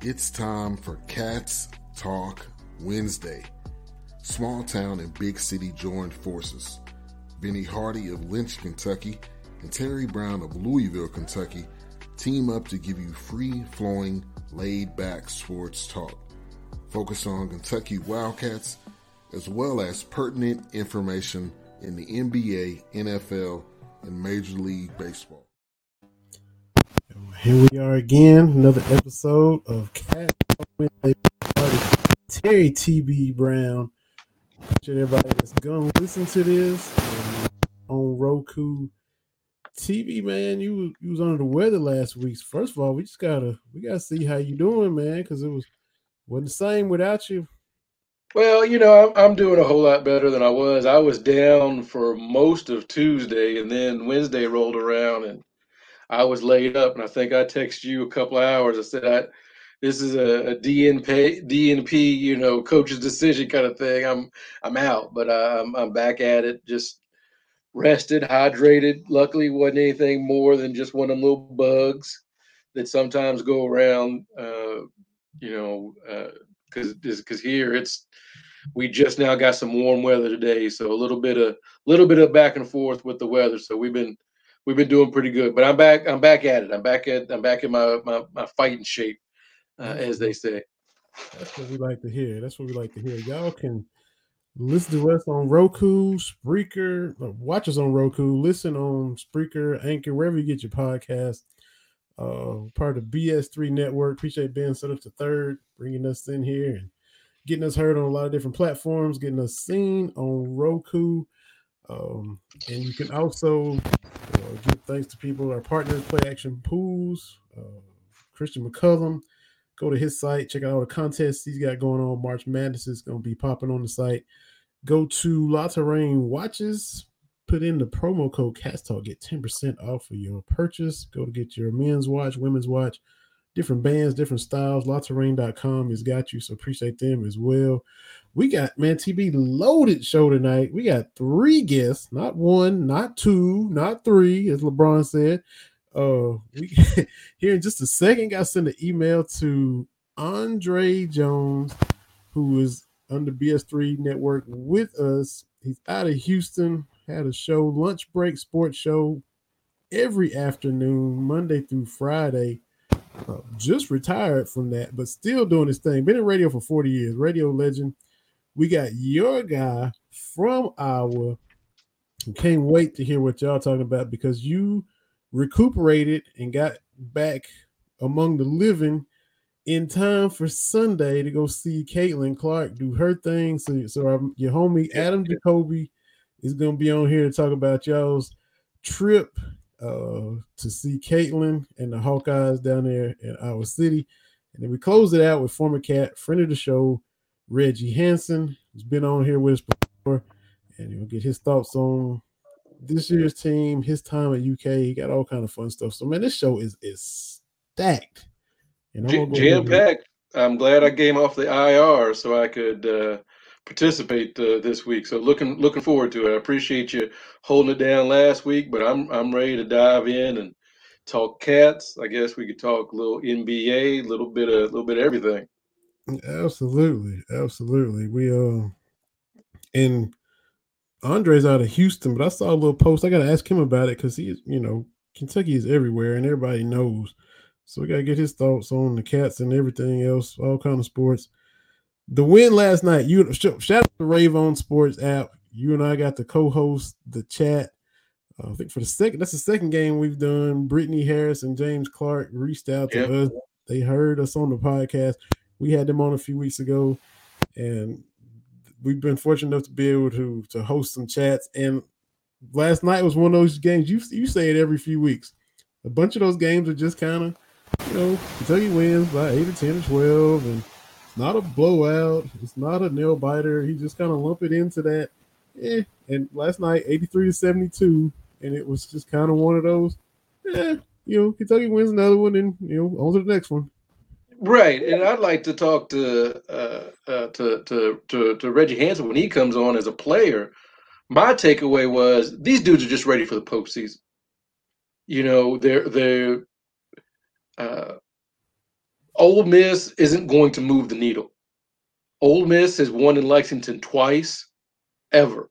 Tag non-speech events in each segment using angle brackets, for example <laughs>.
It's time for Cats Talk Wednesday. Small town and big city joined forces. Benny Hardy of Lynch, Kentucky, and Terry Brown of Louisville, Kentucky team up to give you free flowing, laid back sports talk. Focus on Kentucky Wildcats as well as pertinent information in the NBA, NFL, and Major League Baseball. Here we are again, another episode of Cat Wednesday. Terry TB Brown. Appreciate everybody that's to listen to this um, on Roku. TV man, you you was under the weather last week. First of all, we just gotta we gotta see how you doing, man, because it was wasn't the same without you. Well, you know, I'm, I'm doing a whole lot better than I was. I was down for most of Tuesday, and then Wednesday rolled around, and I was laid up. And I think I texted you a couple hours. I said, I, "This is a, a DNP, DNP, you know, coach's decision kind of thing. I'm I'm out, but uh, I'm I'm back at it. Just rested, hydrated. Luckily, wasn't anything more than just one of them little bugs that sometimes go around. Uh, you know, because uh, because here it's we just now got some warm weather today, so a little bit of little bit of back and forth with the weather. So we've been we've been doing pretty good. But I'm back. I'm back at it. I'm back at I'm back in my my, my fighting shape, uh, as they say. That's what we like to hear. That's what we like to hear. Y'all can listen to us on Roku, Spreaker, watch us on Roku, listen on Spreaker, Anchor, wherever you get your podcast. Uh, part of BS3 Network. Appreciate Ben set up to third, bringing us in here and getting us heard on a lot of different platforms, getting us seen on Roku. Um, and you can also give thanks to people, our partners, Play Action Pools, uh, Christian McCullum. Go to his site, check out all the contests he's got going on. March Madness is going to be popping on the site. Go to La Terrain Watches, put in the promo code Cats Talk, get 10% off of your purchase. Go to get your men's watch, women's watch, different bands, different styles. LaTerrain.com has got you, so appreciate them as well. We got man TB loaded show tonight. We got three guests, not one, not two, not three, as LeBron said. Uh, we <laughs> here in just a second. Got to send an email to Andre Jones, who is on the BS3 network with us. He's out of Houston, had a show, lunch break sports show every afternoon, Monday through Friday. Uh, just retired from that, but still doing his thing. Been in radio for 40 years, radio legend. We got your guy from Iowa. Can't wait to hear what y'all talking about because you recuperated and got back among the living in time for Sunday to go see Caitlin Clark do her thing. So, so our, your homie Adam Jacobi is going to be on here to talk about y'all's trip uh, to see Caitlin and the Hawkeyes down there in our city. And then we close it out with former cat, friend of the show, Reggie Hanson, who's been on here with us before, and he'll get his thoughts on this year's team, his time at UK. He got all kind of fun stuff. So man, this show is is stacked. And Jam packed. I'm glad I came off the IR so I could uh, participate uh, this week. So looking looking forward to it. I appreciate you holding it down last week, but I'm I'm ready to dive in and talk cats. I guess we could talk a little NBA, a little bit of a little bit of everything. Absolutely, absolutely. We uh, and Andre's out of Houston, but I saw a little post. I got to ask him about it because he's you know Kentucky is everywhere and everybody knows. So we got to get his thoughts on the cats and everything else, all kind of sports the win last night. You shout out the Rave On Sports app. You and I got to co-host the chat. Uh, I think for the second, that's the second game we've done. Brittany Harris and James Clark reached out to yep. us. They heard us on the podcast. We had them on a few weeks ago, and we've been fortunate enough to be able to to host some chats. And last night was one of those games. You you say it every few weeks. A bunch of those games are just kind of, you know, Kentucky wins by eight or ten or twelve, and it's not a blowout. It's not a nail biter. He just kind of lump it into that. Eh. And last night, 83 to 72, and it was just kind of one of those. Eh, you know, Kentucky wins another one, and you know, on to the next one. Right, and I'd like to talk to uh, uh, to, to to to Reggie Hanson when he comes on as a player. My takeaway was these dudes are just ready for the postseason. You know, they're they're uh, Ole Miss isn't going to move the needle. Ole Miss has won in Lexington twice, ever.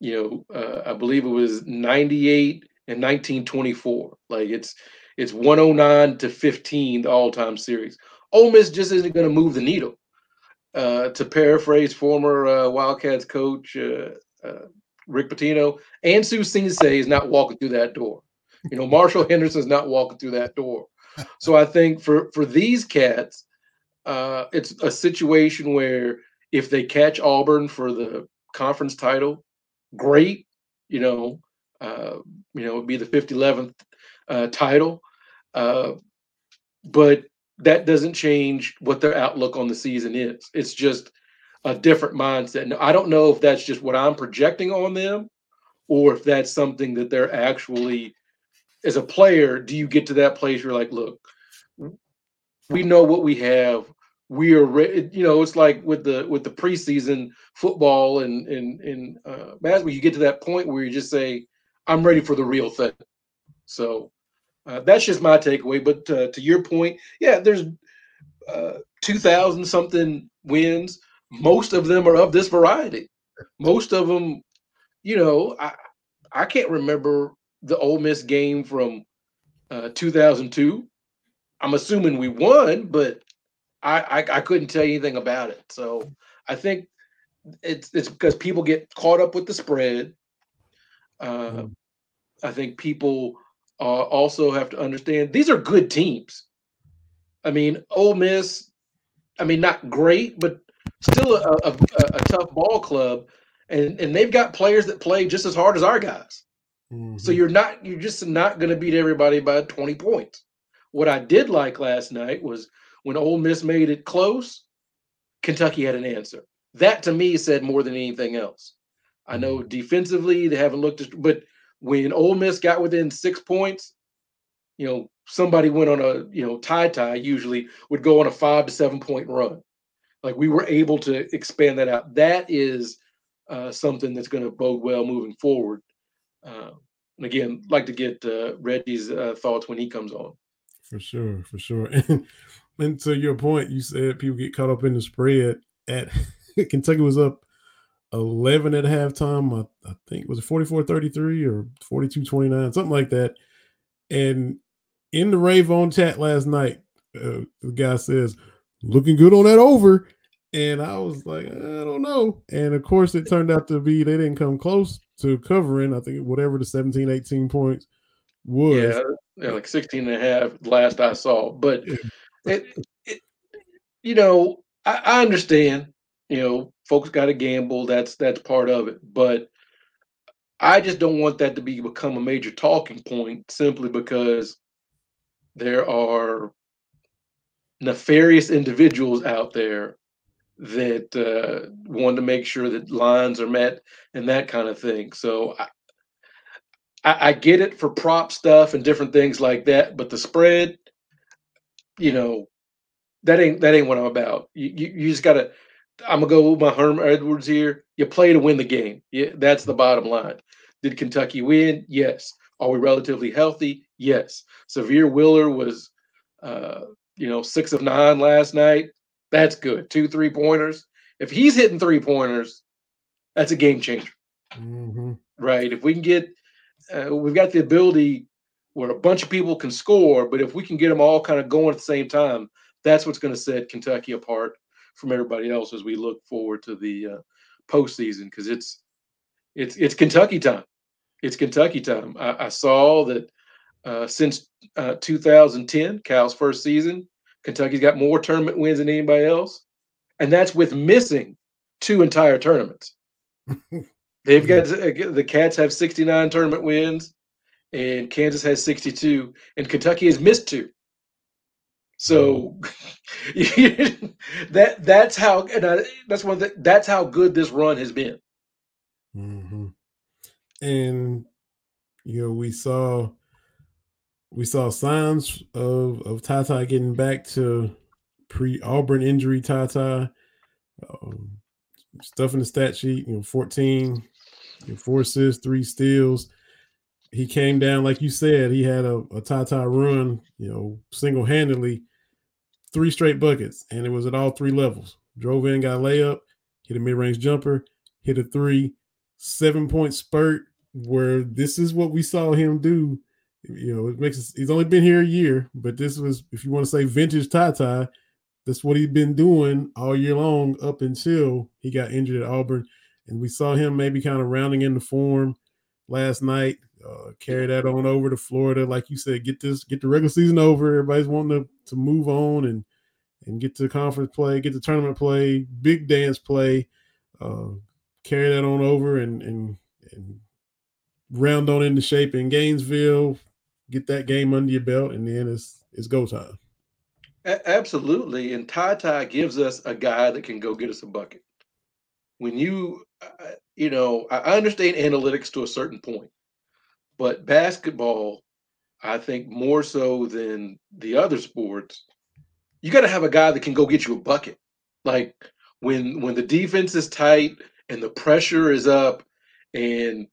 You know, uh, I believe it was 98 and 1924. Like it's it's 109 to 15, the all-time series. Ole Miss just isn't going to move the needle. Uh, to paraphrase former uh, Wildcats coach uh, uh, Rick Pitino, Ansu Sesay is not walking through that door. You know, Marshall Henderson is not walking through that door. So I think for for these cats, uh, it's a situation where if they catch Auburn for the conference title, great. You know, uh, you know, it'd be the 5011th uh, title. Uh, but that doesn't change what their outlook on the season is. It's just a different mindset. Now, I don't know if that's just what I'm projecting on them or if that's something that they're actually, as a player, do you get to that place where you're like, look, we know what we have. We are ready. You know, it's like with the with the preseason football and and and uh, basketball. You get to that point where you just say, "I'm ready for the real thing." So uh, that's just my takeaway. But uh, to your point, yeah, there's uh, 2,000 something wins. Most of them are of this variety. Most of them, you know, I, I can't remember the Ole Miss game from uh, 2002. I'm assuming we won, but I, I, I couldn't tell you anything about it. So I think it's it's because people get caught up with the spread. Uh, mm. I think people uh, also have to understand these are good teams. I mean, Ole Miss, I mean, not great, but still a, a, a tough ball club, and and they've got players that play just as hard as our guys. Mm-hmm. So you're not you're just not going to beat everybody by 20 points. What I did like last night was when Ole Miss made it close, Kentucky had an answer. That to me said more than anything else. I know mm-hmm. defensively they haven't looked, but when Ole Miss got within six points, you know, somebody went on a, you know, tie tie usually would go on a five to seven point run. Like we were able to expand that out. That is uh, something that's going to bode well moving forward. Uh, and again, like to get uh, Reggie's uh, thoughts when he comes on. For sure, for sure. <laughs> And, and to your point, you said people get caught up in the spread. At <laughs> Kentucky was up 11 at halftime. I, I think was it 44 33 or 42 29, something like that. And in the Rave on chat last night, uh, the guy says, looking good on that over. And I was like, I don't know. And of course, it turned out to be they didn't come close to covering, I think, whatever the 17, 18 points was. Yeah, yeah like 16 and a half last I saw. But, it, it, you know, I, I understand you know, folks got to gamble. That's that's part of it. But I just don't want that to be become a major talking point simply because there are nefarious individuals out there that uh, want to make sure that lines are met and that kind of thing. So I, I, get it for prop stuff and different things like that, but the spread, you know, that ain't that ain't what I'm about. You you, you just gotta I'm gonna go with my Herm Edwards here. You play to win the game. Yeah, that's the bottom line. Did Kentucky win? Yes. Are we relatively healthy? Yes. Sahvir Wheeler was, uh, you know, six of nine last night. That's good. Two three pointers. If he's hitting three pointers, that's a game changer. Mm-hmm. Right. If we can get, uh, we've got the ability where a bunch of people can score, but if we can get them all kind of going at the same time, that's what's going to set Kentucky apart from everybody else as we look forward to the uh, postseason because it's it's it's Kentucky time. It's Kentucky time. I, I saw that uh, since uh, 2010, Cal's first season, Kentucky's got more tournament wins than anybody else, and that's with missing two entire tournaments. <laughs> They've got the Cats have 69 tournament wins, and Kansas has 62, and Kentucky has missed two. So <laughs> that that's how and I, that's one that that's how good this run has been. Mm-hmm. And you know, we saw we saw signs of of Ty Ty getting back to pre Auburn injury. Ty Ty um, stuff in the stat sheet. You know, fourteen, you know, four assists, three steals. He came down like you said. He had a, a Ty Ty run. You know, single handedly three straight buckets, and it was at all three levels. Drove in, got a layup, hit a mid range jumper, hit a three, seven point spurt. Where this is what we saw him do. You know, it makes us, he's only been here a year, but this was, if you want to say vintage Ty, that's what he's been doing all year long up until he got injured at Auburn. And we saw him maybe kind of rounding into form last night. Uh, carry that on over to Florida, like you said, get this, get the regular season over. Everybody's wanting to, to move on and and get to conference play, get to tournament play, big dance play, uh, carry that on over and and and round on into shape in Gainesville, get that game under your belt, and then it's it's go time. A- absolutely, and Ty Ty gives us a guy that can go get us a bucket. When you, uh, you know, I understand analytics to a certain point, but basketball, I think more so than the other sports, you got to have a guy that can go get you a bucket. Like when when the defense is tight and the pressure is up, and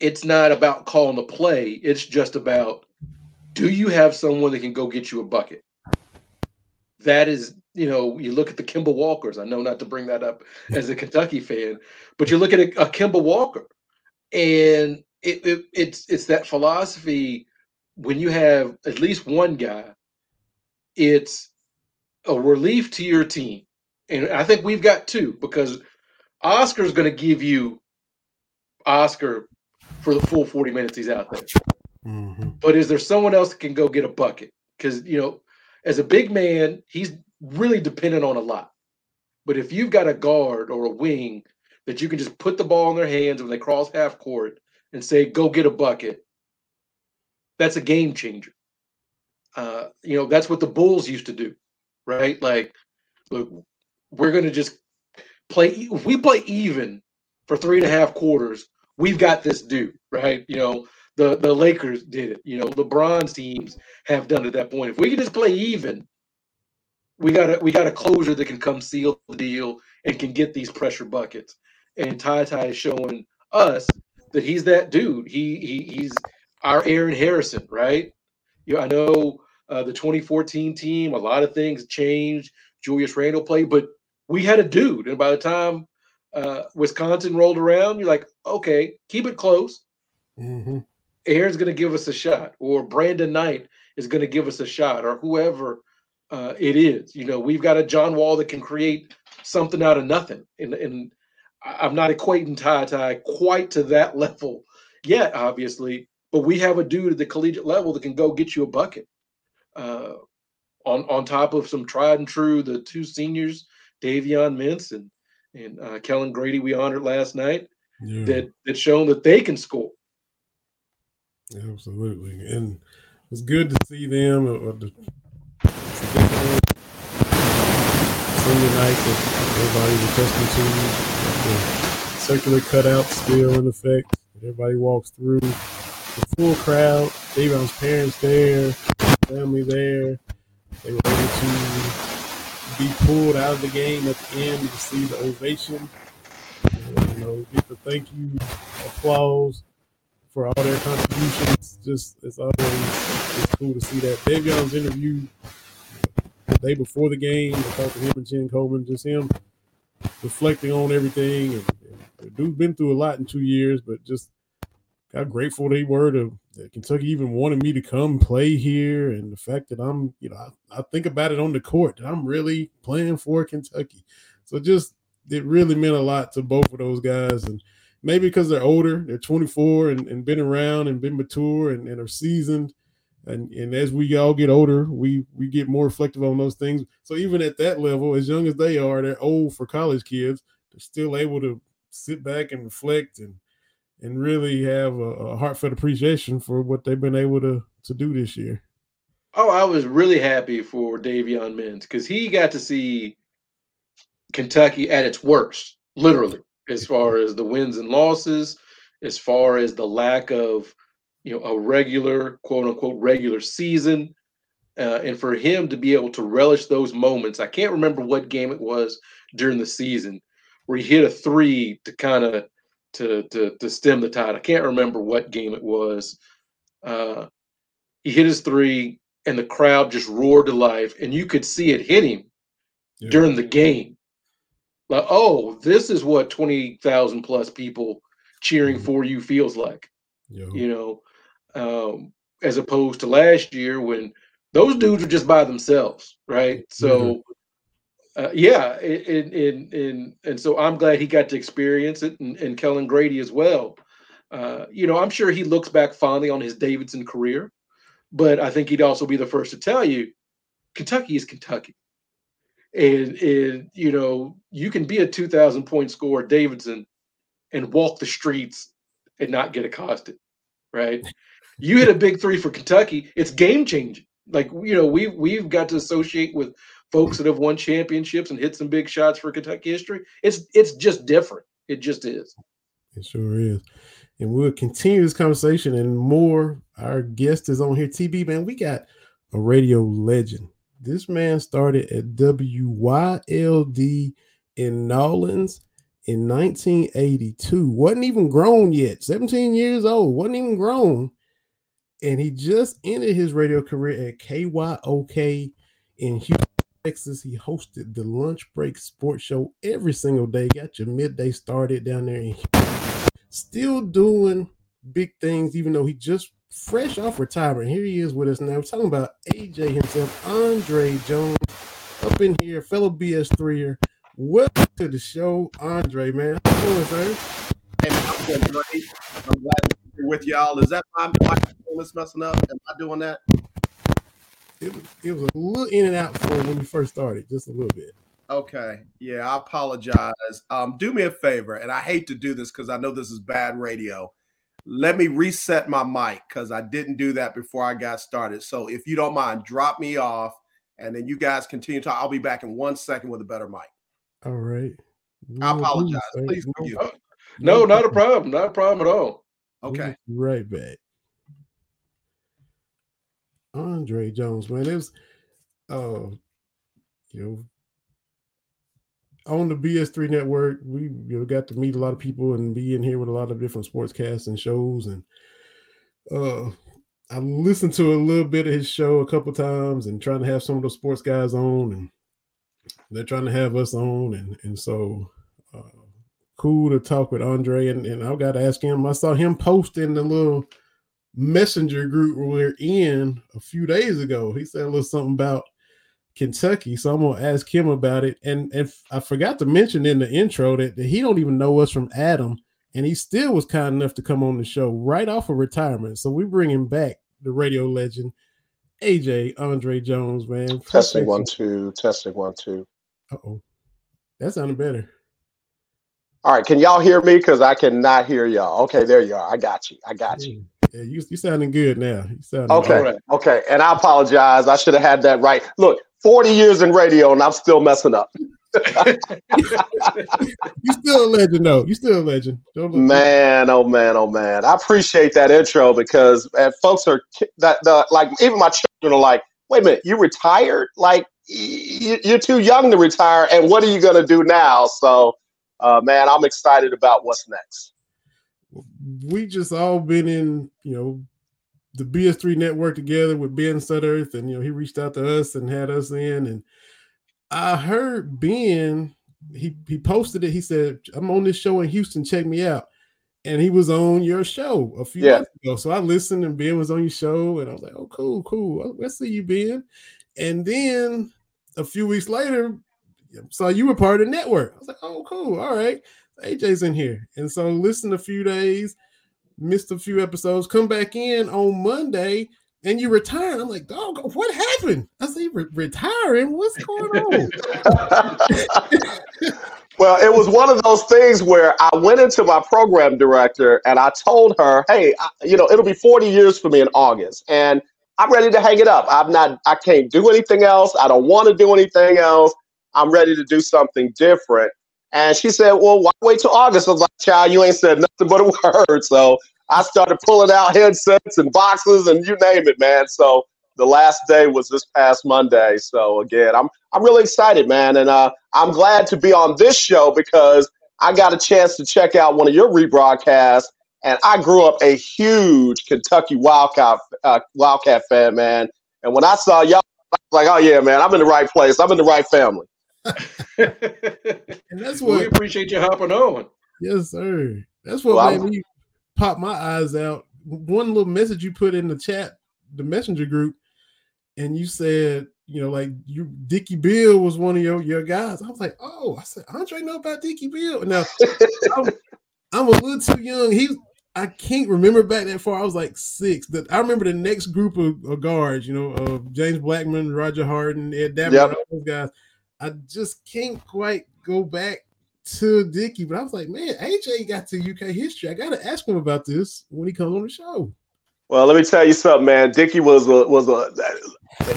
it's not about calling the play. It's just about do you have someone that can go get you a bucket? That is, you know, you look at the Kemba Walkers. I know not to bring that up as a Kentucky fan, but you look at a, a Kemba Walker, and it, it, it's it's that philosophy. When you have at least one guy, it's a relief to your team, and I think we've got two because Oscar's going to give you Oscar for the full 40 minutes he's out there. Mm-hmm. But is there someone else that can go get a bucket? Because, you know, as a big man, he's really dependent on a lot. But if you've got a guard or a wing that you can just put the ball in their hands when they cross half court and say, go get a bucket, that's a game changer. Uh, you know, that's what the Bulls used to do, right? Like, look, we're going to just play. If we play even for three and a half quarters, we've got this dude, right? You know, the the Lakers did it. You know, LeBron's teams have done it at that point. If we can just play even, we got a we got a closure that can come seal the deal and can get these pressure buckets. And Ty Ty is showing us that he's that dude. He he he's our Aaron Harrison, right? You know, I know uh, the 2014 team, a lot of things changed. Julius Randle played, but we had a dude, and by the time uh, Wisconsin rolled around, you're like, okay, keep it close. Mm-hmm. Aaron's going to give us a shot, or Brandon Knight is going to give us a shot, or whoever uh, it is. You know, we've got a John Wall that can create something out of nothing, and and I'm not equating Ty Ty quite to that <laughs> level yet, obviously, but we have a dude at the collegiate level that can go get you a bucket. Uh, on on top of some tried and true, the two seniors, Davion Mintz and and uh, Kellan Grady we honored last night yeah. that that shown that they can score. Absolutely, and it's good to see them. Or the, Sunday night that everybody was accustomed to. The circular cutout still in effect. Everybody walks through. The full crowd. Davion's parents there, family there. They were able to be pulled out of the game at the end to see the ovation. And, you know, get the thank you applause for all their contributions. Just it's always it's cool to see that. Davion's interview the day before the game, I talked to him and Jen Coleman, just him reflecting on everything. And, and dude's been through a lot in two years, but just how grateful they were to that Kentucky even wanted me to come play here, and the fact that I'm, you know, I, I, think about it on the court that I'm really playing for Kentucky. So just it really meant a lot to both of those guys, and maybe because they're older, they're 24 and, and been around and been mature and, and are seasoned. And, and as we all get older, we we get more reflective on those things. So even at that level, as young as they are, they're old for college kids. They're still able to sit back and reflect and and really have a, a heartfelt appreciation for what they've been able to to do this year. Oh, I was really happy for Davion Mintz because he got to see Kentucky at its worst, literally, as far as the wins and losses, as far as the lack of, you know, a regular quote unquote regular season. Uh, and for him to be able to relish those moments, I can't remember what game it was during the season where he hit a three to kind of to to to stem the tide. I can't remember what game it was. Uh, he hit his three, and the crowd just roared to life, and you could see it hit him yeah. during the game. Like, oh, this is what twenty thousand plus people cheering mm-hmm. for you feels like. Yeah. You know, um, as opposed to last year when those dudes were just by themselves, right? So. Mm-hmm. Uh, yeah, and, and and and so I'm glad he got to experience it, and, and Kellan Grady as well. Uh, you know, I'm sure he looks back fondly on his Davidson career, but I think he'd also be the first to tell you, Kentucky is Kentucky, and and you know you can be a 2,000 point scorer, Davidson, and walk the streets and not get accosted, right? You hit a big three for Kentucky, it's game changing. Like you know, we we've got to associate with folks that have won championships and hit some big shots for Kentucky history. It's it's just different. It just is. It sure is. And we'll continue this conversation and more. Our guest is on here. TB, man, we got a radio legend. This man started at WYLD in Nolens in 1982. Wasn't even grown yet. 17 years old. Wasn't even grown. And he just ended his radio career at KYOK in Houston, Texas. He hosted the lunch break sports show every single day. Got your midday started down there in Still doing big things, even though he just fresh off retirement. Here he is with us now. We're talking about AJ himself, Andre Jones, up in here, fellow BS3er. Welcome to the show, Andre, man. Sir? Hey, man, I'm. I'm glad to be with y'all. Is that my microphone that's messing up? Am I doing that? It was, it was a little in and out for when you first started, just a little bit. Okay. Yeah, I apologize. Um, do me a favor, and I hate to do this because I know this is bad radio. Let me reset my mic because I didn't do that before I got started. So if you don't mind, drop me off and then you guys continue to I'll be back in one second with a better mic. All right. I apologize. Please forgive me. No, not a problem. Not a problem at all. Okay. Right back. Andre Jones, man, it was uh you know on the BS3 network, we you know, got to meet a lot of people and be in here with a lot of different sportscasts and shows. And uh I listened to a little bit of his show a couple times and trying to have some of those sports guys on and they're trying to have us on, and and so uh, cool to talk with Andre. And, and I got to ask him. I saw him posting the little messenger group we're in a few days ago. He said a little something about Kentucky, so I'm gonna ask him about it. And and I forgot to mention in the intro that, that he don't even know us from Adam, and he still was kind enough to come on the show right off of retirement. So we bring him back, the radio legend. AJ Andre Jones, man. Testing one two, testing one two. Uh oh, that sounded better. All right, can y'all hear me? Because I cannot hear y'all. Okay, there you are. I got you. I got you. Yeah, you you sounding good now. You sounding okay. Right. Okay, and I apologize. I should have had that right. Look, forty years in radio, and I'm still messing up. <laughs> you still a legend, though. You still a legend. man, oh man, oh man. I appreciate that intro because folks are that the like even my children are like, wait a minute, you retired? Like you're too young to retire, and what are you going to do now? So, uh, man, I'm excited about what's next. We just all been in, you know, the BS3 network together with Ben Sudderth, and you know, he reached out to us and had us in, and I heard Ben he he posted it. He said, "I'm on this show in Houston. Check me out." And he was on your show a few yeah. months ago. So I listened, and Ben was on your show, and I was like, "Oh, cool, cool. Let's see you, Ben." And then a few weeks later, saw you were part of the network. I was like, "Oh, cool. All right." AJ's in here, and so listen a few days, missed a few episodes. Come back in on Monday and you retire. I'm like, dog, what happened? I say, Re- retiring? What's going on? <laughs> <laughs> <laughs> well, it was one of those things where I went into my program director and I told her, hey, I, you know, it'll be 40 years for me in August. And I'm ready to hang it up. I'm not, I can't do anything else. I don't want to do anything else. I'm ready to do something different. And she said, Well, why wait till August? I was like, Child, you ain't said nothing but a <laughs> word. So I started pulling out headsets and boxes and you name it, man. So the last day was this past Monday. So again, I'm I'm really excited, man, and uh, I'm glad to be on this show because I got a chance to check out one of your rebroadcasts, and I grew up a huge Kentucky Wildcat uh, Wildcat fan, man. And when I saw y'all, I was like, oh yeah, man, I'm in the right place. I'm in the right family. And that's what we appreciate you hopping on. yes, sir. That's what Well, made I'm- me pop my eyes out. One little message you put in the chat, the messenger group, and you said, you know, like you Dickie Beal was one of your your guys. I was like, oh, I said Andre know about Dickie Beal. Now <laughs> I'm, I'm a little too young. He I can't remember back that far. I was like six. The, I remember the next group of, of guards, you know, uh, James Blackmon, Roger Harden, Ed Davender, Yep. those guys. I just can't quite go back to Dickie, but I was like, man, AJ got to UK history. I got to ask him about this when he comes on the show. Well, let me tell you something, man. Dickie was a was a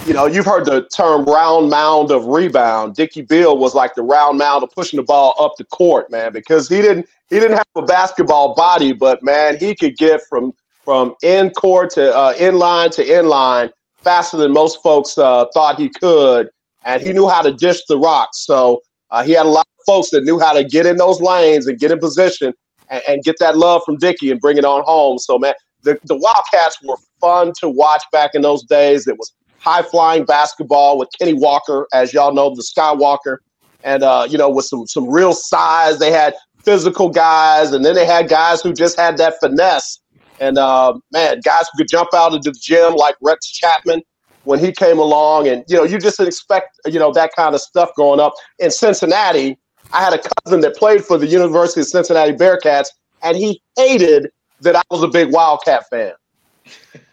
you know, you've heard the term round mound of rebound. Dickie Beal was like the round mound of pushing the ball up the court, man, because he didn't he didn't have a basketball body, but man, he could get from from in court to uh, in line to in line faster than most folks uh, thought he could, and he knew how to dish the rocks. So uh, he had a lot of folks that knew how to get in those lanes and get in position and, and get that love from Dickie and bring it on home. So man, the, the Wildcats were fun to watch back in those days. It was high flying basketball with Kenny Walker, as y'all know, the Skywalker, and uh, you know, with some some real size. They had physical guys, and then they had guys who just had that finesse. And uh, man, guys who could jump out into the gym like Rex Chapman when he came along, and you know, you just expect you know that kind of stuff going up in Cincinnati. I had a cousin that played for the University of Cincinnati Bearcats, and he hated that I was a big Wildcat fan.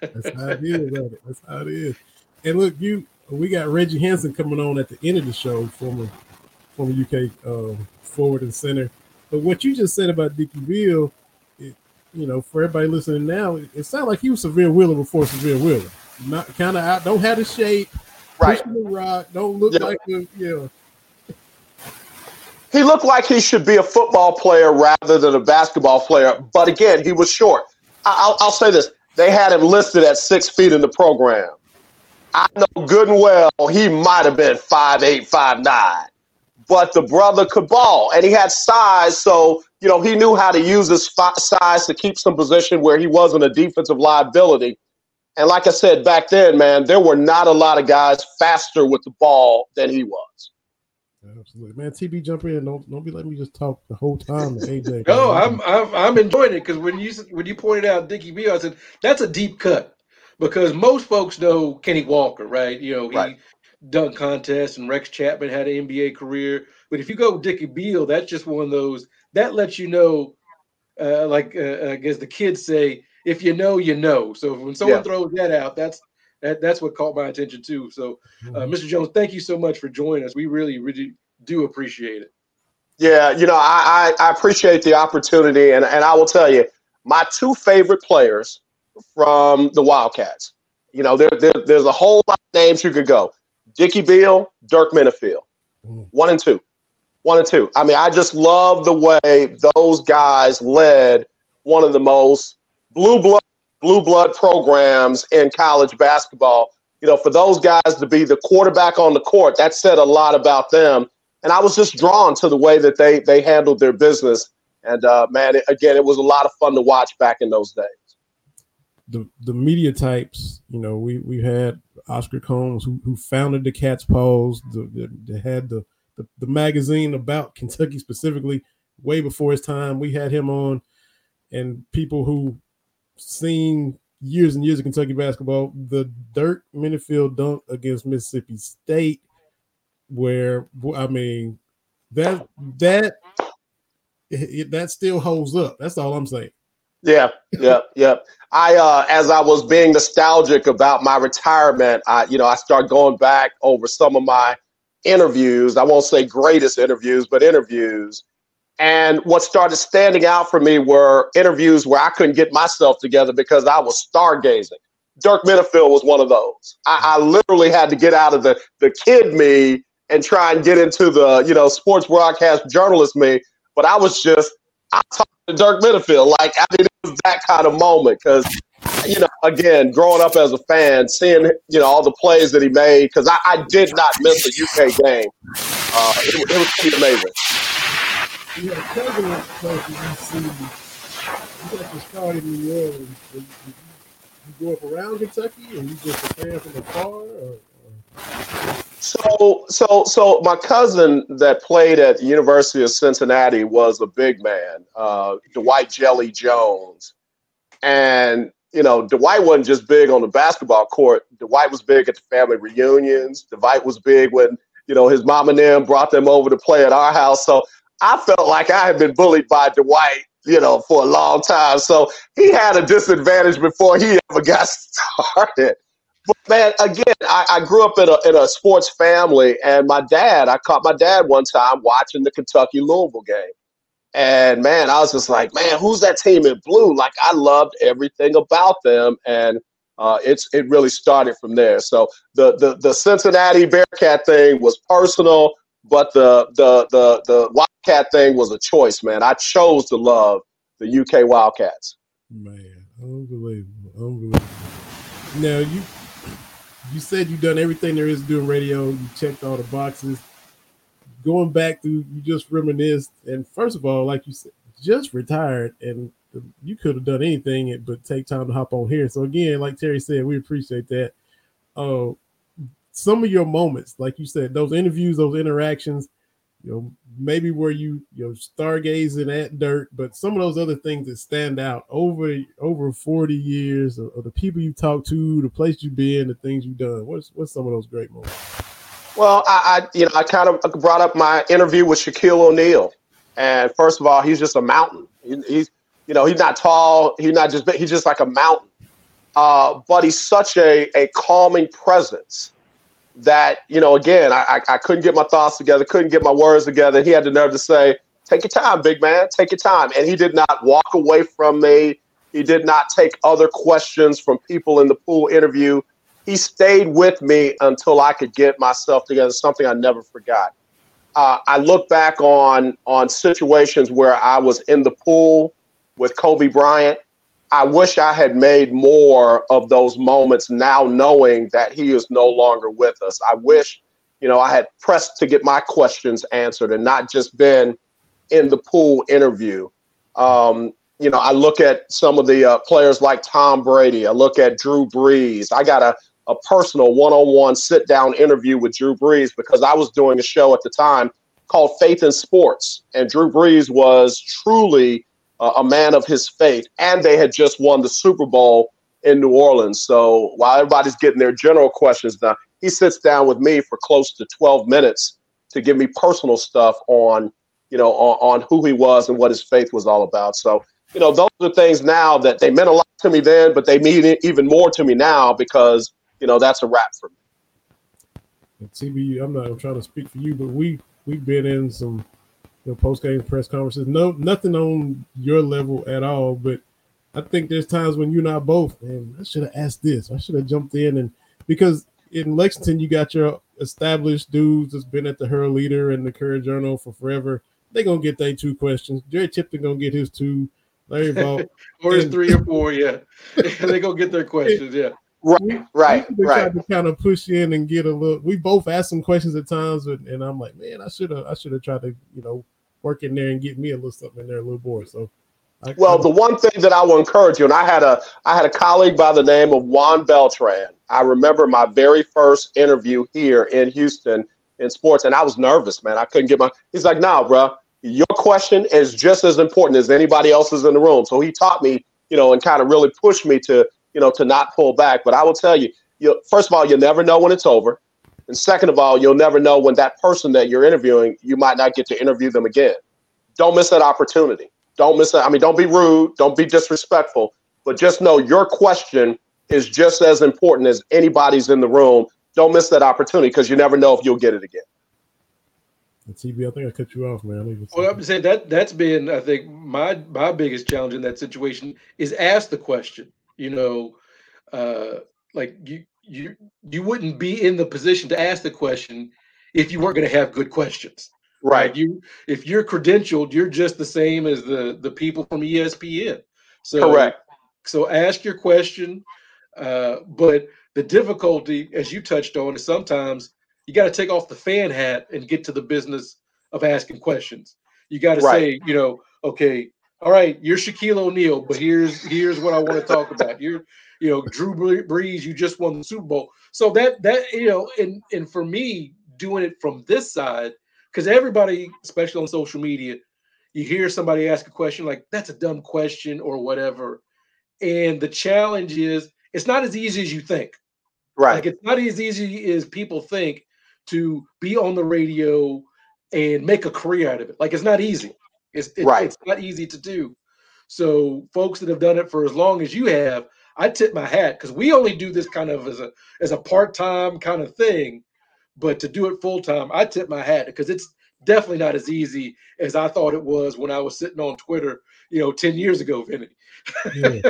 That's how it is. brother. That's how it is. And look, you we got Reggie Hanson coming on at the end of the show, former former UK um, forward and center. But what you just said about Dickie Beal, you know, for everybody listening now, it, it like he was Sahvir Wheeler before Sahvir Wheeler. Not kind of out, don't have the shape, Right. the rock, don't look Yeah. like a, know. He looked like he should be a football player rather than a basketball player. But again, he was short. I- I'll, I'll say this: they had him listed at six feet in the program. I know good and well he might have been five eight, five nine, but the brother could ball, and he had size. So you know he knew how to use his size to keep some position where he wasn't a defensive liability. And like I said back then, man, there were not a lot of guys faster with the ball than he was. Absolutely, man. TB, jump in. Don't don't be letting me just talk the whole time. to AJ, No, I'm I'm, I'm enjoying it because when you when you pointed out Dickie Bill, I said that's a deep cut because most folks know Kenny Walker, right? You know, he Right. dunk contests and Rex Chapman had an NBA career. But if you go Dickie Beal, that's just one of those that lets you know, uh, like uh, I guess the kids say, if you know, you know. So when someone Yeah. throws that out, that's that that's what caught my attention too. So, uh. Mr. Jones, thank you so much for joining us. We really, really do appreciate it. Yeah, you know, I, I, I appreciate the opportunity, and, and I will tell you, my two favorite players from the Wildcats. You know, there, there there's a whole lot of names you could go. Dickie Beal, Dirk Minniefield, Mhm. one and two, one and two. I mean, I just love the way those guys led one of the most blue blood blue blood programs in college basketball. You know, for those guys to be the quarterback on the court, that said a lot about them and I was just drawn to the way that they they handled their business. And uh, man, it, again, it was a lot of fun to watch back in those days. the the media types, you know, we we had Oscar Combs who, who founded the Cats' Pause, the, the, had the, the the magazine about Kentucky specifically way before his time. We had him on, and people who seen years and years of Kentucky basketball. The Dirk Minniefield dunk against Mississippi State, where I mean that that it, that still holds up. That's all I'm saying. Yeah, yeah, yeah. I uh, as I was being nostalgic about my retirement, I you know I start going back over some of my interviews. I won't say greatest interviews, but interviews. And what started standing out for me were interviews where I couldn't get myself together because I was stargazing. Dirk Minniefield was one of those. I, I literally had to get out of the the kid me and try and get into the you know sports broadcast journalist me. But I was just I talked to Dirk Minniefield like I mean it was that kind of moment because you know again growing up as a fan, seeing you know all the plays that he made because I, I did not miss a UK game. Uh, it, it was pretty amazing. You cousin that played for You got to start in New Orleans. You you grew up around Kentucky and you just a fan from afar? Or, or? So, so, so my cousin that played at the University of Cincinnati was a big man, uh, Dwight Jelly Jones, and you know, Dwight wasn't just big on the basketball court. Dwight was big at the family reunions. Dwight was big when you know his mom and them brought them over to play at our house. So I felt like I had been bullied by Dwight, you know, for a long time. So he had a disadvantage before he ever got <laughs> started. But man, again, I, I grew up in a in a sports family, and my dad, I caught my dad one time watching the Kentucky Louisville game. And man, I was just like, man, who's that team in blue? Like I loved everything about them, and uh, it's it really started from there. So the the the Cincinnati Bearcat thing was personal, but the the the the Wildcat thing was a choice, man. I chose to love the UK Wildcats. Man, unbelievable, unbelievable. Now you you said you've done everything there is to do in radio. You checked all the boxes going back through, you just reminisced. And first of all, like you said, just retired, and you could have done anything but take time to hop on here. So again, like Terry said, we appreciate that. Uh, some of your moments, like you said, those interviews, those interactions, you know, maybe where you you know stargazing at Dirk, but some of those other things that stand out over over 40 years of, the people you talk to, the place you've been, the things you've done. What's what's some of those great moments? Well, I, I, you know I kind of brought up my interview with Shaquille O'Neal, and first of all, he's just a mountain. He, he's you know he's not tall. He's not just he's just like a mountain. Uh, but he's such a a calming presence that you know again I, I couldn't get my thoughts together, couldn't get my words together. He had the nerve to say, "Take your time, big man. Take your time." And he did not walk away from me. He did not take other questions from people in the pool interview he stayed with me until I could get myself together. Something I never forgot. Uh, I look back on on situations where I was in the pool with Kobe Bryant. I wish I had made more of those moments now knowing that he is no longer with us. I wish, you know, I had pressed to get my questions answered and not just been in the pool interview. Um, you know, I look at some of the uh, players like Tom Brady. I look at Drew Brees. I got a a personal one-on-one sit-down interview with Drew Brees because I was doing a show at the time called Faith in Sports, and Drew Brees was truly uh, a man of his faith, and they had just won the Super Bowl in New Orleans. So while everybody's getting their general questions now, he sits down with me for close to 12 minutes to give me personal stuff on, you know, on, on who he was and what his faith was all about. So, you know, those are things now that they meant a lot to me then, but they mean even more to me now because you know, that's a wrap for me. TB, I'm not I'm trying to speak for you, but we we've been in some you know, post game press conferences. No, nothing on your level at all, but I think there's times when you're not both. And I should have asked this. I should have jumped in and because in Lexington you got your established dudes that's been at the Herald Leader and the Courier Journal for forever. They're gonna get their two questions. Jerry Tipton gonna get his two. Larry Vaught. or his three or four, yeah. <laughs> they go get their <laughs> questions, yeah. Right, right, we right. to kind of push in and get a little. We both asked some questions at times, and, and I'm like, man, I should have, I should have tried to, you know, work in there and get me a little something in there a little more. So, I well, the one thing that I will encourage you, and I had a, I had a colleague by the name of Juan Beltran. I remember my very first interview here in Houston in sports, and I was nervous, man. I couldn't get my. He's like, nah, bro, your question is just as important as anybody else's in the room. So he taught me, you know, and kind of really pushed me to you know, to not pull back. But I will tell you, you first of all, you'll never know when it's over. And second of all, you'll never know when that person that you're interviewing, you might not get to interview them again. Don't miss that opportunity. Don't miss that. I mean, don't be rude. Don't be disrespectful. But just know your question is just as important as anybody's in the room. Don't miss that opportunity because you never know if you'll get it again. TB, I think I cut you off, man. Well, I'm saying that that's been, I think, my my biggest challenge in that situation is ask the question you know, uh, like you you you wouldn't be in the position to ask the question if you weren't going to have good questions. Right. You if you're credentialed, you're just the same as the the people from ESPN. So correct. So ask your question, uh, but the difficulty, as you touched on, is sometimes you got to take off the fan hat and get to the business of asking questions. You got to right. say, you know, okay, all right, you're Shaquille O'Neal, but here's here's what I want to talk about. You're you know, Drew Brees, you just won the Super Bowl. So that that you know, and and for me, doing it from this side, because everybody, especially on social media, you hear somebody ask a question like that's a dumb question or whatever. And the challenge is it's not as easy as you think. Right. Like it's not as easy as people think to be on the radio and make a career out of it. Like it's not easy. It's it, right. it's not easy to do. So folks that have done it for as long as you have, I tip my hat because we only do this kind of as a as a part time kind of thing, but to do it full time, I tip my hat because it's definitely not as easy as I thought it was when I was sitting on Twitter, you know, ten years ago, Vinny. yeah.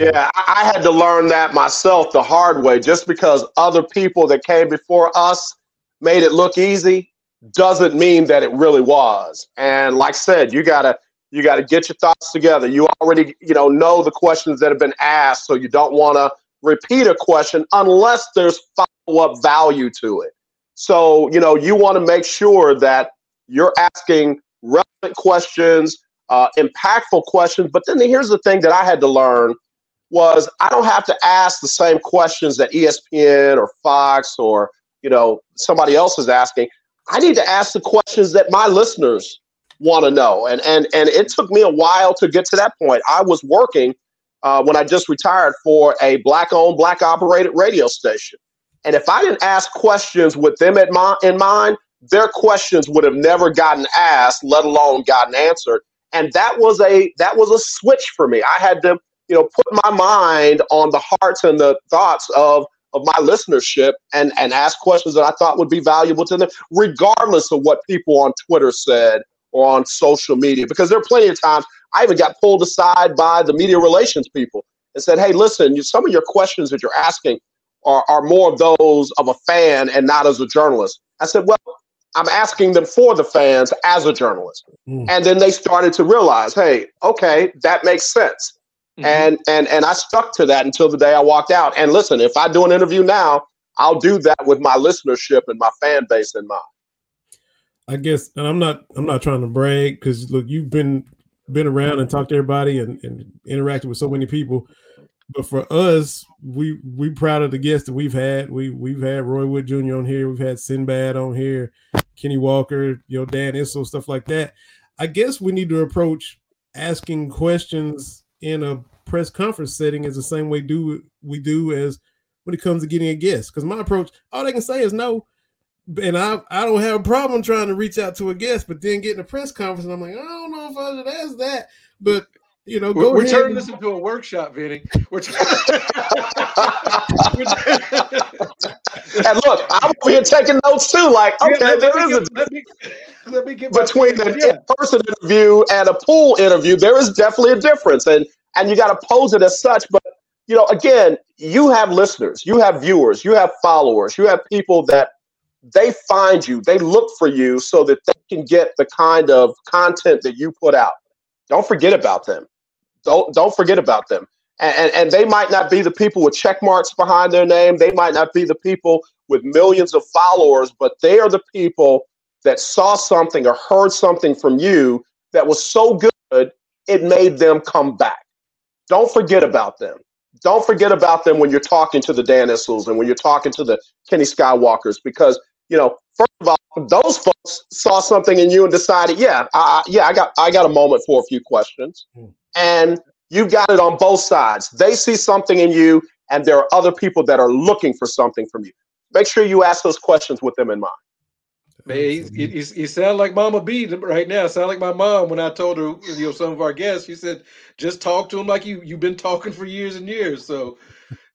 yeah, I had to learn that myself the hard way. Just because other people that came before us made it look easy doesn't mean that it really was. And like I said, you gotta you gotta get your thoughts together. You already you know know the questions that have been asked, so you don't want to repeat a question unless there's follow up value to it. So you know you want to make sure that you're asking relevant questions, uh, impactful questions. But then here's the thing that I had to learn was I don't have to ask the same questions that ESPN or Fox or you know somebody else is asking. I need to ask the questions that my listeners want to know. And and and it took me a while to get to that point. I was working uh, when I just retired for a black-owned, black-operated radio station. And if I didn't ask questions with them at my, in mind, their questions would have never gotten asked, let alone gotten answered. And that was a that was a switch for me. I had to, you know, put my mind on the hearts and the thoughts of of my listenership and and ask questions that I thought would be valuable to them, regardless of what people on Twitter said or on social media. Because there are plenty of times I even got pulled aside by the media relations people and said, "Hey, listen, some of your questions that you're asking are, are more of those of a fan and not as a journalist." I said, "Well, I'm asking them for the fans as a journalist," mm. and then they started to realize, "Hey, okay, that makes sense." Mm-hmm. And and and I stuck to that until the day I walked out. And listen, if I do an interview now, I'll do that with my listenership and my fan base in mind. I guess, and I'm not I'm not trying to brag because look, you've been been around and talked to everybody and, and interacted with so many people. But for us, we we proud of the guests that we've had. We we've had Roy Wood Jr. on here, we've had Sinbad on here, Kenny Walker, you know, Dan Issel, stuff like that. I guess we need to approach asking questions in a press conference setting is the same way do we do as when it comes to getting a guest. Because my approach, all they can say is no. And I, I don't have a problem trying to reach out to a guest, but then getting a press conference, I'm like, I don't know if I should ask that. But you know, go we're, turning this into a workshop, Vinny. We're t- <laughs> and look, I'm here taking notes too. Like, okay, yeah, there is a let me, let me get between an yeah. in-person interview and a pool interview. There is definitely a difference, and and you got to pose it as such. But you know, again, you have listeners, you have viewers, you have followers, you have people that they find you, they look for you so that they can get the kind of content that you put out. Don't forget about them. Don't don't forget about them. And, and, and they might not be the people with check marks behind their name. They might not be the people with millions of followers, but they are the people that saw something or heard something from you that was so good it made them come back. Don't forget about them. Don't forget about them when you're talking to the Dan Issels and when you're talking to the Kenny Skywalkers, because you know, first of all, those folks saw something in you and decided, yeah, I, yeah, I got, I got a moment for a few questions. Hmm and you've got it on both sides. They see something in you, and there are other people that are looking for something from you. Make sure you ask those questions with them in mind. Man, he, he, he sound like Mama B right now. Sound like my mom when I told her, you know, some of our guests. She said, "Just talk to him like you you've been talking for years and years." So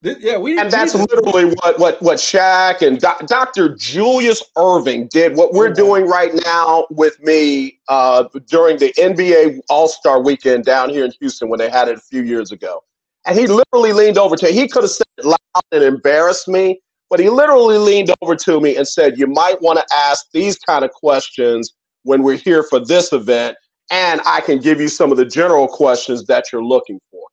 yeah, we and that's literally what what what Shaq and Do- Dr. Julius Erving did. What we're doing right now with me uh, during the NBA All Star Weekend down here in Houston when they had it a few years ago, and he literally leaned over to. He could have said it loud and embarrassed me, but he literally leaned over to me and said, "You might want to ask these kind of questions when we're here for this event, and I can give you some of the general questions that you're looking for."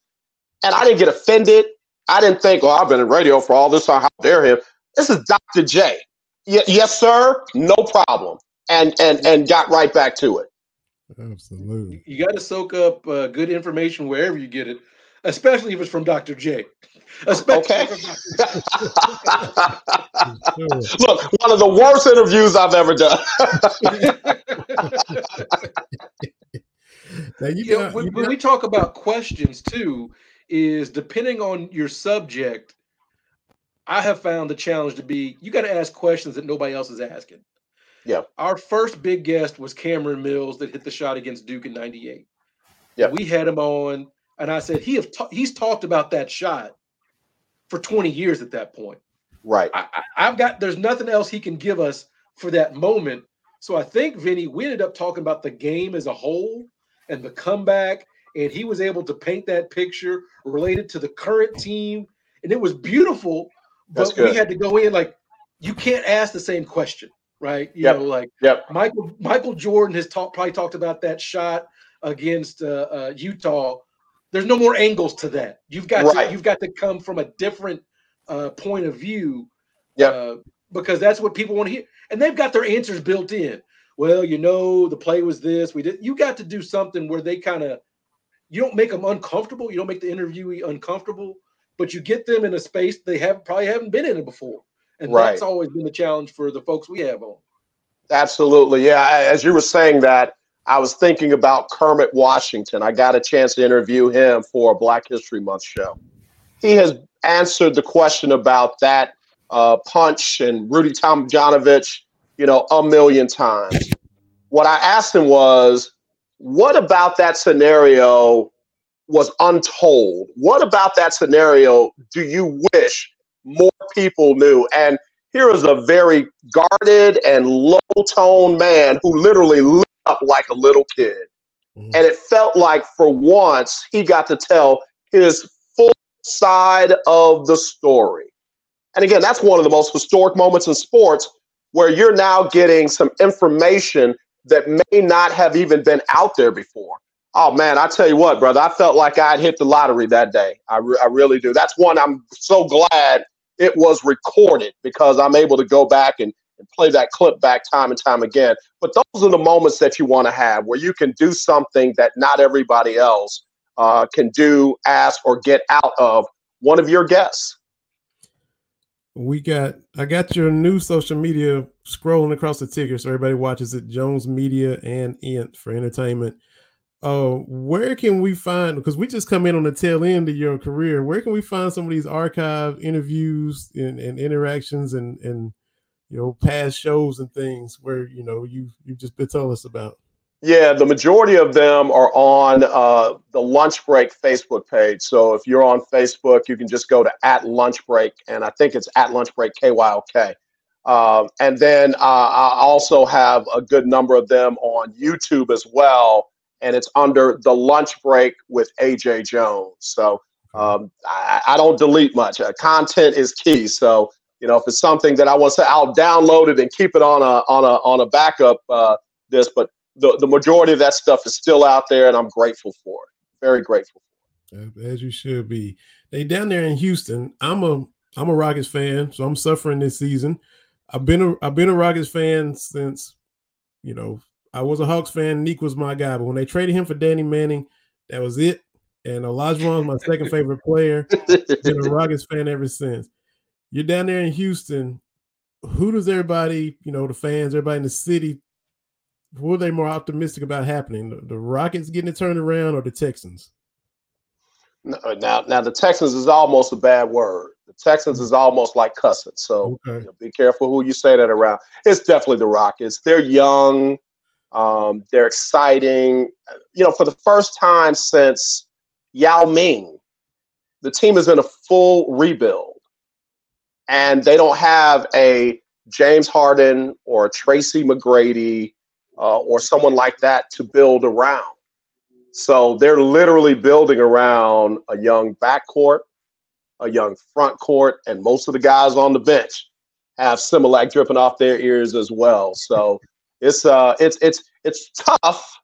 And I didn't get offended. I didn't think, oh, I've been in radio for all this time. How dare him? This is Dr. J. Y- yes, sir. No problem. And and and got right back to it. Absolutely. You got to soak up uh, good information wherever you get it. especially if it's from Dr. J. Especially Okay. from Dr. Sure. Look, one of the worst interviews I've ever done. <laughs> Now you You know, got, when, you when got- we talk about questions too, is depending on your subject, I have found the challenge to be you got to ask questions that nobody else is asking. Yeah. Our first big guest was Cameron Mills that hit the shot against Duke in 98. Yeah. We had him on, and I said he have ta- he's talked about that shot for 20 years at that point. right. I, I've got there's nothing else he can give us for that moment. So I think Vinny, we ended up talking about the game as a whole and the comeback, and he was able to paint that picture related to the current team, and it was beautiful. But we had to go in like you can't ask the same question, right? You Yep. know, like Yep. Michael Michael Jordan has talked probably talked about that shot against uh, uh, Utah. There's no more angles to that. You've got Right. to you've got to come from a different uh, point of view. Yep. Uh, because that's what people want to hear, and they've got their answers built in. Well, you know, the play was this. We did. You got to do something where they kind of you don't make them uncomfortable. You don't make the interviewee uncomfortable, but you get them in a space they have probably haven't been in it before, and Right. that's always been the challenge for the folks we have on. Absolutely. Yeah. As you were saying that, I was thinking about Kermit Washington. I got a chance to interview him for a Black History Month show. He has answered the question about that uh, punch and Rudy Tomjanovich, you know, a million times. What I asked him was, what about that scenario was untold? What about that scenario do you wish more people knew? And here is a very guarded and low tone man who literally lit up like a little kid. Mhm. And it felt like for once he got to tell his full side of the story. And again, that's one of the most historic moments in sports where you're now getting some information that may not have even been out there before. Oh man, I tell you what, brother, I felt like I'd hit the lottery that day. I, re- I really do. That's one I'm so glad it was recorded because I'm able to go back and, and play that clip back time and time again. But those are the moments that you want to have where you can do something that not everybody else uh, can do, ask, or get out of one of your guests. We got I got your new social media scrolling across the ticker so everybody watches it. Jones Media and Int for entertainment. Uh, where can we find because we just come in on the tail end of your career? Where can we find some of these archive interviews and, and interactions and and you know past shows and things where you know you you've just been telling us about? Yeah, the majority of them are on uh, the Lunch Break Facebook page. So if you're on Facebook, you can just go to at Lunch Break, and I think it's at Lunch Break KYOK. Um, and then uh, I also have a good number of them on YouTube as well, and it's under the Lunch Break with AJ Jones. So um, I, I don't delete much. Uh, content is key. So you know, if it's something that I want to I'll download it and keep it on a on a on a backup. Uh, this, but the, the majority of that stuff is still out there, and I'm grateful for it. Very grateful. As you should be. They down there in Houston. I'm a I'm a Rockets fan, so I'm suffering this season. I've been a I've been a Rockets fan since you know I was a Hawks fan. Nique was my guy, but when they traded him for Danny Manning, that was it. And Olajuwon's my second favorite player. Been a <laughs> Rockets fan ever since. You're down there in Houston. Who does everybody, you know, the fans, everybody in the city, who are they more optimistic about happening? The, the Rockets getting it turned around or the Texans? Now, now the Texans is almost a bad word. The Texans is almost like cussing. So Okay. you know, be careful who you say that around. It's definitely the Rockets. They're young. Um, they're exciting. You know, for the first time since Yao Ming, the team is in a full rebuild, and they don't have a James Harden or a Tracy McGrady uh, or someone like that to build around. So they're literally building around a young backcourt, a young front court, and most of the guys on the bench have Similac dripping off their ears as well. So it's uh it's it's it's tough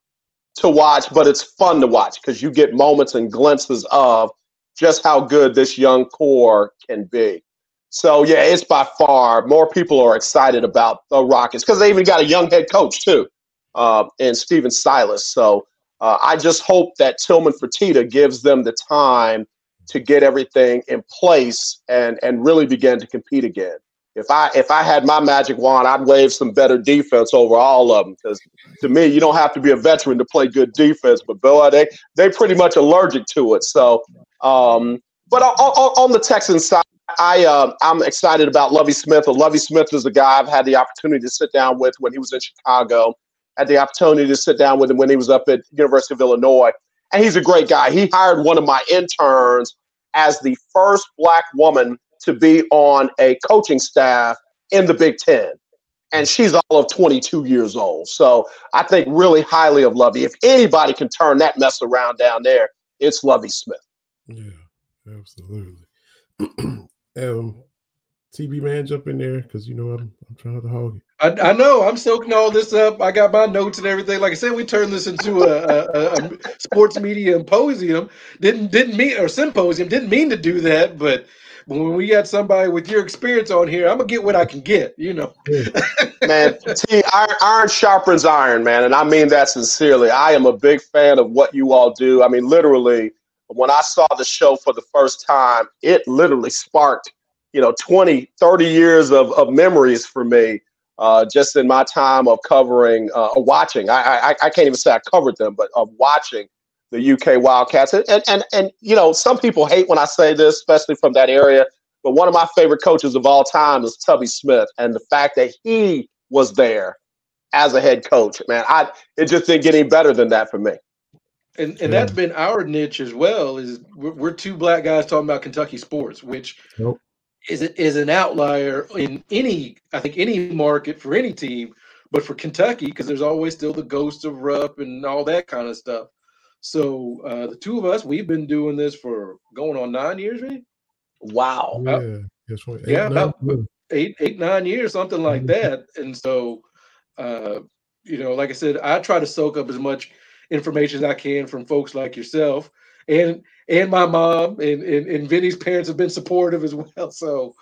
to watch, but it's fun to watch because you get moments and glimpses of just how good this young core can be. So yeah, it's by far more people are excited about the Rockets because they even got a young head coach too, uh, in Stephen Silas. So uh, I just hope that Tillman Fertitta gives them the time to get everything in place and and really begin to compete again. If I if I had my magic wand, I'd wave some better defense over all of them because to me, you don't have to be a veteran to play good defense. But boy, they they pretty much allergic to it. So, um, but on, on, on the Texans side, I uh, I'm excited about Lovie Smith. Lovie Smith is a guy I've had the opportunity to sit down with when he was in Chicago. Had the opportunity to sit down with him when he was up at University of Illinois, and he's a great guy. He hired one of my interns as the first black woman to be on a coaching staff in the Big Ten. And she's all of 22 years old. So I think really highly of Lovie. If anybody can turn that mess around down there, it's Lovie Smith. Yeah, absolutely. <clears throat> um, TB man, jump in there because you know I'm I'm trying to hog it. I, I, know I'm soaking all this up. I got my notes and everything. Like I said, we turned this into a, a, a sports media symposium. Didn't didn't mean or symposium. Didn't mean to do that, but when we got somebody with your experience on here, I'm gonna get what I can get. You know, <laughs> man. T, iron, iron sharpens iron, man, and I mean that sincerely. I am a big fan of what you all do. I mean, literally, when I saw the show for the first time, it literally sparked, you know, 20, 30 years of, of memories for me. Uh, just in my time of covering, uh, watching, I, I I can't even say I covered them, but of watching the UK Wildcats. And, and, and, and, you know, some people hate when I say this, especially from that area. But one of my favorite coaches of all time is Tubby Smith. And the fact that he was there as a head coach, man, I it just didn't get any better than that for me. And and that's been our niche as well. Is we're, we're two black guys talking about Kentucky sports, which nope. Is is an outlier in any I think any market for any team, but for Kentucky because there's always still the ghost of Rupp and all that kind of stuff. So uh, the two of us, we've been doing this for going on nine years, right? Wow. Yeah, uh, that's right. Eight, yeah, nine, about eight, eight, nine years, something like that. And so, uh, you know, like I said, I try to soak up as much information as I can from folks like yourself, and and my mom and and, and Vinny's parents have been supportive as <laughs> well. So.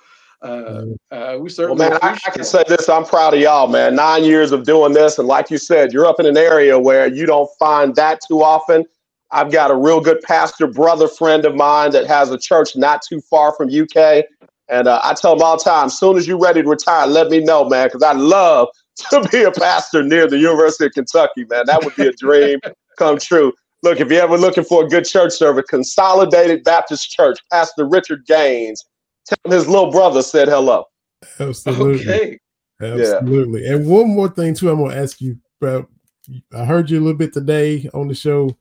Uh, uh, we certainly. Well, man, I, I, can say this. I'm proud of y'all, man. Nine years of doing this, and like you said, you're up in an area where you don't find that too often. I've got a real good pastor brother friend of mine that has a church not too far from UK, and uh, I tell him all the time, as soon as you're ready to retire, let me know, man, because I'd love <laughs> to be a pastor near the University of Kentucky, man. That would be a dream come true. Look, if you're ever looking for a good church service, Consolidated Baptist Church, Pastor Richard Gaines Tell him his little brother said hello. Absolutely. Okay. Absolutely. Yeah. And one more thing too, I'm gonna ask you about. I heard you a little bit today on the show,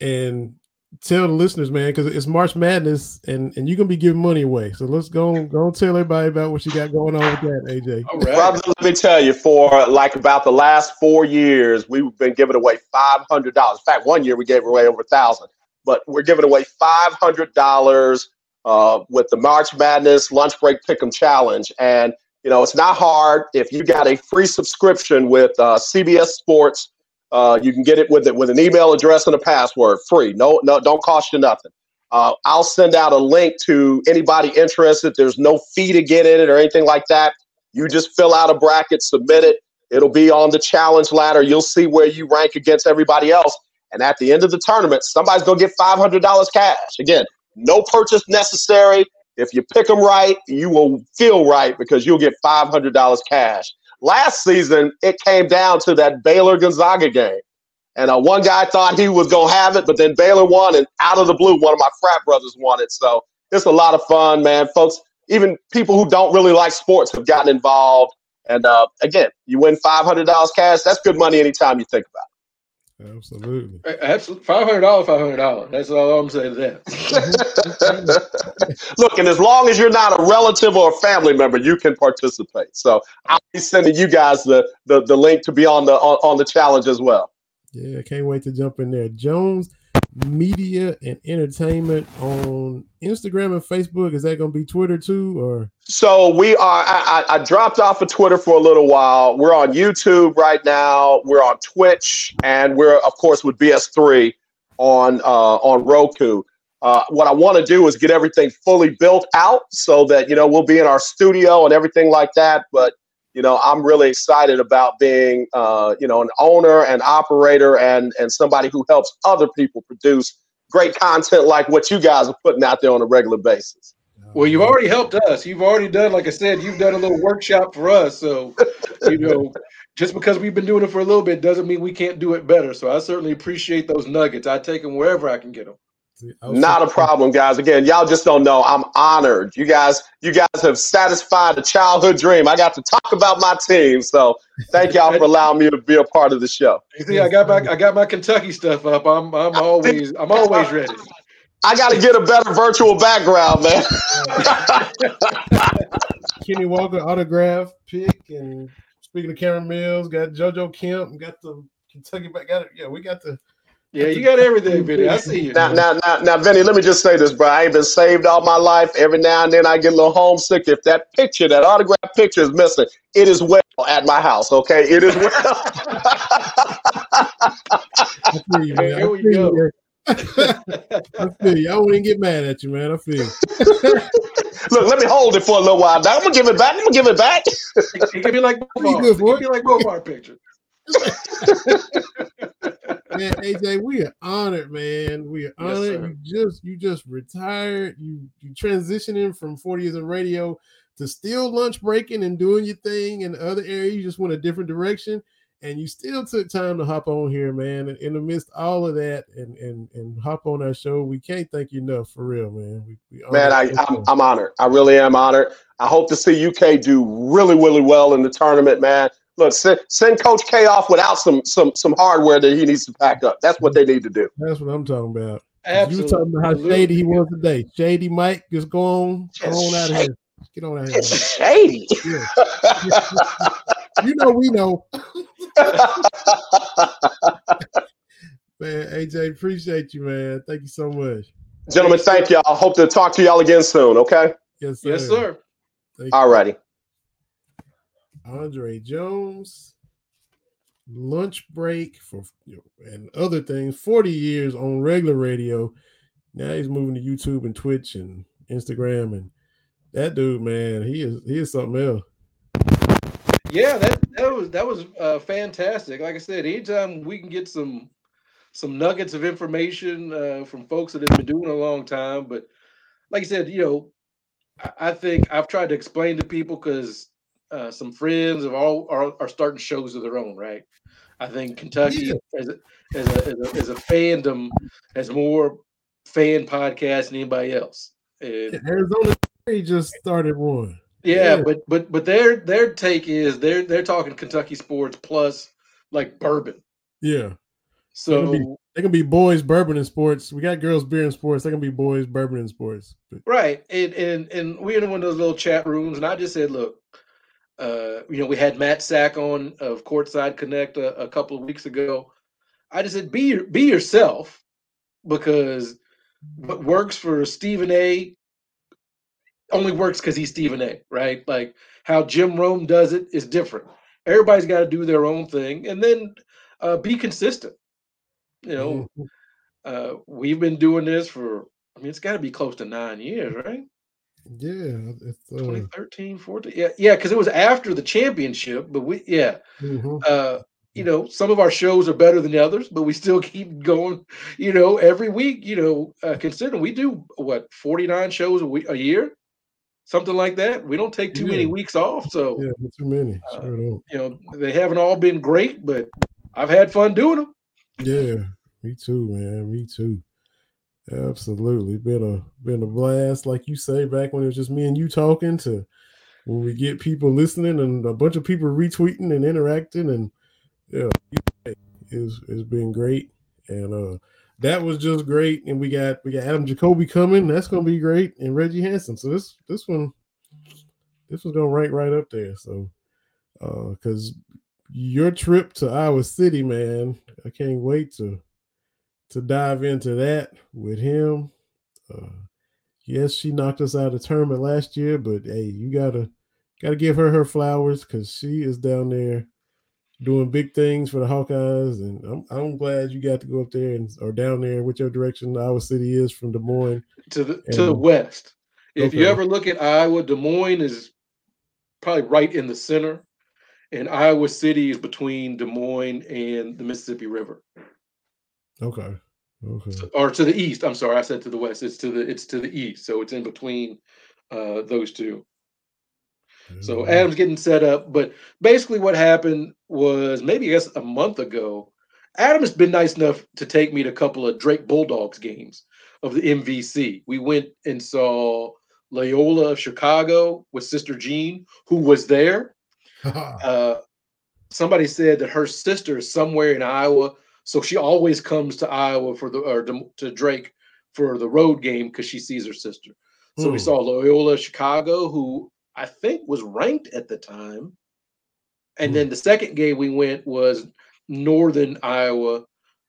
and tell the listeners, man, because it's March Madness, and and you're gonna be giving money away. So let's go go tell everybody about what you got going on with that, AJ. All right. Brother, let me tell you, for like about the last four years, we've been giving away five hundred dollars. In fact, one year we gave away over a thousand, but we're giving away five hundred dollars uh, with the March Madness Lunch Break Pick'em Challenge. And, you know, it's not hard. If you got a free subscription with uh, CBS Sports, uh, you can get it with it with an email address and a password, free. No, no, don't cost you nothing. Uh, I'll send out a link to anybody interested. There's no fee to get in it or anything like that. You just fill out a bracket, submit it. It'll be on the challenge ladder. You'll see where you rank against everybody else. And at the end of the tournament, somebody's going to get $500 cash. Again, no purchase necessary. If you pick them right, you will feel right because you'll get $500 cash. Last season, it came down to that Baylor Gonzaga game. And uh, one guy thought he was going to have it, but then Baylor won, and out of the blue, one of my frat brothers won it. So it's a lot of fun, man. Folks, even people who don't really like sports have gotten involved. And uh, again, you win $500 cash. That's good money anytime you think about it. Absolutely. Absolutely. Five hundred dollars, five hundred dollars. That's all I'm saying to that. <laughs> Look, and as long as you're not a relative or a family member, you can participate. So I'll be sending you guys the the, the link to be on the on, on the challenge as well. Yeah, I can't wait to jump in there. Jones media and entertainment on Instagram and Facebook. Is that going to be Twitter too, or? So we are. I, I, dropped off of Twitter for a little while. We're on YouTube right now. We're on Twitch, and we're of course with BS3 on uh, on Roku. Uh, what I want to do is get everything fully built out so that you know we'll be in our studio and everything like that. But you know, I'm really excited about being, uh, you know, an owner and operator and and somebody who helps other people produce great content like what you guys are putting out there on a regular basis. Well, you've already helped us. You've already done, like I said, you've done a little workshop for us. So, <laughs> you know, just because we've been doing it for a little bit doesn't mean we can't do it better. So I certainly appreciate those nuggets. I take them wherever I can get them. Not a problem, guys. Again, y'all just don't know. I'm honored. You guys, you guys have satisfied a childhood dream. I got to talk about my team. So thank y'all for allowing me to be a part of the show. You see, I got my I got my Kentucky stuff up. I'm I'm always I'm always ready. I got to get a better virtual background, man. <laughs> Kenny Walker autograph pick, and speaking of Cameron Mills, got JoJo Kemp, got the Kentucky back. Got it. Yeah, we got the. Yeah, you got everything, Vinny. I see you. Now, now, now, now, Vinny, let me just say this, bro. I ain't been saved all my life. Every now and then I get a little homesick. If that picture, that autograph picture is missing, it is well at my house, okay? It is well. <laughs> I feel you, man. I Here we go. you. <laughs> I feel you. I wouldn't get mad at you, man. I feel you. <laughs> Look, let me hold it for a little while. Now, I'm gonna give it back. I'm gonna give it back. It can be like both Pretty good It for can be like both our pictures. Man, AJ, we are honored, man. We are honored. sir. you just you just retired. You you transitioning from 40 years of radio to still lunch breaking and doing your thing in other areas. You just went a different direction. And you still took time to hop on here, man. And in the midst of all of that and and and hop on our show. We can't thank you enough for real, man. We, we Man, I, I'm, I'm honored. I really am honored. I hope to see UK do really, really well in the tournament, man. Look, send, send Coach K off without some some some hardware that he needs to pack up. That's what they need to do. That's what I'm talking about. You Absolutely. were talking about how shady he was today. Shady Mike, just go on, go on out of here. Get on out of here. It's shady. Yeah. <laughs> you know, we know. <laughs> Man, AJ, appreciate you, man. Thank you so much. Gentlemen, thank y'all. Hope to talk to y'all again soon. Okay. Yes, sir. Yes, sir. Thank All righty. Andre Jones, lunch break for and other things. Forty years on regular radio. Now he's moving to YouTube and Twitch and Instagram, and that dude, man, he is he is something else. Yeah, that that was that was uh, fantastic. Like I said, anytime we can get some some nuggets of information uh, from folks that have been doing a long time, but like I said, you know, I, I think I've tried to explain to people because uh, some friends of all are, are starting shows of their own, right? I think Kentucky Yeah. as a, as a as a as a fandom has more fan podcasts than anybody else. And Arizona they just started one. yeah, Yeah. but but but their their take is they're they're talking Kentucky sports plus like bourbon. Yeah. So be- They can be boys, bourbon, and sports. We got girls, beer, and sports. They can be boys, bourbon, and sports. Right, and and and we're in one of those little chat rooms, and I just said, look, uh, you know, we had Matt Sack on of Courtside Connect a, a couple of weeks ago. I just said, be your- be yourself, because what works for Stephen A. only works because he's Stephen A. Right, like how Jim Rome does it is different. Everybody's got to do their own thing, and then uh, be consistent. You know, Mhm. uh, we've been doing this for, I mean, it's got to be close to nine years, right? Yeah, it's uh, 2013, 14. Yeah, yeah, because it was after the championship, but we, yeah, mhm. uh, you know, some of our shows are better than the others, but we still <laughs> keep going, you know, every week, you know, uh, considering we do what 49 shows a week, a year, something like that. We don't take too many weeks off. So, yeah, too many. Uh, Sure you know, they haven't all been great, but I've had fun doing them. Yeah, me too, man. Me too. Absolutely, been a been a blast, like you say, back when it was just me and you talking to when we get people listening and a bunch of people retweeting and interacting and yeah, it's it's been great. And uh that was just great. And we got we got Adam Jacobi coming. That's gonna be great. And Reggie Hanson. So this this one this was gonna rank right up there. So uh because your trip to Iowa City man I can't wait to to dive into that with him. Uh, yes, she knocked us out of tournament last year, but hey, you gotta gotta give her her flowers because she is down there doing big things for the Hawkeyes, and I'm I'm glad you got to go up there and or down there, whichever direction Iowa City is from Des Moines. to the to the west. If you ever look at Iowa, Des Moines is probably right in the center, and Iowa City is between Des Moines and the Mississippi River. Okay, Okay. or to the east. I'm sorry, I said to the west. It's to the it's to the east, so it's in between uh, those two. So Adam's getting set up, but basically what happened was maybe I guess a month ago. Adam has been nice enough to take me to a couple of Drake Bulldogs games of the MVC. We went and saw Loyola of Chicago with Sister Jean, who was there. <laughs> Uh, somebody said that her sister is somewhere in Iowa, so she always comes to Iowa for the or to, to Drake for the road game because she sees her sister. So we Hmm. saw Loyola Chicago, who I think was ranked at the time. And Hmm. then the second game we went was Northern Iowa,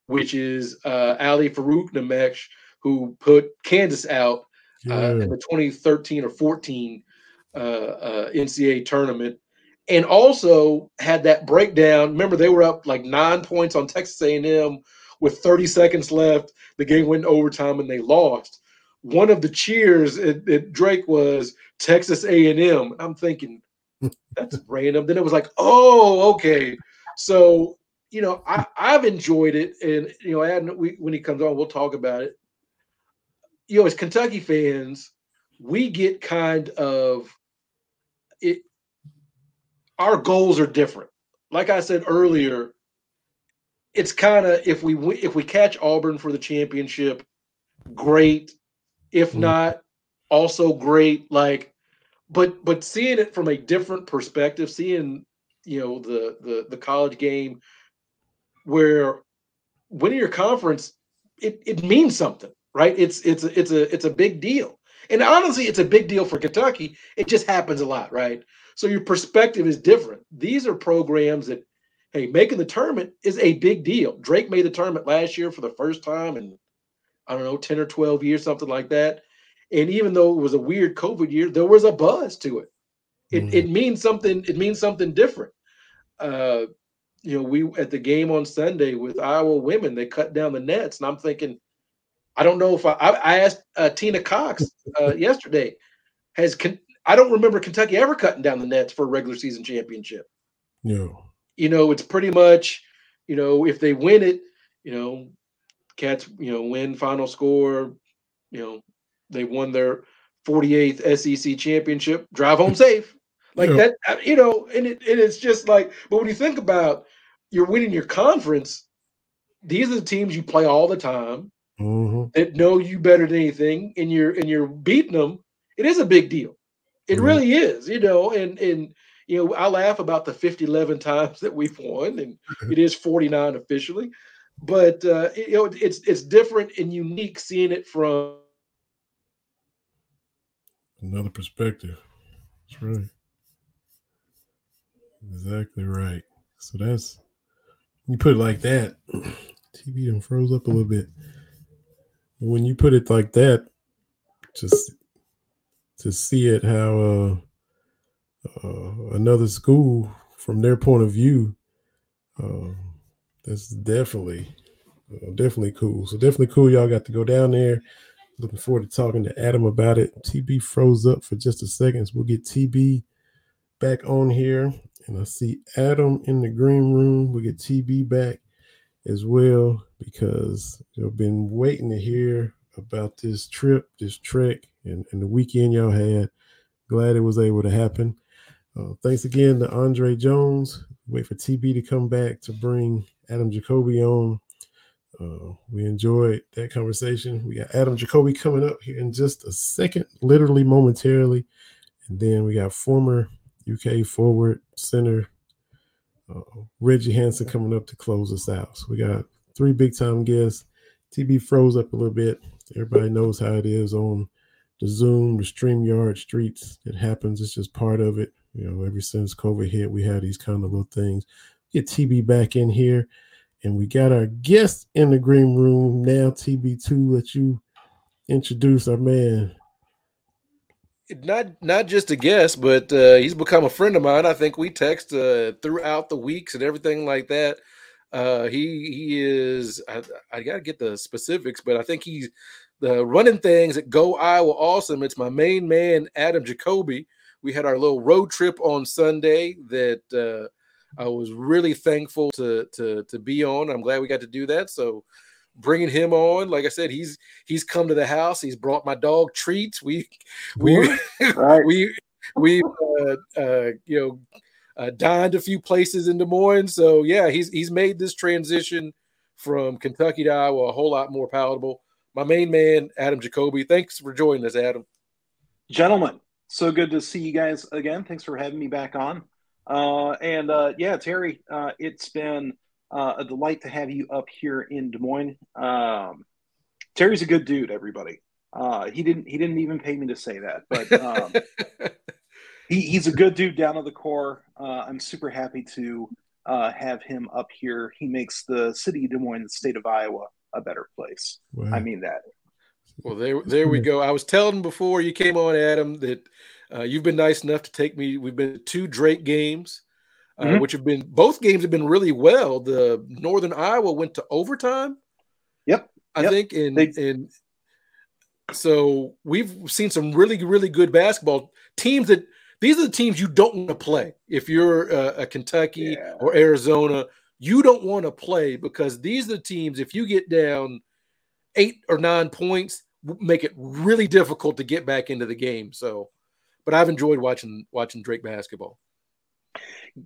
which is uh, Ali Farokhmanesh, who put Kansas out uh, Yeah. in the 2013 or 14 uh, uh, NCAA tournament, and also had that breakdown. Remember, they were up like nine points on Texas A&M with 30 seconds left. The game went overtime, and they lost. One of the cheers at, at Drake was Texas A&M. I'm thinking <laughs> that's random. Then it was like, oh, okay. So you know, I, I've enjoyed it, and you know, Adam, we, when he comes on, we'll talk about it you know, as Kentucky fans, we get kind of it. Our goals are different. Like I said earlier, it's kind of if we if we catch Auburn for the championship, great. If Mm. not, also great. Like, but but seeing it from a different perspective, seeing you know the the the college game where winning your conference it, it means something right it's it's a, it's a it's a big deal and honestly it's a big deal for kentucky it just happens a lot right so your perspective is different. These are programs that hey making the tournament is a big deal. Drake made the tournament last year for the first time in i don't know 10 or 12 years something like that. And even though it was a weird covid year there was a buzz to it. It, Mhm. it means something it means something different. Uh you know, we at the game on Sunday with Iowa women, they cut down the nets, and I'm thinking, I don't know if I I, I asked uh, Tina Cox uh, yesterday, has I don't remember Kentucky ever cutting down the nets for a regular season championship. Yeah. You know, it's pretty much, you know, if they win it, you know, Cats, you know, win final score, you know, they won their 48th SEC championship, drive home safe. <laughs> Like Yeah. that, uh, you know, and it, and it's just like, but when you think about you're winning your conference, these are the teams you play all the time hmm that know you better than anything, and you're and you're beating them. It is a big deal. It Mhm. really is, you know, and and you know, I laugh about the 50, 11 times that we've won, and <laughs> it is 49 officially, but uh, it- you know, it's it's different and unique seeing it from Another perspective. That's right. Exactly right. So that's you put it like that. <clears throat> TV done froze up a little bit. When you put it like that, just to see it how uh, uh, another school from their point of view, uh, that's definitely uh, definitely cool. So definitely cool. Y'all got to go down there. Looking forward to talking to Adam about it. TB froze up for just a second. So we'll get TB back on here. And I see Adam in the green room. We'll get TB back as well because you've been waiting to hear about this trip, this trek, and, and the weekend y'all had. Glad it was able to happen. Uh, thanks again to Andre Jones. Wait for TB to come back to bring Adam Jacobi on. Uh, we enjoyed that conversation. We got Adam Jacobi coming up here in just a second, literally momentarily. And then we got former UK forward center uh, Reggie Hanson coming up to close us out. So we got three big time guests. TB froze up a little bit. Everybody knows how it is on the Zoom, the StreamYard streets. It happens. It's just part of it. You know, ever since COVID hit, we had these kind of little things. Get TB back in here. And we got our guest in the green room now, TB2. Let you introduce our man. not not just a guest, but uh, he's become a friend of mine. I think we text uh, throughout the weeks and everything like that. Uh, he he is. I, I got to get the specifics, but I think he's the running things at Go Iowa Awesome. It's my main man, Adam Jacobi. We had our little road trip on Sunday that uh, I was really thankful to to to be on. I'm glad we got to do that. So bringing him on. Like I said, he's he's come to the house. He's brought my dog treats. We we right. <laughs> we we uh, uh, you know uh, dined a few places in Des Moines. So yeah, he's he's made this transition from Kentucky to Iowa a whole lot more palatable. My main man, Adam Jacobi. Thanks for joining us, Adam. Gentlemen, so good to see you guys again. Thanks for having me back on. Uh, and uh, yeah, Terry, uh, it's been uh, a delight to have you up here in Des Moines. Um, Terry's a good dude, everybody. Uh, he didn't he didn't even pay me to say that, but um, <laughs> he, he's a good dude down to the core. Uh, I'm super happy to have him up here. He makes the city of Des Moines, the state of Iowa, a better place. Wow. I mean that. Well, there, there we go. I was telling before you came on, Adam, that uh, you've been nice enough to take me. We've been two Drake games, uh, mm-hmm. which have been both games have been really well. The Northern Iowa went to overtime. Yep, I yep. think, and they... and so we've seen some really really good basketball teams. That these are the teams you don't want to play if you're a, a Kentucky yeah. or Arizona. You don't want to play because these are the teams. If you get down eight or nine points, make it really difficult to get back into the game. So but I've enjoyed watching watching Drake basketball.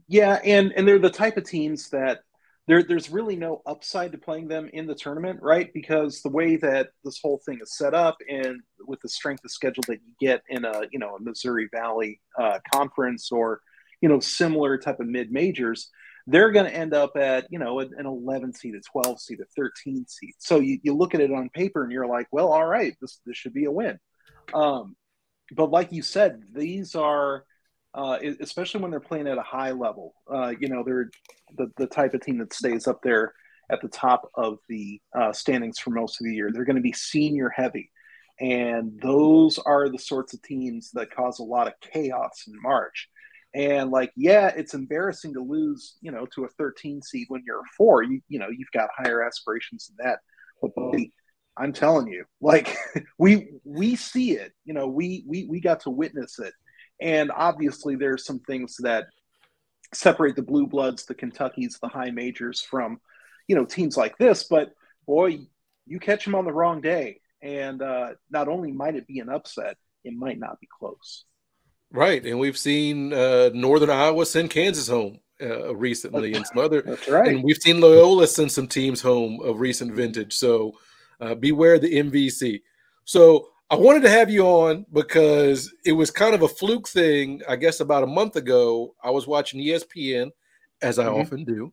Yeah, and and they're the type of teams that there there's really no upside to playing them in the tournament, right? Because the way that this whole thing is set up, and with the strength of schedule that you get in a you know a Missouri Valley uh, conference or you know similar type of mid majors, they're going to end up at you know an 11 seed, a 12 seed, a 13 seed. So you, you look at it on paper and you're like, well, all right, this this should be a win. Um, but like you said, these are uh, especially when they're playing at a high level. Uh, you know, they're the, the type of team that stays up there at the top of the uh, standings for most of the year. They're going to be senior heavy. And those are the sorts of teams that cause a lot of chaos in March. And like, yeah, it's embarrassing to lose, you know, to a 13 seed when you're a four. You, you know, you've got higher aspirations than that. But I'm telling you, like <laughs> we we see it, you know, we we we got to witness it. And obviously there's some things that separate the blue bloods, the Kentuckies, the high majors from, you know, teams like this, but boy, you catch them on the wrong day and uh, not only might it be an upset, it might not be close. Right, and we've seen uh, Northern Iowa send Kansas home uh, recently, and some other. That's right. And we've seen Loyola send some teams home of recent vintage. So uh, beware the MVC. So I wanted to have you on because it was kind of a fluke thing. I guess about a month ago, I was watching ESPN, as I mm-hmm. often do,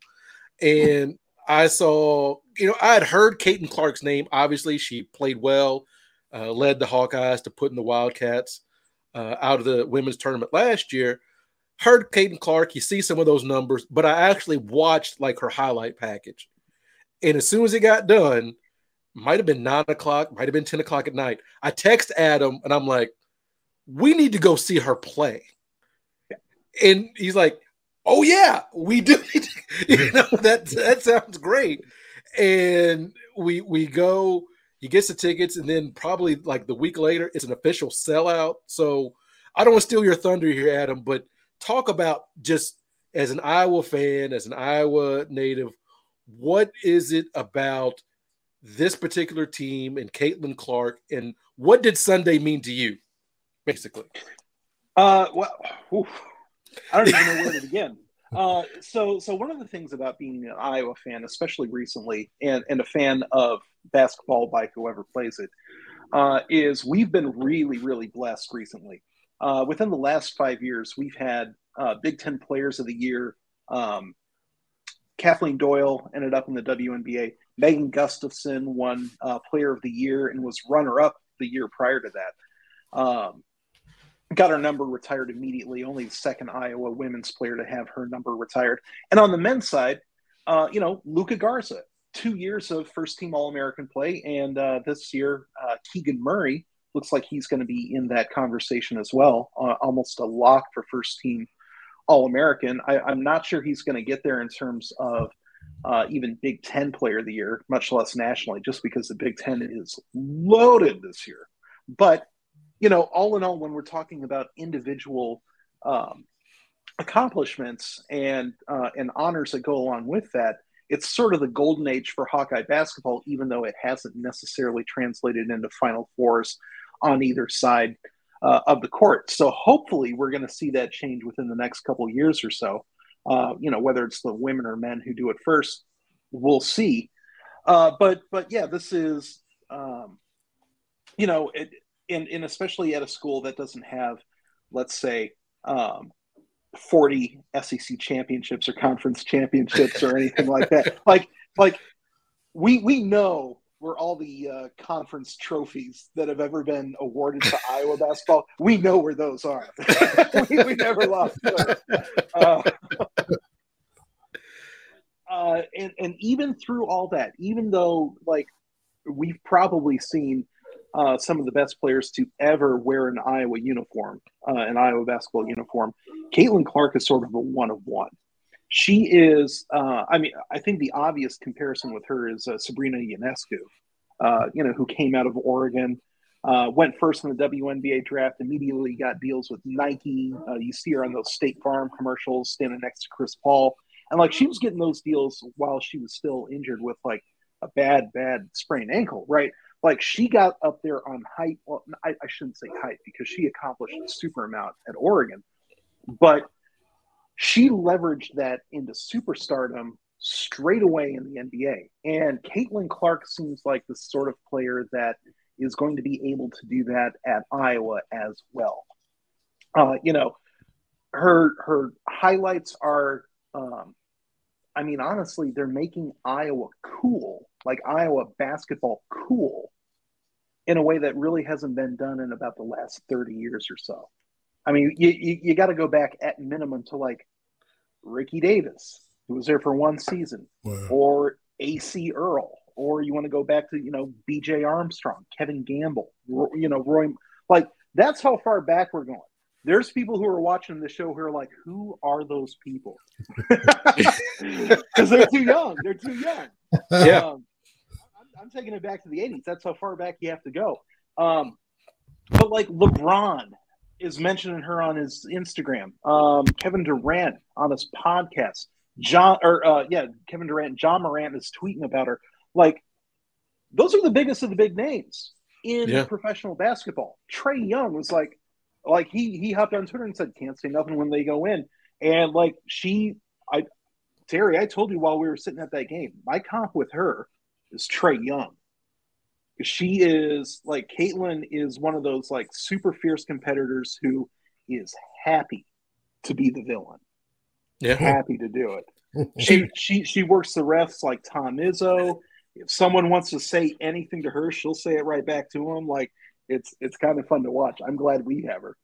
and I saw, you know, I had heard Caitlin Clark's name. Obviously, she played well, uh, led the Hawkeyes to putting the Wildcats uh, out of the women's tournament last year. Heard Caitlin Clark, you see some of those numbers, but I actually watched like her highlight package. And as soon as it got done, might have been nine o'clock, might have been 10 o'clock at night. I text Adam and I'm like, we need to go see her play. And he's like, oh yeah, we do. <laughs> you know, that that sounds great. And we we go, he gets the tickets, and then probably like the week later, it's an official sellout. So I don't want to steal your thunder here, Adam, but talk about just as an Iowa fan, as an Iowa native, what is it about – this particular team and Caitlin Clark, and what did Sunday mean to you, basically? Uh, well, oof, I don't even know where to begin. <laughs> Uh, so, so one of the things about being an Iowa fan, especially recently, and, and a fan of basketball by whoever plays it, uh, is we've been really, really blessed recently. Uh, within the last five years, we've had uh, Big Ten Players of the Year. Um, Kathleen Doyle ended up in the WNBA. Megan Gustafson won uh, Player of the Year and was runner up the year prior to that. Um, got her number retired immediately, only the second Iowa women's player to have her number retired. And on the men's side, uh, you know, Luka Garza, two years of first team All American play. And uh, this year, uh, Keegan Murray looks like he's going to be in that conversation as well, uh, almost a lock for first team All American. I'm not sure he's going to get there in terms of uh, even Big Ten Player of the Year, much less nationally, just because the Big Ten is loaded this year. But you know, all in all, when we're talking about individual um, accomplishments and uh, and honors that go along with that, it's sort of the golden age for Hawkeye basketball, even though it hasn't necessarily translated into Final Fours on either side uh, of the court. So hopefully, we're going to see that change within the next couple years or so. Uh, you know, whether it's the women or men who do it first, we'll see. Uh, but but yeah, this is um, you know, it, and, and especially at a school that doesn't have, let's say, um, 40 SEC championships or conference championships or anything like that. <laughs> Like, like we we know where all the uh, conference trophies that have ever been awarded to <laughs> Iowa basketball, we know where those are. <laughs> we, we, never lost. Uh, <laughs> uh, and and even through all that, even though like we've probably seen uh, some of the best players to ever wear an Iowa uniform, uh, an Iowa basketball uniform. Caitlin Clark is sort of a one of one. She is, uh, I mean, I think the obvious comparison with her is uh, Sabrina Ionescu, uh, you know, who came out of Oregon, uh, went first in the WNBA draft, immediately got deals with Nike. you see her on those State Farm commercials standing next to Chris Paul. And like she was getting those deals while she was still injured with like a bad, bad sprained ankle, right? like she got up there on height. Well, I, I shouldn't say height because she accomplished a super amount at Oregon, but she leveraged that into superstardom straight away in the NBA. And Caitlin Clark seems like the sort of player that is going to be able to do that at Iowa as well. Uh, you know, her her highlights are, um, I mean, honestly, they're making Iowa cool, like Iowa basketball cool in a way that really hasn't been done in about the last 30 years or so. I mean, you, you, you got to go back at minimum to like Ricky Davis, who was there for one season, wow. or Acie Earl, or you want to go back to, you know, BJ Armstrong, Kevin Gamble, you know, Roy. Like, that's how far back we're going. There's people who are watching the show who are like, who are those people? <laughs> <laughs> Because they're too young. They're too young. Yeah. Um, I'm taking it back to the 80s. That's how far back you have to go. Um, but like LeBron is mentioning her on his Instagram. Um, Kevin Durant on his podcast. John or uh, yeah, Kevin Durant, Ja Morant is tweeting about her. Like those are the biggest of the big names in yeah. professional basketball. Trae Young was like, like he he hopped on Twitter and said, "Can't say nothing when they go in." And like she, I, Terry, I told you while we were sitting at that game, my comp with her is Trae Young. She is like Caitlin is one of those like super fierce competitors who is happy to be the villain. Yeah. Happy to do it. <laughs> she she she works the refs like Tom Izzo. If someone wants to say anything to her, she'll say it right back to him. Like it's it's kind of fun to watch. I'm glad we have her.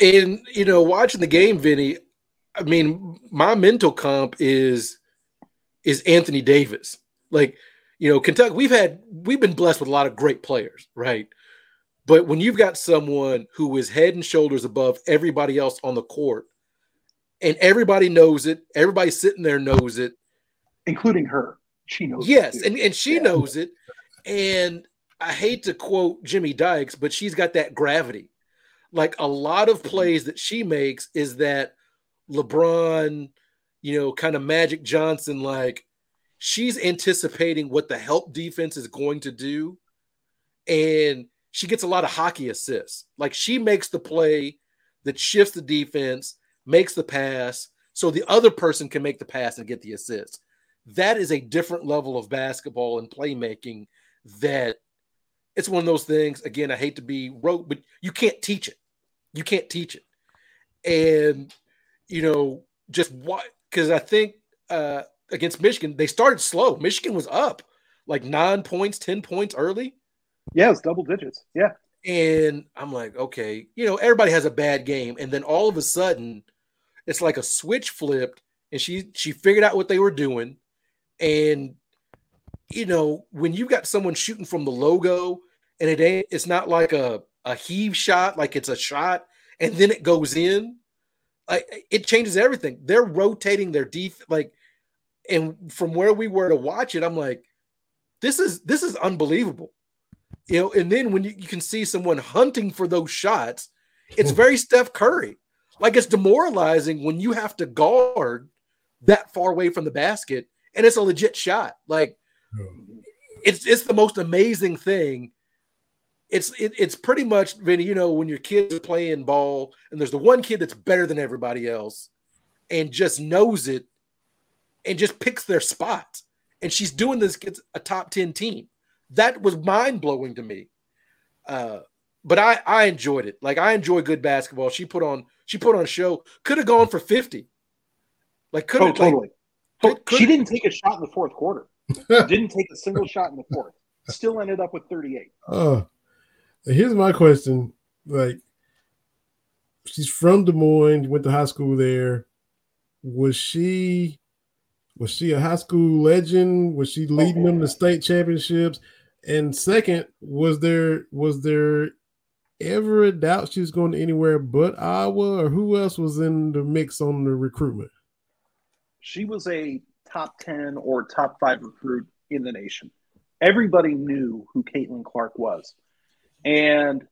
and you know, watching the game, Vinny, I mean, my mental comp is is Anthony Davis. Like you know, Kentucky, we've had we've been blessed with a lot of great players, right? But when you've got someone who is head and shoulders above everybody else on the court, and everybody knows it, everybody sitting there knows it, including her. She knows. Yes, and, and she yeah. knows it. And I hate to quote Jimmy Dykes, but she's got that gravity. Like a lot of mm-hmm. plays that she makes is that LeBron, you know, kind of Magic Johnson, like she's anticipating what the help defense is going to do. And she gets a lot of hockey assists. Like she makes the play that shifts the defense, makes the pass, so the other person can make the pass and get the assist. That is a different level of basketball and playmaking that it's one of those things. Again, I hate to be rote, but you can't teach it. You can't teach it. And, you know, just what, because I think uh, against Michigan, they started slow. Michigan was up like nine points, 10 points early. Yeah, it's double digits. Yeah. And I'm like, okay, you know, everybody has a bad game. And then all of a sudden, it's like a switch flipped and she she figured out what they were doing. And you know, when you got someone shooting from the logo and it ain't it's not like a, a heave shot, like it's a shot, and then it goes in, like it changes everything. They're rotating their def like and from where we were to watch it, I'm like, this is this is unbelievable. You know, and then when you, you can see someone hunting for those shots, it's hmm. very Steph Curry. Like it's demoralizing when you have to guard that far away from the basket and it's a legit shot. Like hmm. it's it's the most amazing thing. It's it, it's pretty much Vinny, you know, when your kids are playing ball and there's the one kid that's better than everybody else and just knows it and just picks their spot. And she's doing this against a top 10 team. That was mind blowing to me. Uh, but I I enjoyed it. Like I enjoy good basketball. She put on she put on a show. Could have gone for 50. Like could have Oh, totally. could- could- she didn't take a shot in the fourth quarter. <laughs> didn't take a single shot in the fourth. Still ended up with 38. Uh, here's my question: Like, she's from Des Moines, went to high school there. Was she? Was she a high school legend? Was she leading them to oh. state championships? And second, was there was there ever a doubt she was going to anywhere but Iowa, or who else was in the mix on the recruitment? She was a top 10 or top five recruit in the nation. Everybody knew who Caitlin Clark was. And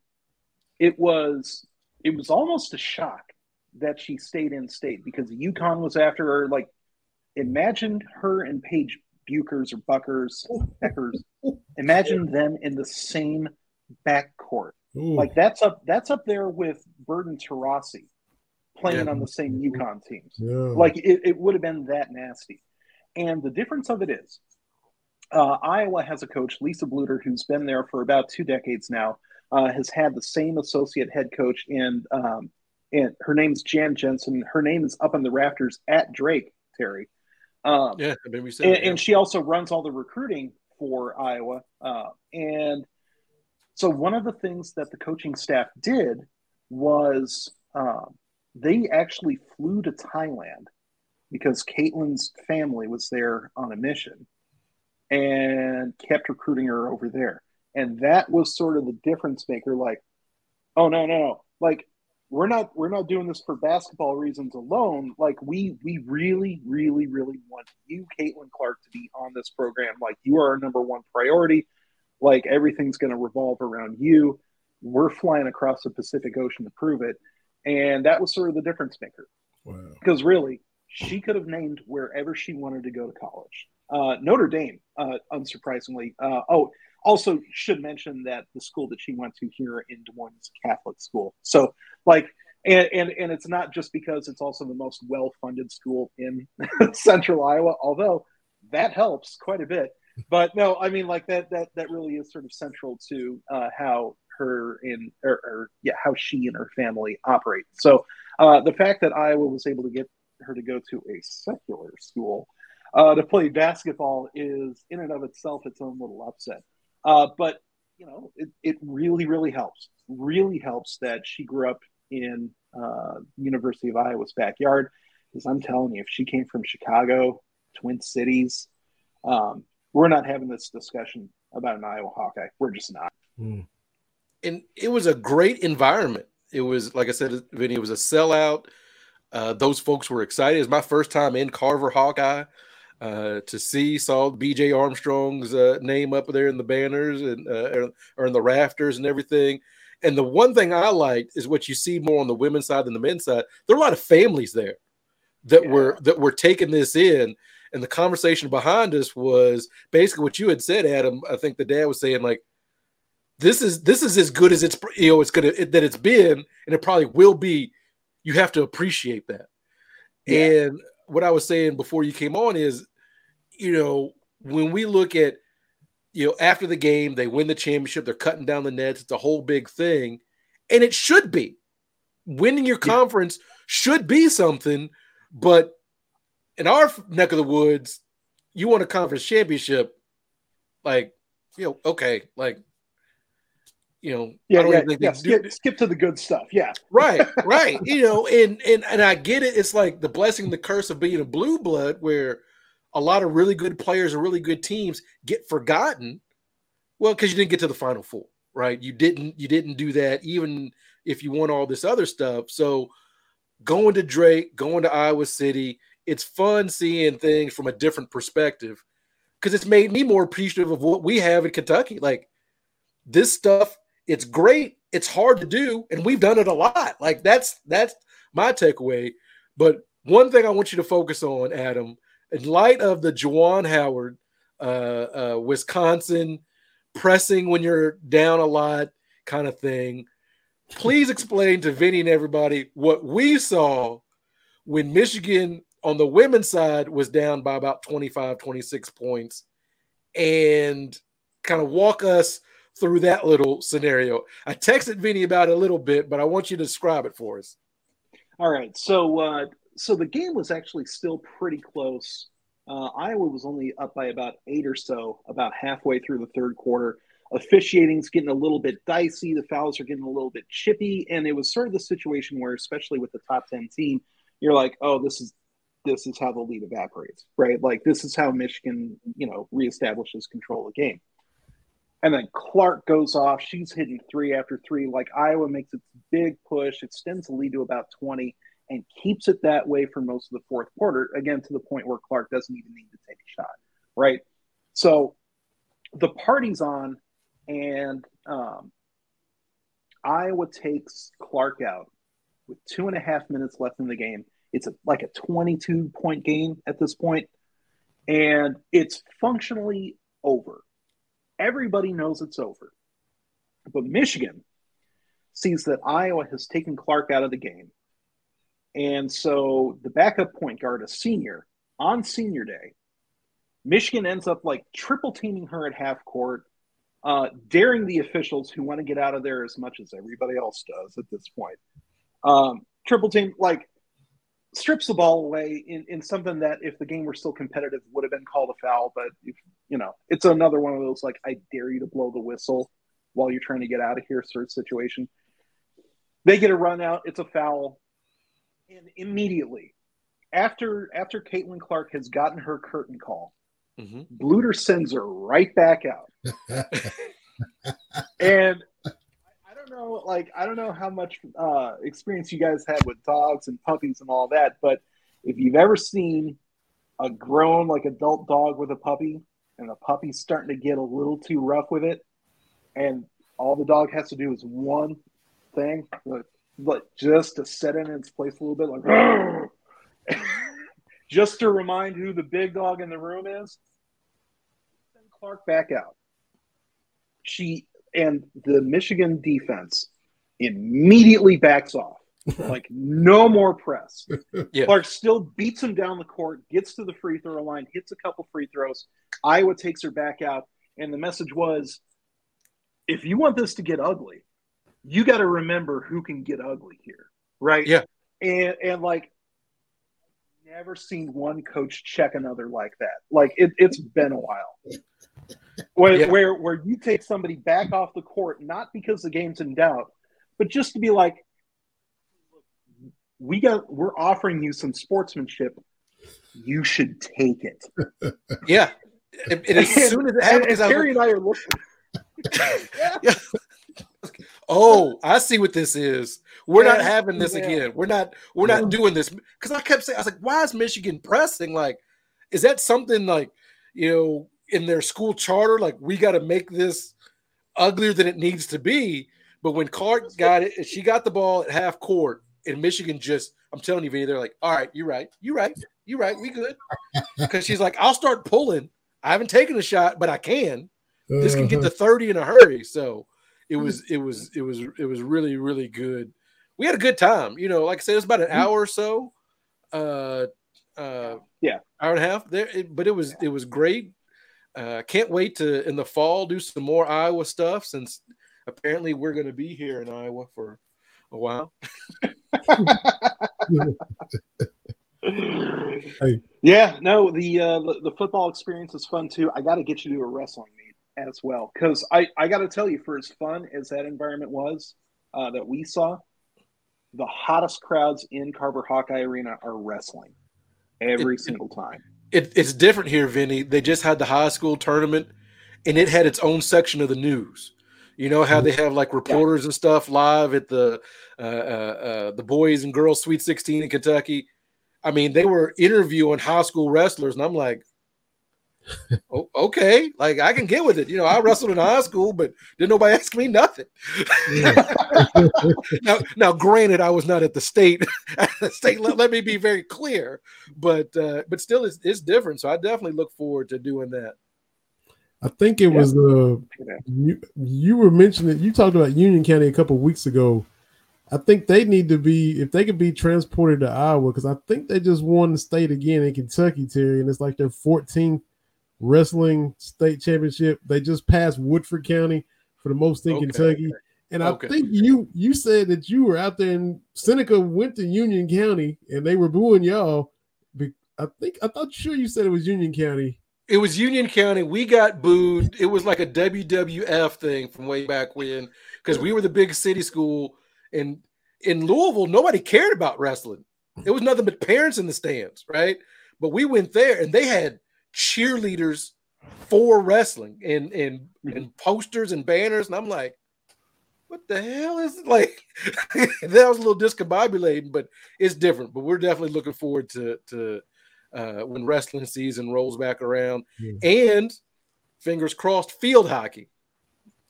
it was it was almost a shock that she stayed in state because UConn was after her. Like, imagine her and Paige Bukers or Buckers, Beckers. Imagine them in the same backcourt. Ooh, Like that's up that's up there with Bird and Taurasi playing Yeah. on the same UConn teams. yeah. Like it, it would have been that nasty. And the difference of it is uh, Iowa has a coach, Lisa Bluder, who's been there for about two decades now, uh, has had the same associate head coach in, um, and her name's Jan Jensen. Her name is up on the rafters at Drake, Terry. Um, yeah, I mean we said and, yeah. and she also runs all the recruiting for Iowa. Uh, and so one of the things that the coaching staff did was um, they actually flew to Thailand because Caitlin's family was there on a mission and kept recruiting her over there. And that was sort of the difference maker. Like, oh no, no, no! Like we're not we're not doing this for basketball reasons alone. Like we we really, really, really want you, Caitlin Clark, to be on this program. Like you are our number one priority. Like everything's going to revolve around you. We're flying across the Pacific Ocean to prove it. And that was sort of the difference maker wow. because really she could have named wherever she wanted to go to college. Uh, Notre Dame, uh, unsurprisingly. Uh, oh, also should mention that the school that she went to here in Des Moines is a Catholic school. So, like, and, and and it's not just because it's also the most well-funded school in <laughs> Central Iowa, although that helps quite a bit. But no, I mean, like that that that really is sort of central to uh, how her in or, or yeah how she and her family operate. So uh, the fact that Iowa was able to get her to go to a secular school uh, to play basketball is in and of itself its own little upset. Uh, but you know, it, it really, really helps. Really helps that she grew up in uh, University of Iowa's backyard. Because I'm telling you, if she came from Chicago, Twin Cities, um, we're not having this discussion about an Iowa Hawkeye. We're just not. Mm. and it was a great environment. It was like I said, Vinny, it was a sellout. Uh, those folks were excited. It was my first time in Carver Hawkeye uh, to see saw BJ Armstrong's uh, name up there in the banners and uh, or in the rafters and everything. And the one thing I liked is what you see more on the women's side than the men's side. There are a lot of families there that Yeah. were that were taking this in. And the conversation behind us was basically what you had said, Adam. I think the dad was saying like, this is this is as good as it's you know it's gonna that it's been, and it probably will be. You have to appreciate that. Yeah. And what I was saying before you came on is, you know, when we look at, you know, after the game, they win the championship, they're cutting down the nets, it's a whole big thing. And it should be. Winning your Yeah. conference should be something, but in our neck of the woods, you want a conference championship, like, you know, okay, like, you know, I Yeah, yeah, think yeah. Skip, skip to the good stuff. Yeah, right right <laughs> you know and and and i get it it's like the blessing the curse of being a blue blood where a lot of really good players and really good teams get forgotten well because you didn't get to the final four right you didn't you didn't do that even if you won all this other stuff so going to drake going to iowa city it's fun seeing things from a different perspective because it's made me more appreciative of what we have in kentucky like this stuff it's great it's hard to do and we've done it a lot. Like that's that's my takeaway. But one thing i want you to focus on adam in light of the Juwan Howard, uh, uh, Wisconsin pressing when you're down a lot kind of thing, please explain to Vinny and everybody what we saw when Michigan on the women's side was down by about 25, 26 points and kind of walk us through that little scenario. I texted Vinny about it a little bit, but I want you to describe it for us. All right. So, uh, so the game was actually still pretty close. Uh, Iowa was only up by about eight or so, about halfway through the third quarter. Officiating's getting a little bit dicey. The fouls are getting a little bit chippy, and it was sort of the situation where, especially with the top ten team, you're like, "Oh, this is this is how the lead evaporates, right? Like this is how Michigan, you know, reestablishes control of the game." And then Clark goes off. She's hitting three after three. Like Iowa makes its big push, extends the lead to about 20 and keeps it that way for most of the fourth quarter, again, to the point where Clark doesn't even need to take a shot, right? So the party's on, and um, Iowa takes Clark out with two and a half minutes left in the game. It's a, like a 22 point game at this point, and it's functionally over. Everybody knows it's over. But Michigan sees that Iowa has taken Clark out of the game. And so the backup point guard, a senior, on senior day, Michigan ends up like triple teaming her at half court, uh, daring the officials who want to get out of there as much as everybody else does at this point. Um, triple team, like, strips the ball away in, in something that if the game were still competitive would have been called a foul but if, you know it's another one of those like i dare you to blow the whistle while you're trying to get out of here sort of situation. They get a run out it's a foul. And immediately after after caitlin clark has gotten her curtain call mm-hmm. bluder sends her right back out. <laughs> And I don't know, like, I don't know how much uh, experience you guys had with dogs and puppies and all that, but if you've ever seen a grown, like, adult dog with a puppy, and the puppy's starting to get a little too rough with it, and all the dog has to do is one thing, like, just to set it in its place a little bit, like, <laughs> just to remind who the big dog in the room is. Send Clark back out. She and the Michigan defense immediately backs off. <laughs> like no more press. Yeah. Clark still beats him down the court, gets to the free throw line, hits a couple free throws. Iowa takes her back out, and the message was, if you want this to get ugly, you got to remember who can get ugly here, right? Yeah. And and like, never seen one coach check another like that. Like it, it's been a while where, yeah. where where you take somebody back off the court not because the game's in doubt, but just to be like, we got we're offering you some sportsmanship. You should take it. <laughs> Yeah, and, and as soon as it happens, Terry and I are looking. yeah. <laughs> yeah. Oh, I see what this is. We're yeah. not having this yeah. again. We're not. We're not doing this because I kept saying, I was like, "Why is Michigan pressing? Like, is that something like you know in their school charter, like we got to make this uglier than it needs to be. But when Clark got it, she got the ball at half court, and Michigan just, I'm telling you, Vinny, they're like, all right, you're right, you're right, you're right, we good. <laughs> Because she's like, I'll start pulling. I haven't taken a shot, but I can. This can get to uh-huh. 30 in a hurry. So it was, it was, it was, it was really, really good. We had a good time. You know, like I said, it was about an hour or so. Uh, uh, yeah, hour and a half there, it, but it was, it was great uh, can't wait to in the fall do some more Iowa stuff since apparently we're going to be here in Iowa for a while. <laughs> hey. Yeah, no, the, uh, the, the football experience is fun too. I got to get you to a wrestling meet as well because I I got to tell you, for as fun as that environment was uh, that we saw, the hottest crowds in Carver Hawkeye Arena are wrestling every it, single time it, it's different here, Vinny. They just had the high school tournament, and it had its own section of the news. You know how they have like reporters and stuff live at the uh, uh, uh, the boys and girls Sweet 16 in Kentucky. I mean, they were interviewing high school wrestlers, and I'm like, oh, okay, like I can get with it. You know, I wrestled in high school, but didn't nobody ask me nothing. <laughs> now, now, granted, I was not at the state. <laughs> At the state, let, let me be very clear, but uh, but still, it's it's different. So I definitely look forward to doing that. I think it yeah. was uh you, you were mentioning you talked about Union County a couple weeks ago. I think they need to be if they could be transported to Iowa because I think they just won the state again in Kentucky, Terry, and it's like their 14th wrestling state championship. They just passed Woodford County for the most in okay. Kentucky. And okay. I think you you said that you were out there in Seneca went to Union County and they were booing y'all. I think I thought sure you said it was Union County. It was Union County. We got booed. It was like a WWF thing from way back when because we were the big city school. And in Louisville, nobody cared about wrestling. It was nothing but parents in the stands, right? But we went there and they had cheerleaders for wrestling and and and posters and banners. And I'm like, what the hell is it? like <laughs> that was a little discombobulating, but it's different. But we're definitely looking forward to to uh, when wrestling season rolls back around, yeah. and fingers crossed, field hockey.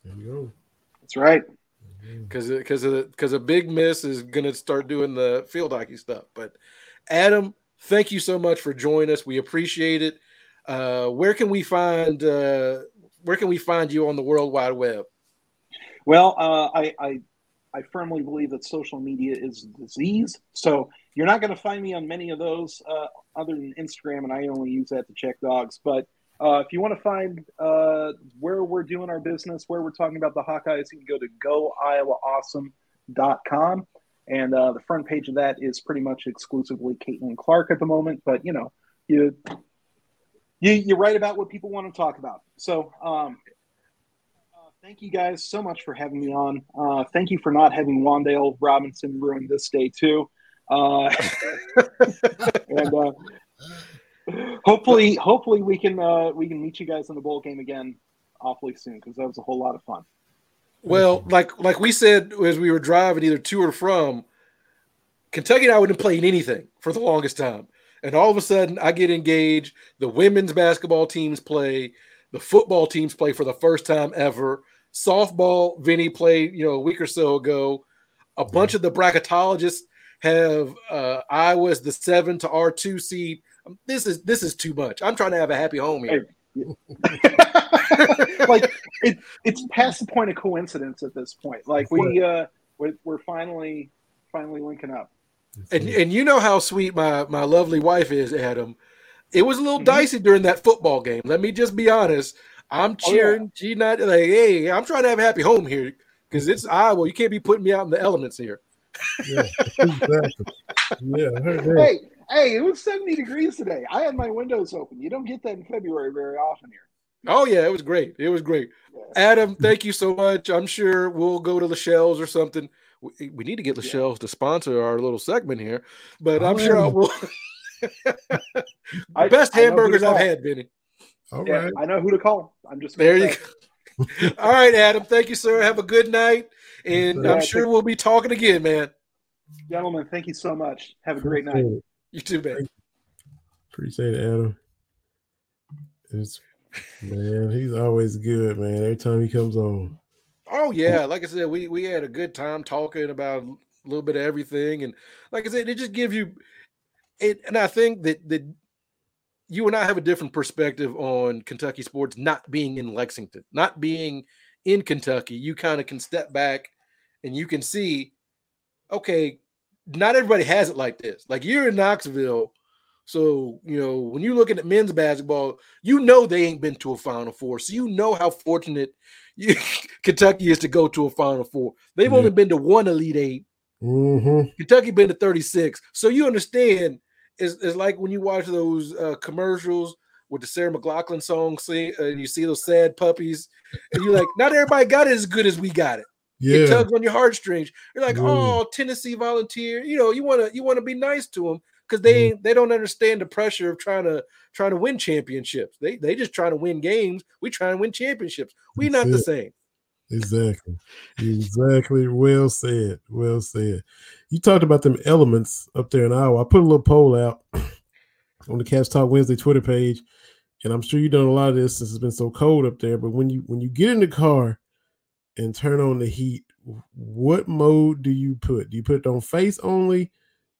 There you go. That's right. Because because because a big miss is going to start doing the field hockey stuff. But Adam, thank you so much for joining us. We appreciate it. Uh, where can we find uh, where can we find you on the World Wide Web? Well, uh, I, I I firmly believe that social media is disease. So you're not going to find me on many of those uh, other than Instagram, and I only use that to check dogs. But uh, if you want to find uh, where we're doing our business, where we're talking about the Hawkeyes, you can go to goiowaawesome.com. And uh, the front page of that is pretty much exclusively Caitlin Clark at the moment. But, you know, you, you, you write about what people want to talk about. So um, uh, thank you guys so much for having me on. Uh, thank you for not having Wan'Dale Robinson ruin this day, too. Uh, <laughs> and uh, hopefully, hopefully we can uh, we can meet you guys in the bowl game again awfully soon because that was a whole lot of fun. Well, like like we said as we were driving either to or from, Kentucky and I wouldn't play anything for the longest time. And all of a sudden I get engaged. The women's basketball teams play, the football teams play for the first time ever. Softball, Vinny played, you know, a week or so ago. A bunch of the bracketologists have uh, Iowa as the seven to R two seed. Um, this is this is too much. I'm trying to have a happy home here. <laughs> like it, it's past the point of coincidence at this point. Like we uh, we're, we're finally finally linking up. And and you know how sweet my my lovely wife is, Adam. It was a little mm-hmm. dicey during that football game. Let me just be honest. I'm cheering. Oh, yeah. She not like, hey, I'm trying to have a happy home here because it's Iowa. You can't be putting me out in the elements here yeah, exactly. Yeah, hey, hey, it was 70 degrees today. I had my windows open. You don't get that in February very often here. Oh yeah, it was great. It was great. Yeah. Adam, thank you so much. I'm sure we'll go to Lachelle's or something. We, we need to get Lachelle's yeah. to sponsor our little segment here, but I'm sure I will. <laughs> Best hamburgers I've had, Benny. All yeah, right. I know who to call. I'm just there. You go. <laughs> All right, Adam. Thank you, sir. Have a good night. And yeah, I'm sure we'll be talking again, man. Gentlemen, thank you so much. Have a great night. You too, man. Appreciate it, Adam. It's man, he's always good, man. Every time he comes on. Oh yeah, like I said, we we had a good time talking about a little bit of everything, and like I said, it just gives you it. And I think that that you and I have a different perspective on Kentucky sports not being in Lexington, not being in Kentucky. You kind of can step back and you can see, okay, not everybody has it like this. Like you're in Knoxville. So, you know, when you're looking at men's basketball, you know they ain't been to a Final Four. So you know how fortunate <laughs> you, Kentucky is to go to a Final Four. They've only been to one Elite 8 mm-hmm. Kentucky been to 36. So you understand, it's, it's like when you watch those uh, commercials with the Sarah McLachlan song, see, and you see those sad puppies, and you're like, not everybody got it as good as we got it yeah. it tugs on your heartstrings. You're like, oh, Tennessee volunteer. You know, you want to you want to be nice to them because they mm. they don't understand the pressure of trying to trying to win championships. They they just trying to win games. We try to win championships. We not the same. Exactly. Exactly. Well said. Well said. You talked about them elements up there in Iowa. I put a little poll out <clears throat> on the Cats Talk Wednesday Twitter page, and I'm sure you've done a lot of this since it's been so cold up there. But when you when you get in the car and turn on the heat, what mode do you put? Do you put it on face only?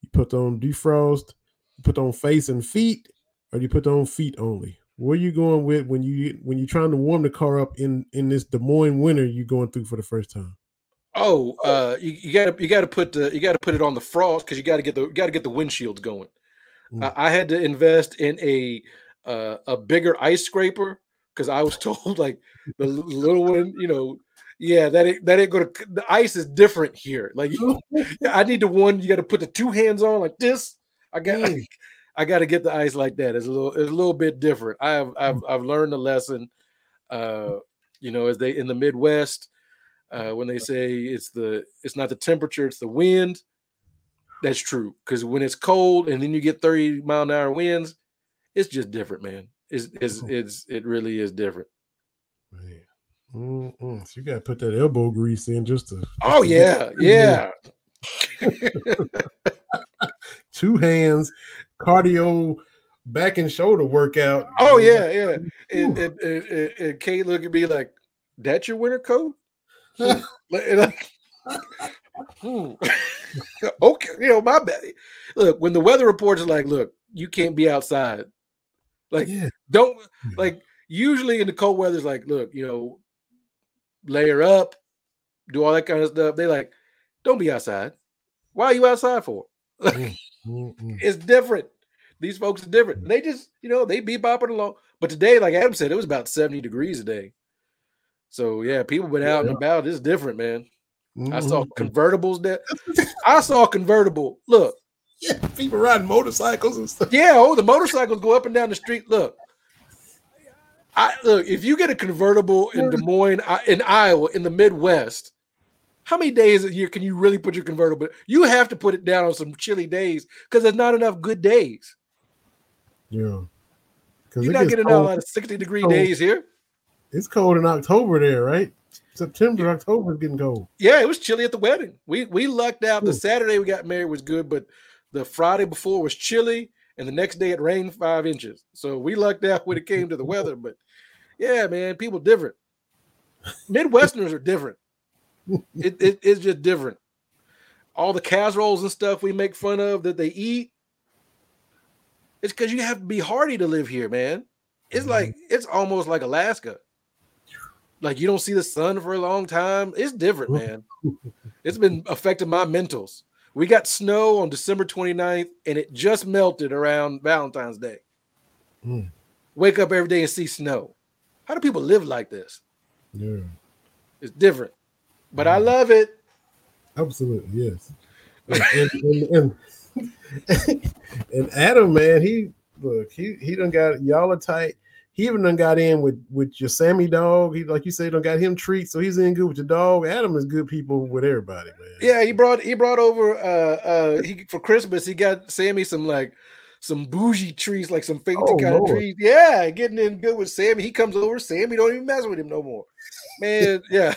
You put on defrost? You put on face and feet, or do you put on feet only? Where are you going with when you when you're trying to warm the car up in in this Des Moines winter you're going through for the first time? Oh, uh, you, you gotta you gotta put the you gotta put it on the frost because you gotta get the you gotta get the windshields going. Mm. I, I had to invest in a uh, a bigger ice scraper because I was <laughs> told like the little one, you know, yeah, that ain't, that ain't gonna. The ice is different here. Like <laughs> I need the one you got to put the two hands on like this. I got Mm. <laughs> I got to get the ice like that. It's a little it's a little bit different. I have I've I've learned a lesson. Uh, you know, as they in the Midwest, uh, when they say it's the it's not the temperature, it's the wind. That's true because when it's cold and then you get 30 mile an hour winds, it's just different, man. It's it's <laughs> it's it really is different. Man. Mm-mm. So you got to put that elbow grease in just to. Oh yeah, yeah. <laughs> Two hands, cardio, back and shoulder workout. Oh yeah, yeah. And, and, and, and, Kate look at me like, "That's your winter coat?" <laughs> Like- <laughs> okay, you know my bad. Look, when the weather reports are like, "Look, you can't be outside," like yeah. don't like. Usually in the cold weather, it's like, look, you know, layer up, do all that kind of stuff. They like, don't be outside. Why are you outside for? Mm, <laughs> mm, mm. It's different. These folks are different. They just, you know, they be bopping along. But today, like Adam said, it was about 70 degrees a day. So yeah, people been out and Yeah. about. It's different, man. I saw Mhm. convertibles there. <laughs> I saw a convertible. Look, yeah, people riding motorcycles and stuff. yeah, oh, the motorcycles go up and down the street. Look, I look. If you get a convertible in Des Moines, in Iowa, in the Midwest, how many days a year can you really put your convertible? You have to put it down on some chilly days because there's not enough good days. Yeah. You're not getting out a cold. lot of 60 degree cold. days here. It's cold in October there, right? September, October is getting cold. Yeah, it was chilly at the wedding. We we lucked out. The Saturday we got married was good, but the Friday before was chilly, and the next day it rained five inches. So we lucked out when it came to the weather. But yeah, man, people different. Midwesterners are different. It, it it's just different. All the casseroles and stuff we make fun of that they eat. It's because you have to be hardy to live here, man. It's like it's almost like Alaska. Like you don't see the sun for a long time. It's different, man. It's been affecting my mentals. We got snow on December 29th and it just melted around Valentine's Day. Mm. Wake up every day and see snow. How do people live like this? Yeah, It's different. But I love it. absolutely, yes. And, and, and, <laughs> and Adam, man, he look, he he done got y'all are tight. He even done got in with with your Sammy dog. He like you say, done got him treats, so he's in good with your dog. Adam is good people with everybody, man. Yeah, he brought he brought over uh uh he for Christmas he got Sammy some like some bougie trees, like some fancy Oh, kind Lord. of trees. Yeah, getting in good with Sammy. He comes over, Sammy don't even mess with him no more. Man, <laughs> yeah.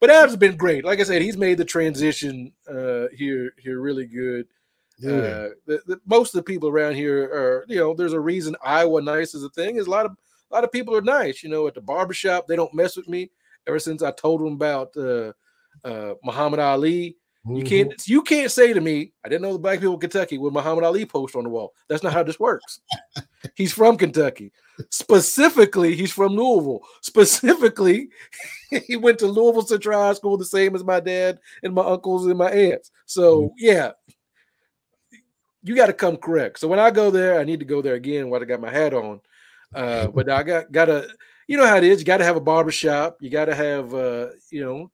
But Adam's been great. Like I said, he's made the transition uh here here really good. Yeah. Uh, the, the, most of the people around here are, you know, there's a reason Iowa nice is a thing. Is a lot of a lot of people are nice. You know, at the barbershop, they don't mess with me. Ever since I told them about uh, uh, Muhammad Ali, you Mhm. can't you can't say to me, I didn't know the black people in Kentucky with Muhammad Ali post on the wall. That's not how this works. <laughs> he's from Kentucky. Specifically, he's from Louisville. Specifically, <laughs> he went to Louisville Central High School, the same as my dad and my uncles and my aunts. So yeah, you got to come correct. So when I go there, I need to go there again while I got my hat on. Uh, but I got gotta, you know how it is. You got to have a barber shop. You got to have, uh, you know,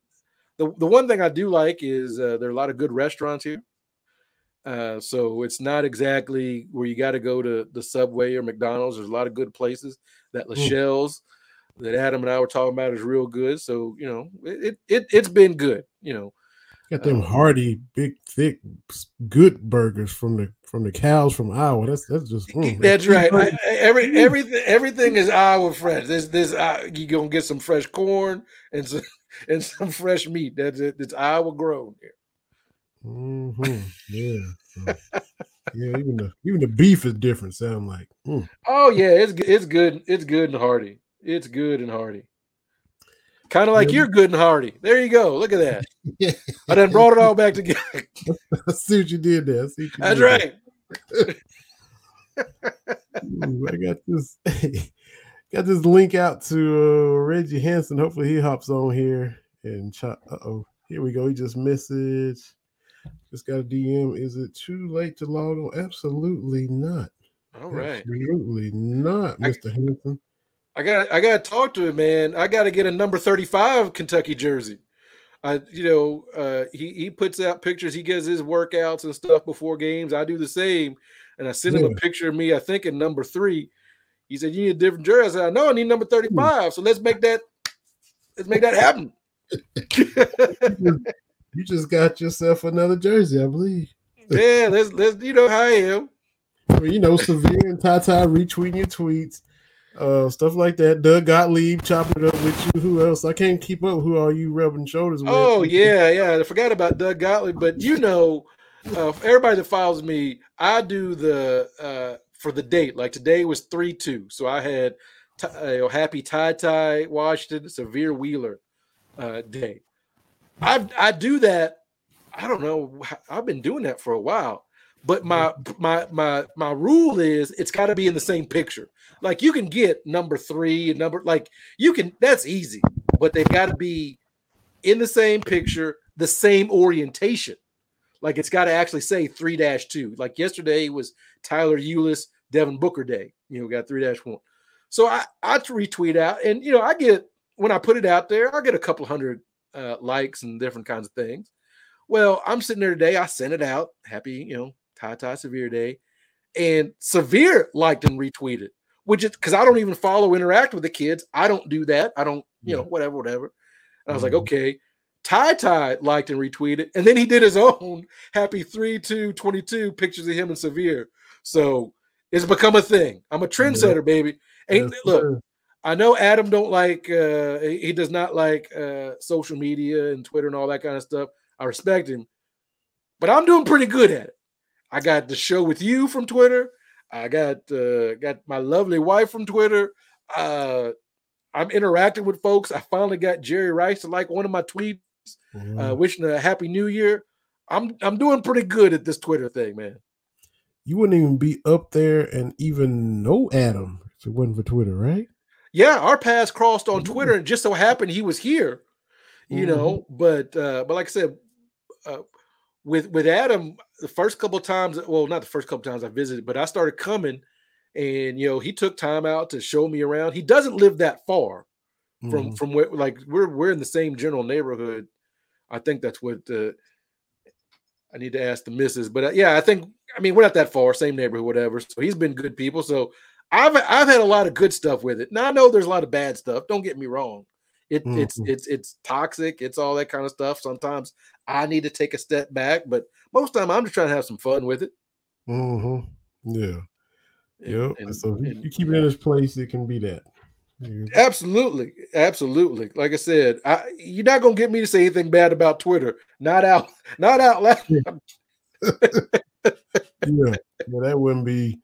the the one thing I do like is uh, there are a lot of good restaurants here. Uh, so it's not exactly where you got to go to the Subway or McDonald's. There's a lot of good places. That Lachelle's that Adam and I were talking about is real good. So you know, it it it's been good. You know, Got them Uh, hearty, big, thick, good burgers from the from the cows from Iowa. That's that's just mm, <laughs> That's right. I- every everything everything is Iowa fresh. This this uh, you gonna get some fresh corn and some <laughs> and some fresh meat. That's it. It's Iowa grown here. Mhm, Yeah. so. <laughs> yeah, even the even the beef is different. Sound like. Mm. Oh yeah, it's it's good. It's good and hearty. It's good and hearty. Kind of like Yeah. you're good and hearty. There you go. Look at that. <laughs> Yeah, I then brought it all back together. I see what you did there. I see you That's right. Ooh, I got this got this link out to uh, Reggie Hanson. Hopefully he hops on here and chop. Uh oh, here we go. He just messaged. Just got a DM. Is it too late to log on? Absolutely not. All right. Absolutely not, I- Mr. Hanson. I got I got to talk to him, man. I got to get a number 35 Kentucky jersey. I you know, uh he he puts out pictures, he gets his workouts and stuff before games. I do the same. And I sent him a picture of me, I think in number 3. He said, "You need a different jersey." I said, "No, I need number 35." So let's make that let's make that happen. <laughs> You just got yourself another jersey, I believe. yeah, let's let's you know how I am. Well, you know, Sahvir and Ty Ty retweeting your tweets, uh, stuff like that. Doug Gottlieb chopping it up with you. Who else? I can't keep up. Who are you rubbing shoulders with? Oh yeah, yeah. I forgot about Doug Gottlieb, but you know, uh, everybody that follows me, I do the uh, for the date. Like today was three two, so I had t- uh, happy Ty Ty Washington Sahvir Wheeler uh, day. I I do that. I don't know. I've been doing that for a while, but my my my my rule is it's got to be in the same picture. Like you can get number three and number like you can. That's easy, but they've got to be in the same picture, the same orientation. Like it's got to actually say 3 2. Like yesterday was Tyler Ulis, Devin Booker Day. You know, got 3 dash 1. So I, I retweet out, and you know, I get when I put it out there, I get a couple hundred uh, likes and different kinds of things. Well, I'm sitting there today, I sent it out. Happy, you know, Ty Ty Sahvir Day. And Sahvir liked and retweeted, which is because I don't even follow interact with the kids. I don't do that. I don't, you know, whatever, whatever. And I was like, Mhm. okay. Ty Ty liked and retweeted, and then he did his <laughs> own happy 3 2 22 pictures of him and Sahvir. So it's become a thing. I'm a trendsetter, baby. Ain't Yes, look, sir. I know Adam don't like uh he does not like uh social media and Twitter and all that kind of stuff. I respect him, but I'm doing pretty good at it. I got the show with you from Twitter. I got uh got my lovely wife from Twitter. Uh I'm interacting with folks. I finally got Jerry Rice to like one of my tweets, uh, Mhm. wishing a happy new year. I'm I'm doing pretty good at this Twitter thing, man. You wouldn't even be up there and even know Adam if it wasn't for Twitter, right? Yeah, our paths crossed on. Twitter, and just so happened he was here. You Mhm. know, but uh, but like I said, uh, with with Adam, the first couple times, well, not the first couple times I visited, but I started coming, and you know, he took time out to show me around. He doesn't live that far from Mhm. from where, like we're we're in the same general neighborhood. I think that's what uh, I need to ask the missus, but uh, yeah, I think I mean we're not that far, same neighborhood, whatever. So he's been good people. So I've I've had a lot of good stuff with it. Now I know there's a lot of bad stuff. Don't get me wrong. It, It's Mhm. it's it's toxic. It's all that kind of stuff. Sometimes I need to take a step back, but most of the time I'm just trying to have some fun with it. Mhm. Yeah. And- Yep. and- so if you, and- you keep it in this place, it can be that. Absolutely, absolutely. Like I said, I, you're not gonna get me to say anything bad about Twitter. Not out, <laughs> not out loud. <laughs> yeah. yeah, that wouldn't be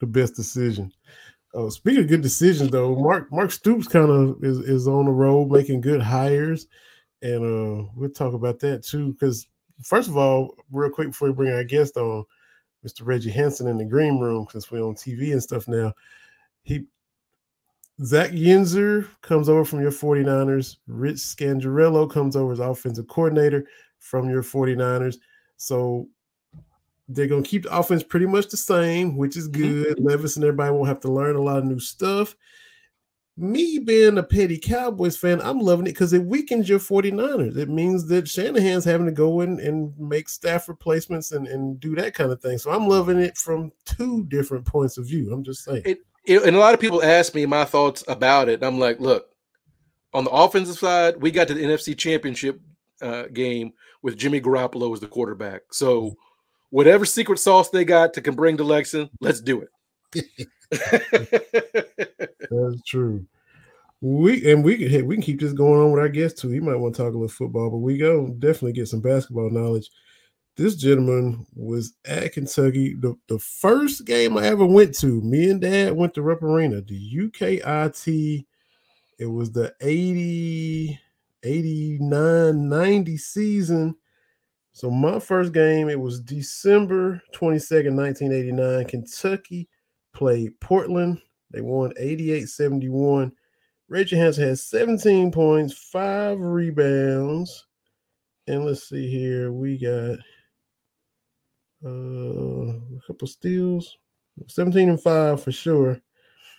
the best decision. Uh, speaking of good decisions, though, Mark Mark Stoops kind of is, is on the road making good hires, and uh, we'll talk about that too. Because first of all, real quick before we bring our guest on, Mr. Reggie Hanson in the green room, since we're on TV and stuff now, he Zach Yenser comes over from your 49ers. Rich Scangarello comes over as offensive coordinator from your 49ers. So they're going to keep the offense pretty much the same, which is good. Levis and everybody won't have to learn a lot of new stuff. Me being a petty Cowboys fan, I'm loving it because it weakens your 49ers. It means that Shanahan's having to go in and make staff replacements and, and do that kind of thing. So I'm loving it from two different points of view. I'm just saying. It- know, and a lot of people ask me my thoughts about it. I'm like, look, on the offensive side, we got to the NFC Championship uh, game with Jimmy Garoppolo as the quarterback. So whatever secret sauce they got to can bring to Lexington, let's do it. <laughs> That's true. We and we can hey, we can keep this going on with our guest too. He might want to talk a little football, but we go definitely get some basketball knowledge. this gentleman was at Kentucky. The, the first game I ever went to, me and dad went to Rupp Arena, the UKIT. It was the 80, 89, 90 season. So my first game, it was December 22nd, 1989. Kentucky played Portland. They won 88-71. Reggie Hanson had 17 points, five rebounds. And let's see here. We got uh, a couple steals, 17 and 5 for sure.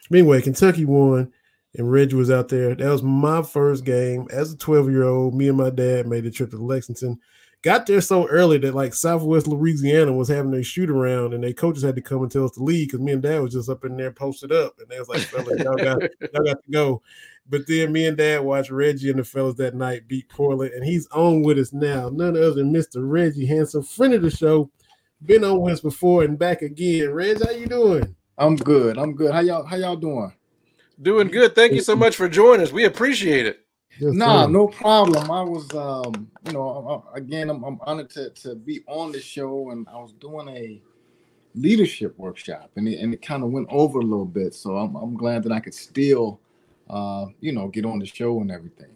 Anyway, Kentucky won, and Reggie was out there. That was my first game as a 12 year old. Me and my dad made a trip to Lexington. Got there so early that like Southwest Louisiana was having a shoot around, and they coaches had to come and tell us to leave because me and dad was just up in there posted up, and they was like, "Fellas, y'all got, y'all got to go." But then me and dad watched Reggie and the fellas that night beat Portland, and he's on with us now. None other than Mr. Reggie Hanson, friend of the show, been on with us before and back again. Reg, how you doing? I'm good. I'm good. How y'all how y'all doing? Doing good. Thank you so much for joining us. We appreciate it. Yes, nah, sir. no problem. I was um, you know, again, I'm, I'm honored to, to be on the show and I was doing a leadership workshop and it, and it kind of went over a little bit. So I'm, I'm glad that I could still uh, you know, get on the show and everything.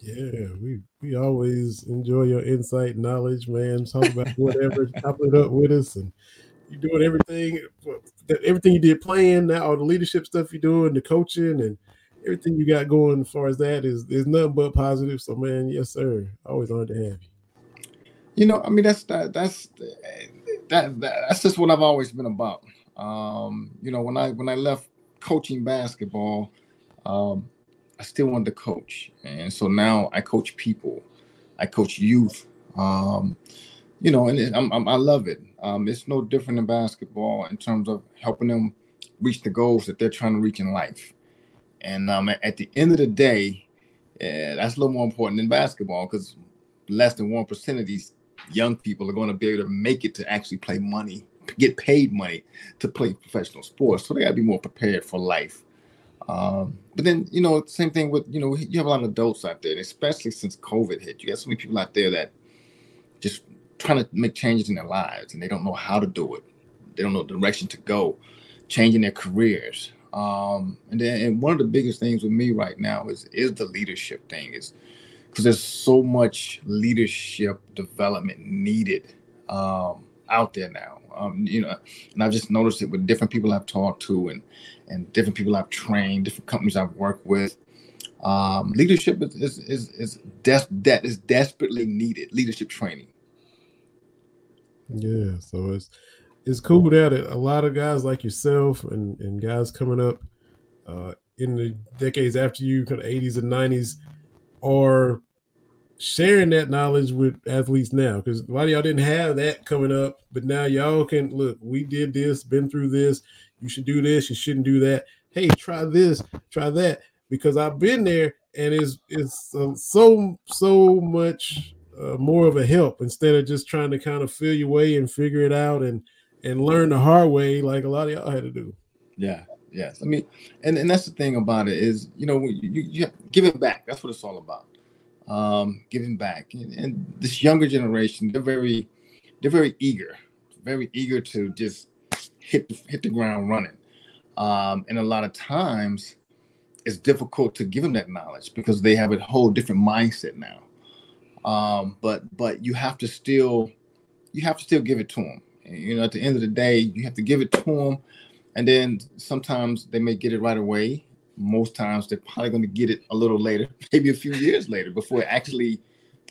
Yeah, we we always enjoy your insight, knowledge, man. Talk about whatever, <laughs> top it up with us, and you're doing everything, everything you did playing now, all the leadership stuff you're doing, the coaching, and everything you got going as far as that is is nothing but positive. So, man, yes, sir. Always honored to have you. You know, I mean, that's that that's that, that that's just what I've always been about. Um, you know, when I when I left coaching basketball, um, I still wanted to coach, and so now I coach people, I coach youth. Um, you know, and it, I'm, I'm, i love it. Um, it's no different than basketball in terms of helping them reach the goals that they're trying to reach in life. And um, at the end of the day, uh, that's a little more important than basketball because less than one percent of these young people are going to be able to make it to actually play money, get paid money to play professional sports. So they got to be more prepared for life. Um, but then, you know, same thing with, you know, you have a lot of adults out there, especially since COVID hit. You got so many people out there that just trying to make changes in their lives and they don't know how to do it. They don't know the direction to go, changing their careers. Um, and then and one of the biggest things with me right now is is the leadership thing is because there's so much leadership development needed um, out there now. Um, you know, and I've just noticed it with different people I've talked to and and different people I've trained, different companies I've worked with. Um, leadership is is is, is des- that is desperately needed. Leadership training. Yeah, so it's it's cool that a lot of guys like yourself and and guys coming up uh, in the decades after you, kind of 80s and 90s, are sharing that knowledge with athletes now because a lot of y'all didn't have that coming up, but now y'all can look. We did this, been through this. You should do this. You shouldn't do that. Hey, try this, try that, because I've been there, and it's it's uh, so so much uh, more of a help instead of just trying to kind of feel your way and figure it out and and learn the hard way like a lot of y'all had to do. Yeah, yes. I mean, and, and that's the thing about it is, you know, you, you, you give it back. That's what it's all about um, giving back. And, and, this younger generation, they're very, they're very eager, very eager to just hit hit the ground running. Um, and a lot of times, it's difficult to give them that knowledge because they have a whole different mindset now. Um, but but you have to still, you have to still give it to them. And, you know, at the end of the day, you have to give it to them, and then sometimes they may get it right away, most times they're probably going to get it a little later, <laughs> maybe a few years later, before it actually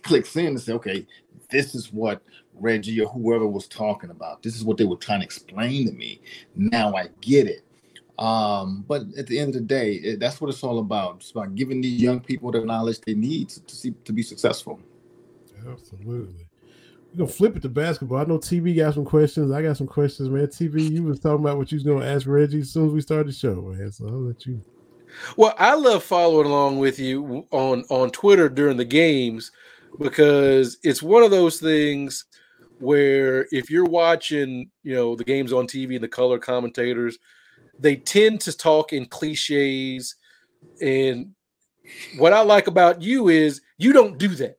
clicks in and say, okay, this is what Reggie or whoever was talking about. This is what they were trying to explain to me. Now I get it. Um, but at the end of the day, it, that's what it's all about. It's about giving these young people the knowledge they need to, to see to be successful. Absolutely. We're gonna flip it to basketball. I know TV got some questions. I got some questions, man. TV, you was talking about what you was gonna ask Reggie as soon as we started the show, man. So I'll let you well, I love following along with you on on Twitter during the games because it's one of those things where if you're watching, you know, the games on TV and the color commentators, they tend to talk in cliches. And what I like about you is you don't do that.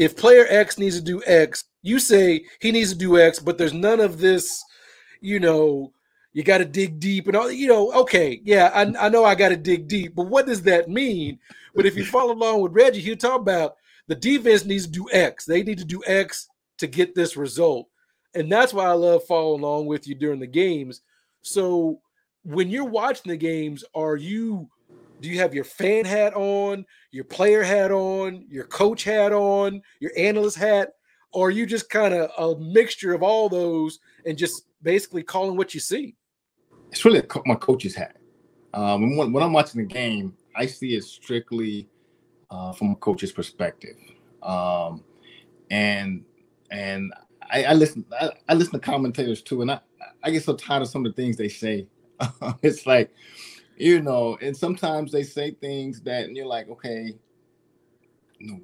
If player X needs to do X, you say he needs to do X, but there's none of this, you know, you got to dig deep and all, you know, okay, yeah, I, I know I got to dig deep, but what does that mean? But if you <laughs> follow along with Reggie, he'll talk about the defense needs to do X. They need to do X to get this result. And that's why I love following along with you during the games. So when you're watching the games, are you do you have your fan hat on, your player hat on, your coach hat on, your analyst hat, or are you just kind of a mixture of all those and just basically calling what you see? It's really my coach's hat. Um, when, when I'm watching the game, I see it strictly uh, from a coach's perspective, um, and and I, I listen I, I, listen to commentators too, and I I get so tired of some of the things they say. <laughs> it's like you know, and sometimes they say things that and you're like, okay,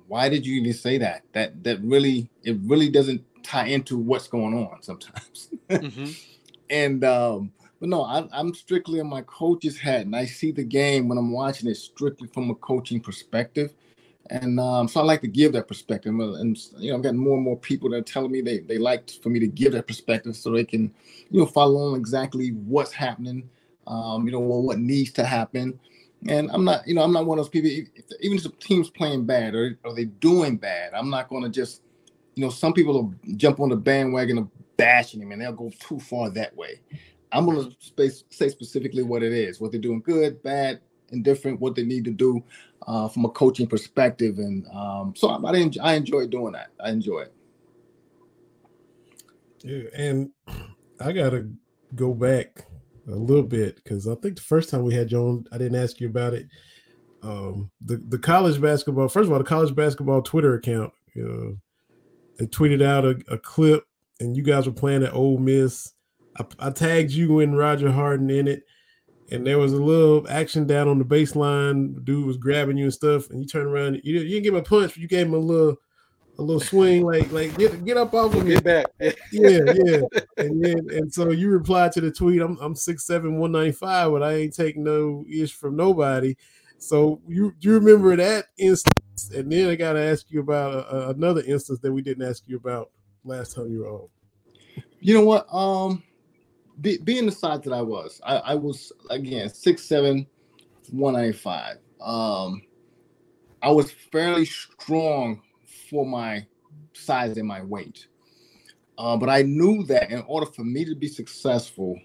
why did you even say that? That that really it really doesn't tie into what's going on sometimes. Mm-hmm. <laughs> and um, but no, I, I'm strictly in my coach's hat, and I see the game when I'm watching it strictly from a coaching perspective. And um, so I like to give that perspective. And you know, I've got more and more people that are telling me they they like for me to give that perspective so they can, you know, follow on exactly what's happening um, you know, what needs to happen. And I'm not, you know, I'm not one of those people. Even if the team's playing bad or are they doing bad, I'm not going to just, you know, some people will jump on the bandwagon of bashing him and they'll go too far that way. I'm going to say specifically what it is, what they're doing good, bad, indifferent, what they need to do uh, from a coaching perspective. And um, so I, I, I enjoy doing that. I enjoy it. Yeah, and I got to go back a little bit because I think the first time we had you on, I didn't ask you about it. Um, the the college basketball. First of all, the college basketball Twitter account. Uh, they tweeted out a, a, clip, and you guys were playing at Ole Miss. I, I tagged you and Roger Harden in it, and there was a little action down on the baseline. Dude was grabbing you and stuff, and you turned around. You, you didn't give him a punch, but you gave him a little a little swing, like like get get up off of me. Get back. yeah, yeah. And then and so you replied to the tweet, I'm I'm six seven one ninety five, but I ain't taking no ish from nobody. So you you remember that instance, and then I got to ask you about a, a, another instance that we didn't ask you about last time you were on. You know what? Um, be, being the size that I was, I, I was again six seven, one ninety five. Um, I was fairly strong for my size and my weight. Uh, but I knew that in order for me to be successful,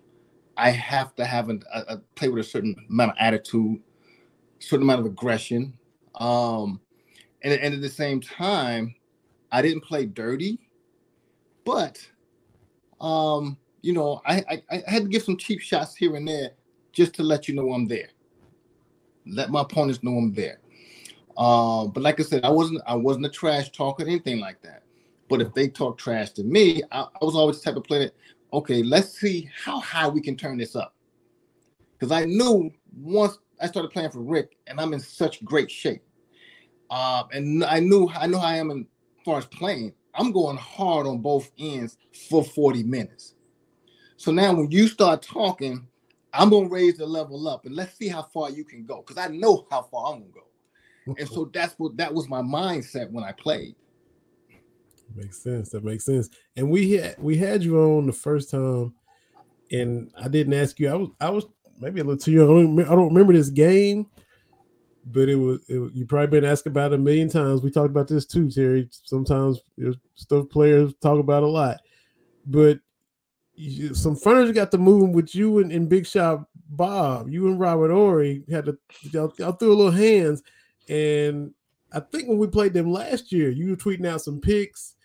I have to have a, a, play with a certain amount of attitude, certain amount of aggression, um, and, and at the same time, I didn't play dirty, but um, you know, I, I, I had to give some cheap shots here and there just to let you know I'm there. Let my opponents know I'm there. Uh, but like I said, I wasn't I wasn't a trash talker, anything like that. But if they talk trash to me, I, I was always the type of player that, okay, let's see how high we can turn this up. Because I knew once I started playing for Rick, and I'm in such great shape. Uh, and I knew I know I am in as far as playing. I'm going hard on both ends for 40 minutes. So now when you start talking, I'm gonna raise the level up and let's see how far you can go. Because I know how far I'm gonna go and so that's what that was my mindset when I played. Makes sense. That makes sense. And we had we had you on the first time, and I didn't ask you. I was I was maybe a little too young. I don't, I don't remember this game, but it was, it you probably been asked about a million times. We talked about this too, Terry. Sometimes stuff players talk about a lot, but you, some furniture got to moving with you and, and Big Shot Bob. You and Robert Horry had to y'all, y'all threw a little hands and I think when we played them last year, you were tweeting out some pics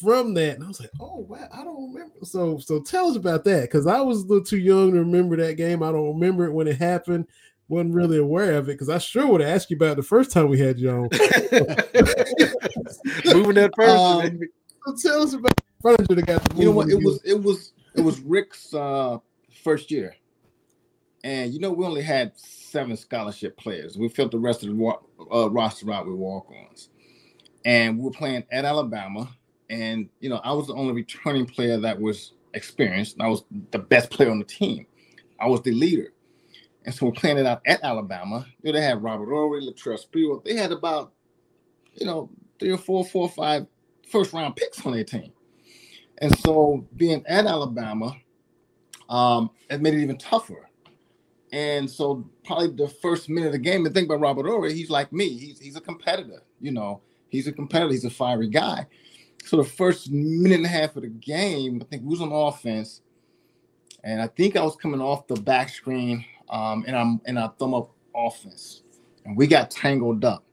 from that, and I was like, "Oh wow, I don't remember." So, so tell us about that because I was a little too young to remember that game. I don't remember it when it happened. wasn't really aware of it because I sure would have asked you about the first time we had you on. <laughs> Moving that person. Um, so tell us about furniture that got. You know what? It was it was it was Rick's uh, first year, and you know we only had seven scholarship players. We filled the rest of the uh, roster out with walk-ons, and we were playing at Alabama. And you know, I was the only returning player that was experienced. I was the best player on the team. I was the leader, and so we're playing it out at Alabama. You know, they had Robert Horry, Latrell. They had about, you know, three or four, four or five first round picks on their team. And so being at Alabama, um, it made it even tougher. And so probably the first minute of the game, and think about Robert Horry, he's like me. He's he's a competitor, you know. He's a competitor, he's a fiery guy. So the first minute and a half of the game, I think we was on offense. And I think I was coming off the back screen um, and I'm and I thumb up offense. And we got tangled up.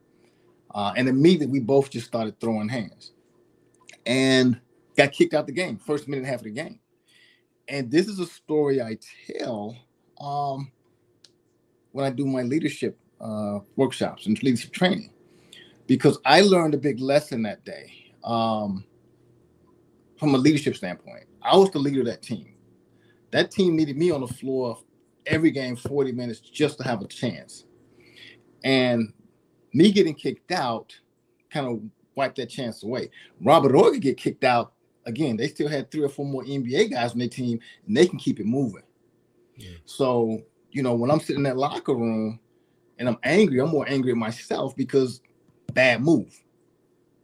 Uh, and immediately we both just started throwing hands. And got kicked out the game, first minute and a half of the game. And this is a story I tell um, when I do my leadership uh, workshops and leadership training, because I learned a big lesson that day um, from a leadership standpoint. I was the leader of that team. That team needed me on the floor every game 40 minutes just to have a chance. And me getting kicked out kind of wiped that chance away. Robert Horry get kicked out again. They still had three or four more NBA guys on their team, and they can keep it moving. Yeah. So you know, when I'm sitting in that locker room and I'm angry, I'm more angry at myself because bad move.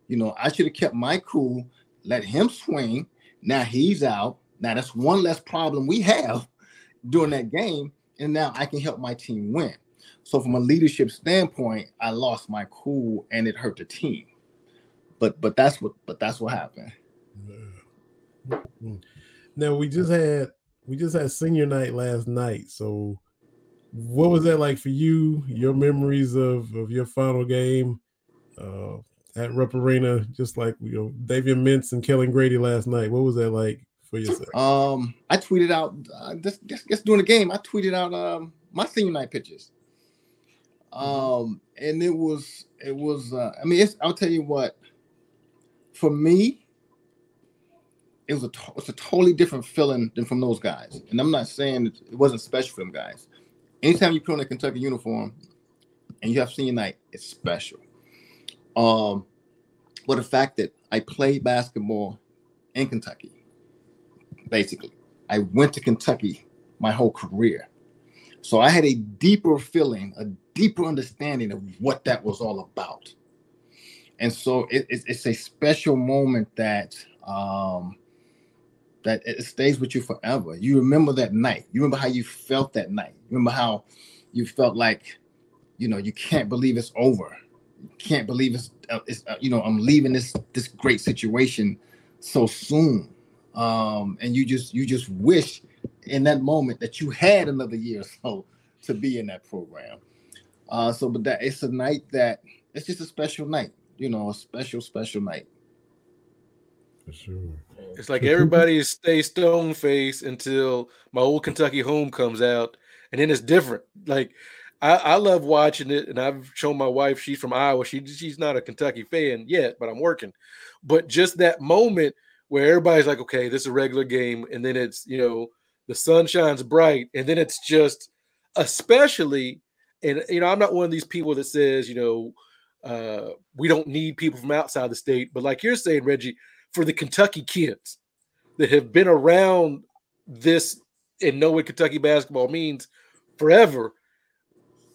You know, I should have kept my cool, let him swing. Now he's out. Now that's one less problem we have <laughs> during that game. And now I can help my team win. So from a leadership standpoint, I lost my cool and it hurt the team. But but that's what but that's what happened. Mm-hmm. Now we just had we just had senior night last night. So what was that like for you? Your memories of of your final game uh, at Rupp Arena, just like you know Davion Mintz and Kellan Grady last night. What was that like for yourself? Um, I tweeted out uh, just, just just during the game. I tweeted out um my senior night pictures. Um, and it was it was uh, I mean I'll tell you what. For me, it was a it's a totally different feeling than from those guys. And I'm not saying it wasn't special for them guys anytime you put on a Kentucky uniform and you have senior night, it's special. Um, but the fact that I played basketball in Kentucky, basically, I went to Kentucky my whole career. So I had a deeper feeling, a deeper understanding of what that was all about. And so it, it, it's a special moment that um, that it stays with you forever. You remember that night. You remember how you felt that night. You remember how you felt like, you know, you can't believe it's over. You can't believe it's, uh, it's uh, you know, I'm leaving this this great situation so soon. Um, and you just you just wish in that moment that you had another year or so to be in that program. Uh, so, but that it's a night that it's just a special night. You know, a special special night. For sure. It's like everybody stays stone faced until my old Kentucky home comes out, and then it's different. Like I, I, love watching it, and I've shown my wife she's from Iowa. She she's not a Kentucky fan yet, but I'm working. But just that moment where everybody's like, okay, this is a regular game, and then it's you know the sun shines bright, and then it's just especially, and you know I'm not one of these people that says you know uh, we don't need people from outside the state, but like you're saying, Reggie for the Kentucky kids that have been around this and know what Kentucky basketball means forever,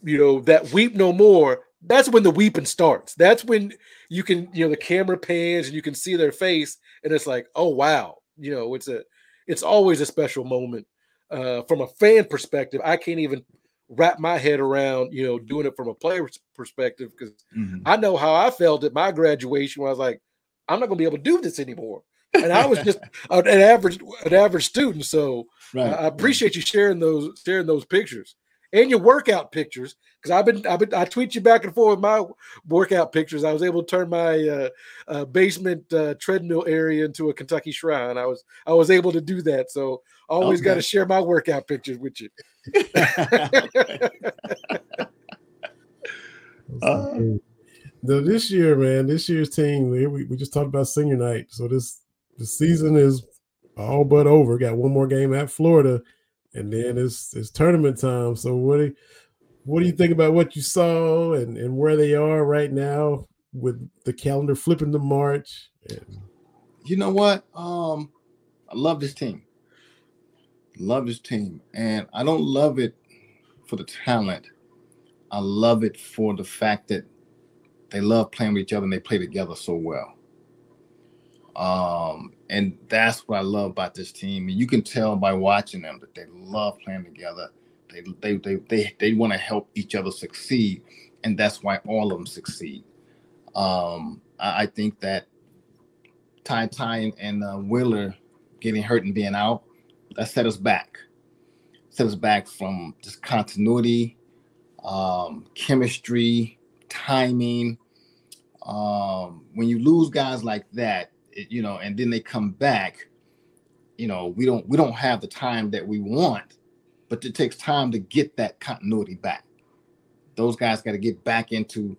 you know, that weep no more. That's when the weeping starts. That's when you can, you know, the camera pans and you can see their face, and it's like, oh wow, you know, it's a, it's always a special moment. Uh, from a fan perspective, I can't even wrap my head around, you know, doing it from a player's perspective because mm-hmm. I know how I felt at my graduation when I was like, I'm not going to be able to do this anymore. And I was just <laughs> an average an average student. So right. I appreciate you sharing those sharing those pictures and your workout pictures because I've been I've been I tweet you back and forth with my workout pictures. I was able to turn my uh, uh, basement uh, treadmill area into a Kentucky shrine. I was I was able to do that. So I always okay. got to share my workout pictures with you. <laughs> <laughs> the, this year, man, this year's team, we, we just talked about senior night. So this the season is all but over. Got one more game at Florida, and then it's it's tournament time. So what do you, what do you think about what you saw and, and where they are right now with the calendar flipping to March? And... You know what? Um, I love this team. Love this team, and I don't love it for the talent. I love it for the fact that They love playing with each other and they play together so well. Um, and that's what I love about this team. And you can tell by watching them that they love playing together. They they they they, they want to help each other succeed, and that's why all of them succeed. Um, I, I think that Ty Ty and, uh, Wheeler getting hurt and being out that set us back. Set us back from just continuity, um, chemistry, timing. Um, when you lose guys like that, it, you know, and then they come back, you know, we don't we don't have the time that we want, but it takes time to get that continuity back. Those guys got to get back into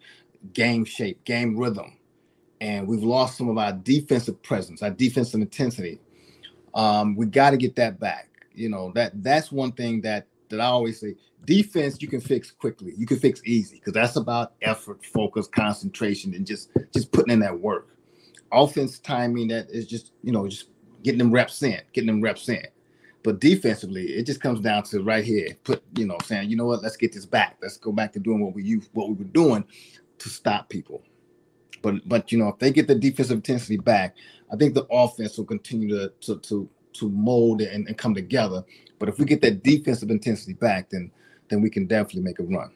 game shape, game rhythm, and we've lost some of our defensive presence, our defensive intensity. Um, we got to get that back. You know that that's one thing that that I always say. Defense you can fix quickly. You can fix easy because that's about effort, focus, concentration, and just just putting in that work. Offense timing that is just you know just getting them reps in, getting them reps in. But defensively, it just comes down to right here. Put you know saying you know what, let's get this back. Let's go back to doing what we used, what we were doing to stop people. But but you know if they get the defensive intensity back, I think the offense will continue to to to, to mold and, and come together. But if we get that defensive intensity back, then then we can definitely make a run.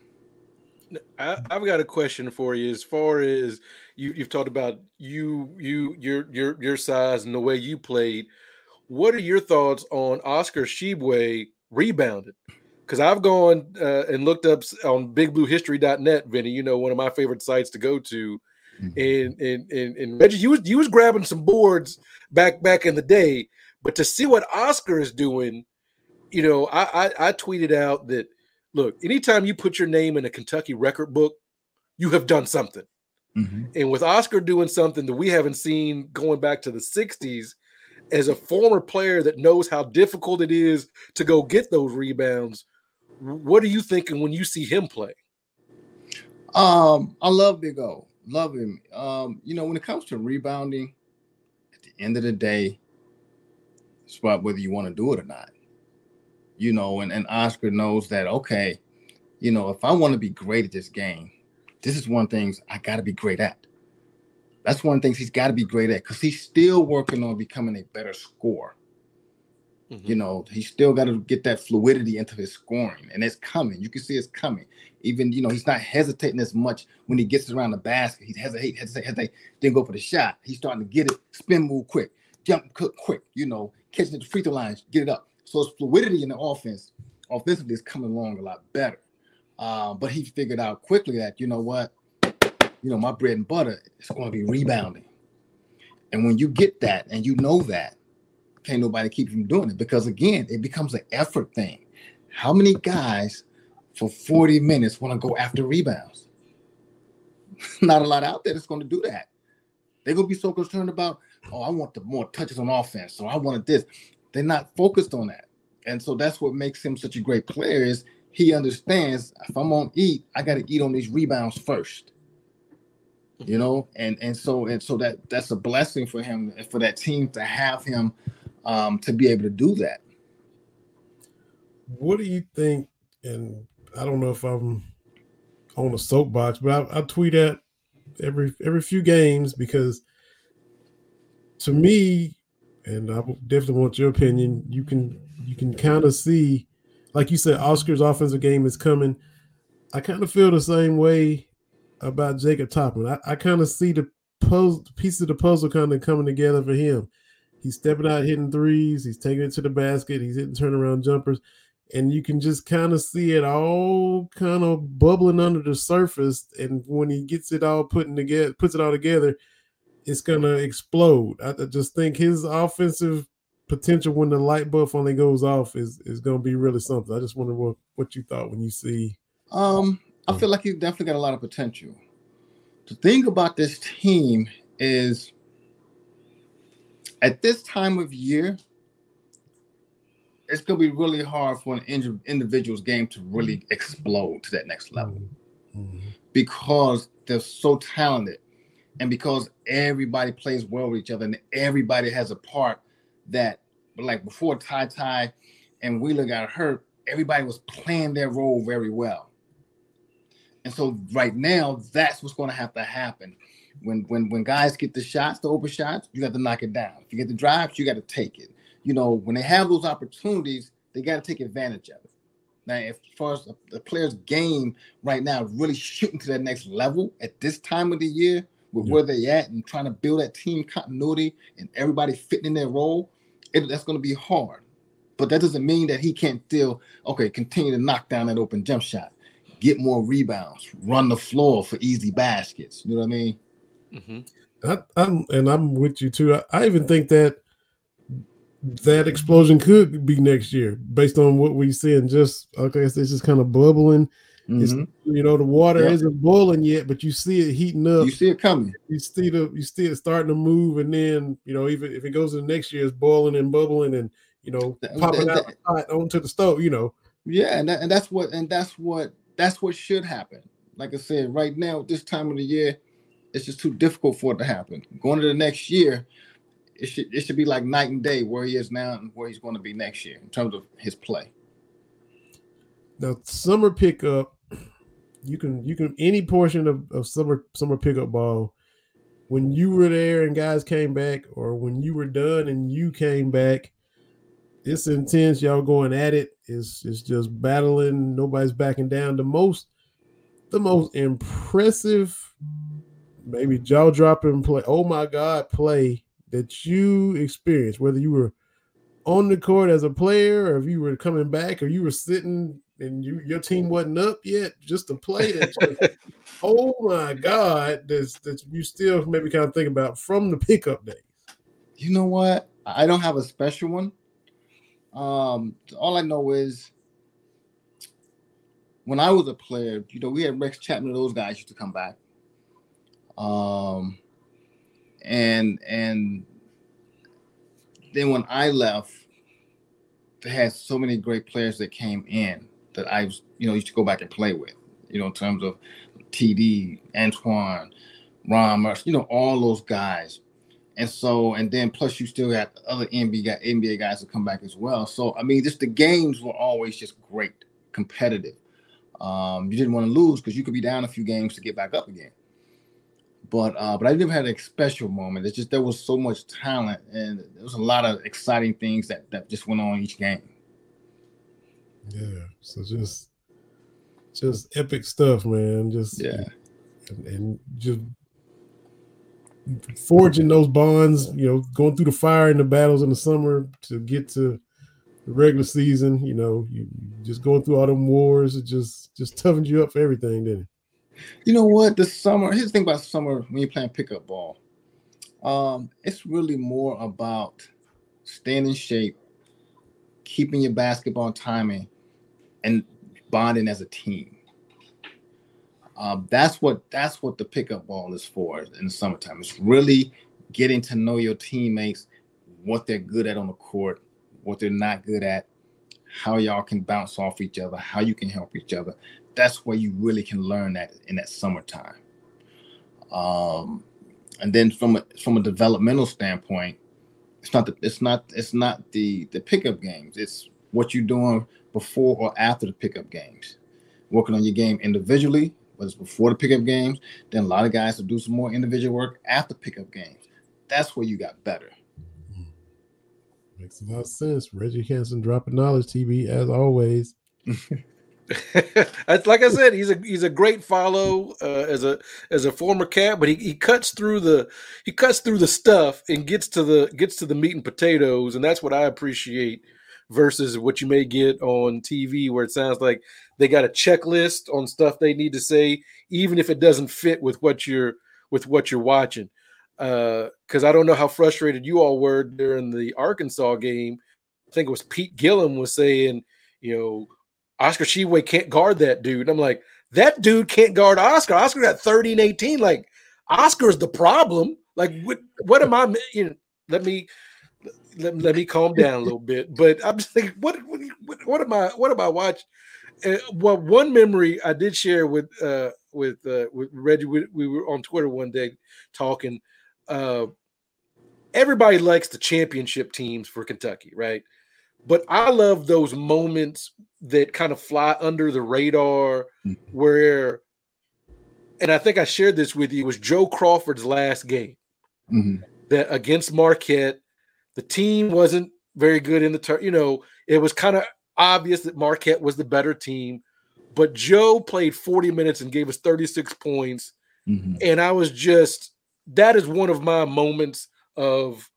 I, have got a question for you. As far as you, you've talked about you, you, your, your, your size and the way you played. What are your thoughts on Oscar Tshiebwe rebounded? Because I've gone uh, and looked up on BigBlueHistory.net, Vinny. You know, one of my favorite sites to go to. Mm-hmm. And, and and and Reggie, you was you was grabbing some boards back back in the day, but to see what Oscar is doing, you know, I, I, I tweeted out that look, anytime you put your name in a Kentucky record book, you have done something. Mm-hmm. And with Oscar doing something that we haven't seen going back to the 60s, as a former player that knows how difficult it is to go get those rebounds, what are you thinking when you see him play? Um, I love Big O. Love him. Um, you know, when it comes to rebounding, at the end of the day, it's about whether you want to do it or not you know, and, and Oscar knows that, okay, you know, if I want to be great at this game, this is one things I got to be great at. That's one things he's got to be great at because he's still working on becoming a better scorer. Mm-hmm. You know, he's still got to get that fluidity into his scoring, and it's coming. You can see it's coming. Even you know, he's not hesitating as much when he gets around the basket. He hesitate, hesitate, hesitate, then go for the shot. He's starting to get it, spin move quick, jump quick, quick. You know, catching the free throw lines, get it up. So fluidity in the offense, offensively, is coming along a lot better. Uh, but he figured out quickly that you know what, you know, my bread and butter is going to be rebounding. And when you get that and you know that, can't nobody keep you from doing it because again, it becomes an effort thing. How many guys for 40 minutes want to go after rebounds? <laughs> Not a lot out there that's going to do that. They're going to be so concerned about, oh, I want the more touches on offense, so I wanted this. They're not focused on that. And so that's what makes him such a great player is he understands if I'm on eat, I got to eat on these rebounds first. You know, and and so and so that that's a blessing for him and for that team to have him um, to be able to do that. What do you think? And I don't know if I'm on a soapbox, but I, I tweet at every every few games because to me, and I definitely want your opinion. You can you can kind of see, like you said, Oscar's offensive game is coming. I kind of feel the same way about Jacob Toppin. I, I kind of see the puzzle piece of the puzzle kind of coming together for him. He's stepping out, hitting threes. He's taking it to the basket. He's hitting turnaround jumpers, and you can just kind of see it all kind of bubbling under the surface. And when he gets it all putting together, puts it all together, it's gonna explode. I, just think his offensive potential when the light bulb finally goes off is is gonna be really something. I just wonder what what you thought when you see. Um, I feel like he's definitely got a lot of potential. The thing about this team is, at this time of year, it's gonna be really hard for an individual's game to really explode to that next level mm-hmm. because they're so talented and because everybody plays well with each other and everybody has a part that like before Ty Ty and Wheeler got hurt, everybody was playing their role very well. And so right now, that's what's going to have to happen. When when when guys get the shots, the open shots, you got to knock it down. If you get the drives, you got to take it. You know, when they have those opportunities, they got to take advantage of it. Now, as far as the players' game right now, really shooting to that next level at this time of the year, with yeah. where they at and trying to build that team continuity and everybody fitting in their role, it, that's going to be hard. But that doesn't mean that he can't still okay continue to knock down that open jump shot, get more rebounds, run the floor for easy baskets. You know what I mean? Mm-hmm. I, am and I'm with you too. I, I even think that that explosion could be next year based on what we see and just okay it's, it's just kind of bubbling mm-hmm. you know the water isn't boiling yet but you see it heating up. You see it coming. You see the you see it starting to move and then you know even if it goes to the next year it's boiling and bubbling and you know that, popping that, out that, onto the stove you know. Yeah and, that, and that's what and that's what that's what should happen. Like i said right now this time of the year it's just too difficult for it to happen. Going to the next year it should it should be like night and day where he is now and where he's going to be next year in terms of his play. Now, summer pickup, you can you can any portion of, of summer summer pickup ball. When you were there and guys came back, or when you were done and you came back, it's intense. Y'all going at it. It's it's just battling. Nobody's backing down. The most the most impressive, maybe jaw dropping play. Oh my God, play that you experienced, whether you were on the court as a player or if you were coming back or you were sitting and you your team wasn't up yet, just to play that. <laughs> oh my God, that's that you still maybe kind of think about from the pickup days. You know what? I don't have a special one. Um, all I know is when I was a player, you know, we had Rex Chapman, those guys used to come back. Um, and and then when I left, they had so many great players that came in that I you know, used to go back and play with, you know, in terms of TD, Antoine, Ron, you know, all those guys. And so, and then plus you still got other NBA, NBA guys to come back as well. So, I mean, just the games were always just great, competitive. Um, you didn't want to lose because you could be down a few games to get back up again. But uh, but I never had a special moment. It's just there was so much talent and there was a lot of exciting things that that just went on each game. Yeah. So just just epic stuff, man. Just yeah, and, and just forging those bonds. You know, going through the fire and the battles in the summer to get to the regular season. You know, you just going through all them wars. It just just toughened you up for everything, didn't it? You know what? The summer. Here's the thing about summer when you're playing pickup ball. Um, it's really more about staying in shape, keeping your basketball timing, and bonding as a team. Um, that's what that's what the pickup ball is for in the summertime. It's really getting to know your teammates, what they're good at on the court, what they're not good at, how y'all can bounce off each other, how you can help each other that's where you really can learn that in that summertime. Um, and then from a from a developmental standpoint, it's not the it's not it's not the the pickup games. It's what you're doing before or after the pickup games. Working on your game individually, whether it's before the pickup games, then a lot of guys will do some more individual work after pickup games. That's where you got better. Makes a lot of sense. Reggie Hanson dropping knowledge TV as always. <laughs> like I said, he's a he's a great follow uh, as a as a former cat, but he, he cuts through the he cuts through the stuff and gets to the gets to the meat and potatoes, and that's what I appreciate versus what you may get on TV, where it sounds like they got a checklist on stuff they need to say, even if it doesn't fit with what you're with what you're watching. Because uh, I don't know how frustrated you all were during the Arkansas game. I think it was Pete Gillen was saying, you know Oscar Tshiebwe can't guard that dude. I'm like, that dude can't guard Oscar. Oscar got 30 and 18. Like, Oscar's the problem. Like, what, what am I? You know, let me let, let me calm down a little <laughs> bit. But I'm just thinking, what what, what am I? What am I watching? Well, one memory I did share with uh, with uh, with Reggie. We, we, were on Twitter one day talking. Uh, everybody likes the championship teams for Kentucky, right? But I love those moments that kind of fly under the radar mm-hmm. where and I think I shared this with you, was Joe Crawford's last game Mhm. that against Marquette. The team wasn't very good in the turn. You know, it was kind of obvious that Marquette was the better team, but Joe played 40 minutes and gave us 36 points. Mhm. And I was just, that is one of my moments of,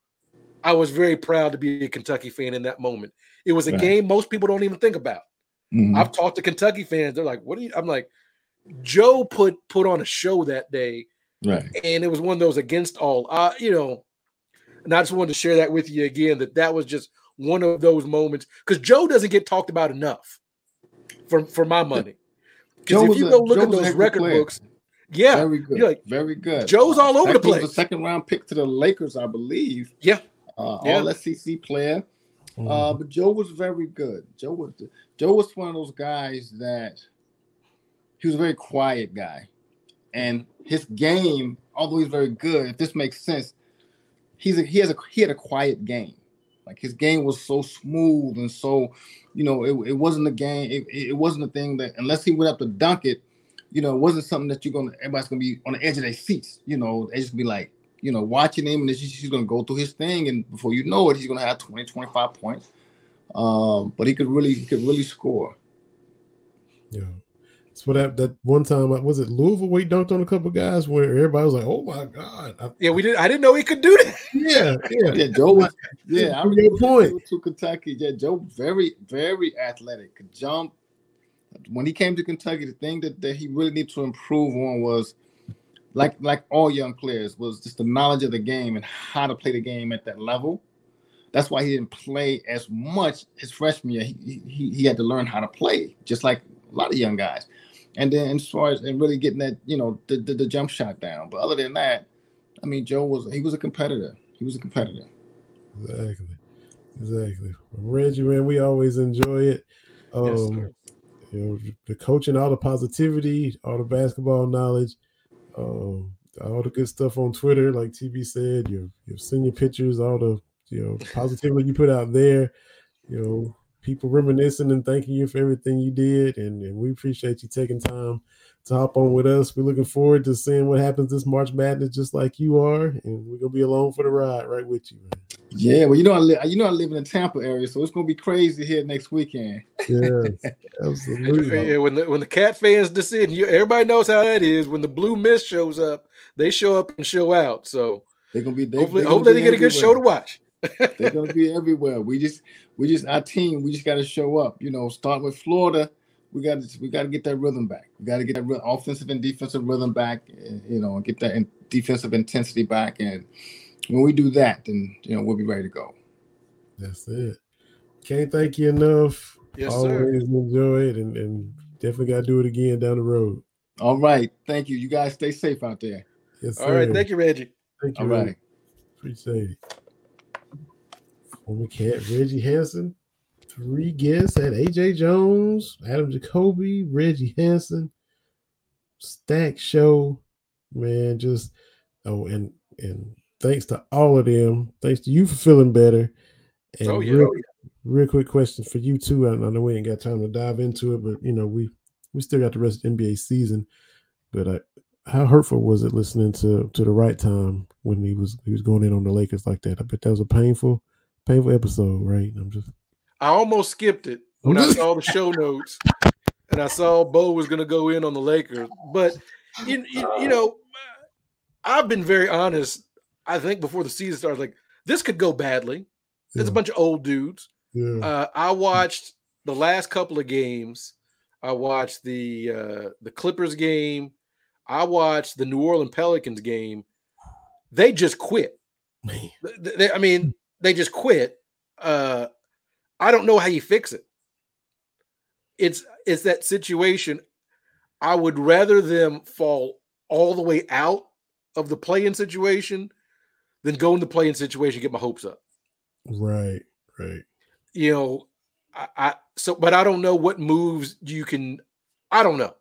I was very proud to be a Kentucky fan in that moment. It was a Right. game most people don't even think about. Mhm. I've talked to Kentucky fans. They're like, "What are you?" I'm like, Joe put put on a show that day, Right. and it was one of those against all. Uh, you know, and I just wanted to share that with you again. That that was just one of those moments because Joe doesn't get talked about enough for for my money. Joe Because if was you a- go look Joe at those heck of a record player. books, yeah, Very good. like, Very good. Joe's all over the Heck, he was place. a second round pick to the Lakers, I believe. Yeah. Uh, Yeah. All SEC player. Uh, but Joe was very good. Joe was Joe was one of those guys that he was a very quiet guy, and his game, although he's very good, if this makes sense, he's a, he has a he had a quiet game. Like his game was so smooth and so, you know, it, it wasn't a game. It, it wasn't a thing that unless he went up to dunk it, you know, it wasn't something that you're gonna everybody's gonna be on the edge of their seats. You know, they just be like, you know, watching him and he's, he's gonna go through his thing, and before you know it, he's gonna have 20, 25 points. Um, but he could really he could really score. Yeah. So that that one time was it Louisville where he dunked on a couple guys where everybody was like, "Oh my god!" I- yeah, we did. I didn't know he could do that. yeah, yeah. <laughs> Yeah, Joe was. Yeah, I To your point. To Kentucky. Yeah, Joe very very athletic, could jump. When he came to Kentucky, the thing that, that he really needed to improve on was, like like all young players, was just the knowledge of the game and how to play the game at that level. That's why he didn't play as much his freshman year. He, he, he had to learn how to play, just like a lot of young guys. And then as far as and really getting that, you know, the, the, the jump shot down. But other than that, I mean, Joe was he was a competitor. He was a competitor. Exactly. Exactly. Reggie, man, we always enjoy it. Yes, Um, sir. you know, the coaching, all the positivity, all the basketball knowledge, um, all the good stuff on Twitter, like TB said, your your senior pictures, all the you know positivity you put out there, you know, people reminiscing and thanking you for everything you did, and, and we appreciate you taking time to hop on with us. We're looking forward to seeing what happens this March Madness, just like you are, and we're gonna be along for the ride, right with you, man. Yeah, well, you know, I live, you know, I live in the Tampa area, so it's gonna be crazy here next weekend. Yes, <laughs> absolutely. Yeah, when the when the cat fans descend, you everybody knows how that is. When the blue mist shows up, they show up and show out. So They're gonna be. They, hopefully, they're gonna hopefully be they get a good show to watch. <laughs> They're gonna be everywhere. We just, we just, our team, we just got to show up. You know, start with Florida. We got to, we got to get that rhythm back. We got to get that re- offensive and defensive rhythm back. You know, and get that in defensive intensity back. And when we do that, then you know we'll be ready to go. That's it. Can't thank you enough. Yes, Always sir. enjoy it, and, and definitely got to do it again down the road. All right, thank you. You guys stay safe out there. Yes, All right, sir. thank you, Reggie. Thank you. All Reggie. Appreciate it. Former cat Reggie Hanson. Three guests had AJ Jones, Adam Jacobi, Reggie Hanson, Stack Show. Man, just oh, and and thanks to all of them. Thanks to you for feeling better. And Oh, yeah. real, oh, real quick question for you too. I, I know we ain't got time to dive into it, but you know we we still got the rest of the NBA season. But I, how hurtful was it listening to to the right time when he was he was going in on the Lakers like that? I bet that was a painful, painful episode, right? I'm just I almost skipped it when I saw the show notes and I saw Bo was going to go in on the Lakers. But you, you, you know, I've been very honest. I think before the season started, like this could go badly. It's Yeah. a bunch of old dudes. yeah, Uh, I watched the last couple of games. I watched the uh, the Clippers game. I watched the New Orleans Pelicans game. They just quit. man. Th- they- I mean, they just quit. Uh, I don't know how you fix it. It's it's that situation. I would rather them fall all the way out of the play-in situation than go in the play-in situation, get my hopes up. Right, right. You know, I, I so but I don't know what moves you can. I don't know.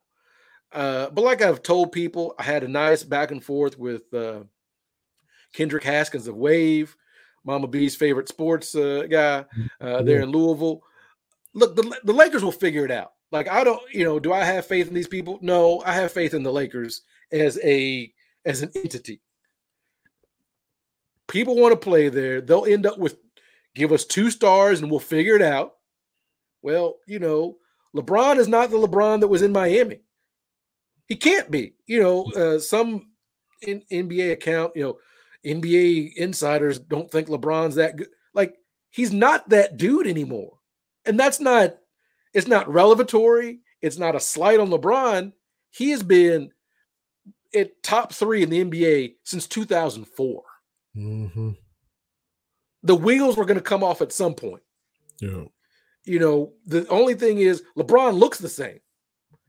Uh, but like I've told people, I had a nice back and forth with uh, Kendrick Haskins of Wave, Mama B's favorite sports uh, guy uh, there in Louisville. Look, the, the Lakers will figure it out. Like I don't, you know, do I have faith in these people? No, I have faith in the Lakers as a as an entity. People want to play there. They'll end up with give us two stars and we'll figure it out. Well, you know, LeBron is not the LeBron that was in Miami. He can't be. You know, uh, some in, NBA account, you know, NBA insiders don't think LeBron's that good. Like he's not that dude anymore. And that's not it's not revelatory, it's not a slight on LeBron. He has been at top 3 in the NBA since 2004. Mm-hmm. The wheels were going to come off at some point. Yeah. You know, the only thing is LeBron looks the same.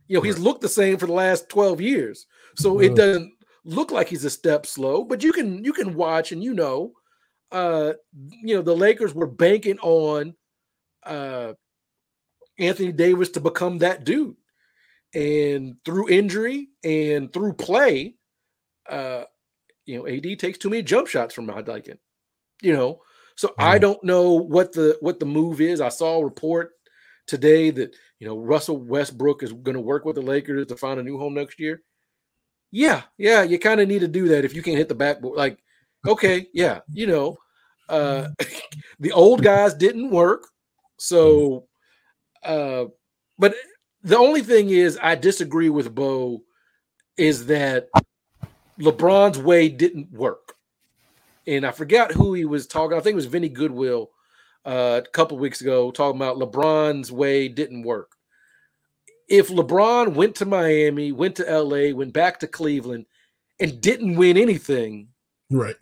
You know, he's looked the same for the last 12 years. So it doesn't look like he's a step slow, but you can you can watch and you know uh you know the Lakers were banking on uh Anthony Davis to become that dude. And through injury and through play, uh you know, AD takes too many jump shots from my liking. You know, so I Mhm. don't know what the what the move is. I saw a report today that you know Russell Westbrook is going to work with the Lakers to find a new home next year. Yeah, yeah, you kind of need to do that if you can't hit the backboard. Like, okay, yeah, you know, uh <laughs> the old guys didn't work. So uh but the only thing is I disagree with Bo is that LeBron's way didn't work. And I forgot who he was talking. I think it was Vinny Goodwill uh, a couple weeks ago talking about LeBron's way didn't work. If LeBron went to Miami, went to LA, went back to Cleveland, and didn't win anything, Right.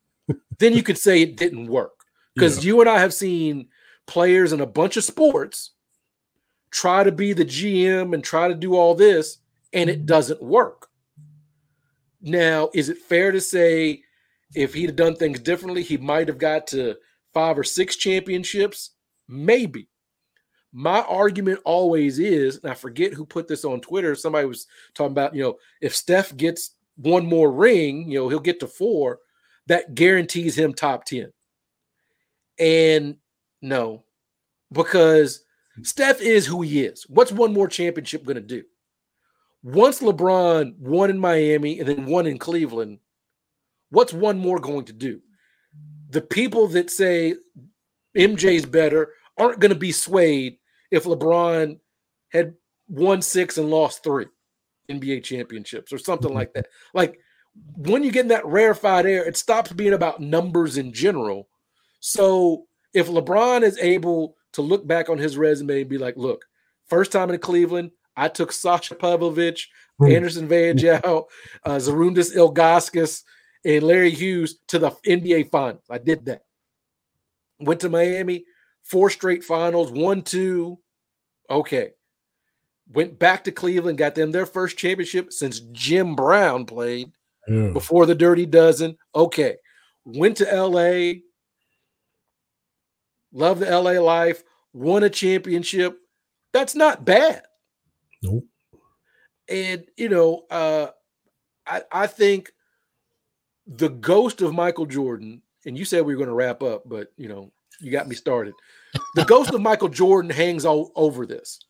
<laughs> then you could say it didn't work. Because you and I have seen players in a bunch of sports try to be the GM and try to do all this, and it doesn't work. Now, is it fair to say if he'd have done things differently, he might have got to five or six championships? Maybe. My argument always is, and I forget who put this on Twitter. Somebody was talking about, you know, if Steph gets one more ring, you know, he'll get to four. That guarantees him top 10. And no, because Steph is who he is. What's one more championship going to do? Once LeBron won in Miami and then won in Cleveland, what's one more going to do? The people that say MJ's better aren't going to be swayed if LeBron had won six and lost three NBA championships or something like that. Like when you get in that rarefied air, it stops being about numbers in general. So if LeBron is able to look back on his resume and be like, look, first time in Cleveland, I took Sasha Pavlovic, Hmm. Anderson Varejao, uh, Zydrunas Ilgauskas, and Larry Hughes to the NBA Finals. I did that. Went to Miami, four straight finals, one, two. Okay. Went back to Cleveland, got them their first championship since Jim Brown played Yeah. before the Dirty Dozen. Okay. Went to LA, love the LA life, won a championship. That's not bad. Nope. And you know, uh I, I think the ghost of Michael Jordan, and you said we were going to wrap up, but you know, you got me started. The ghost of Michael Jordan hangs all over this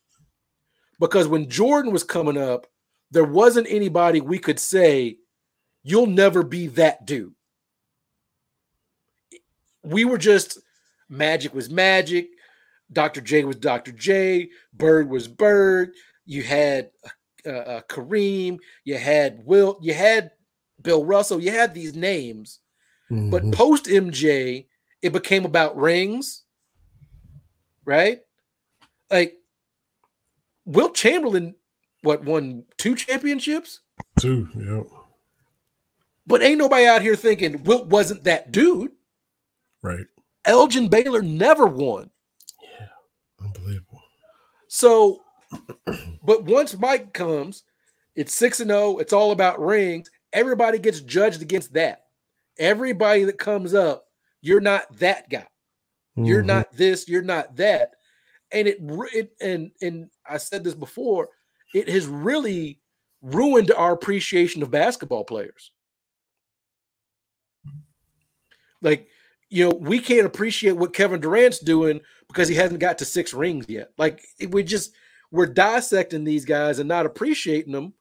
because when Jordan was coming up, there wasn't anybody we could say, You'll never be that dude. We were just magic was magic. Dr. J was Dr. J. Bird was Bird. You had uh, uh, Kareem. You had Wilt. You had Bill Russell. You had these names, but Mhm. post MJ, it became about rings, right? Like Wilt Chamberlain, what won two championships, two. Yeah. but ain't nobody out here thinking Wilt wasn't that dude. Right. Elgin Baylor never won. Yeah. Unbelievable. So, but once Mike comes, it's six and zero. It's all about rings. Everybody gets judged against that. Everybody that comes up, you're not that guy. You're Mhm. not this. You're not that. And it, it and and I said this before. It has really ruined our appreciation of basketball players. Like, you know, we can't appreciate what Kevin Durant's doing because he hasn't got to six rings yet. Like, we just we're dissecting these guys and not appreciating them.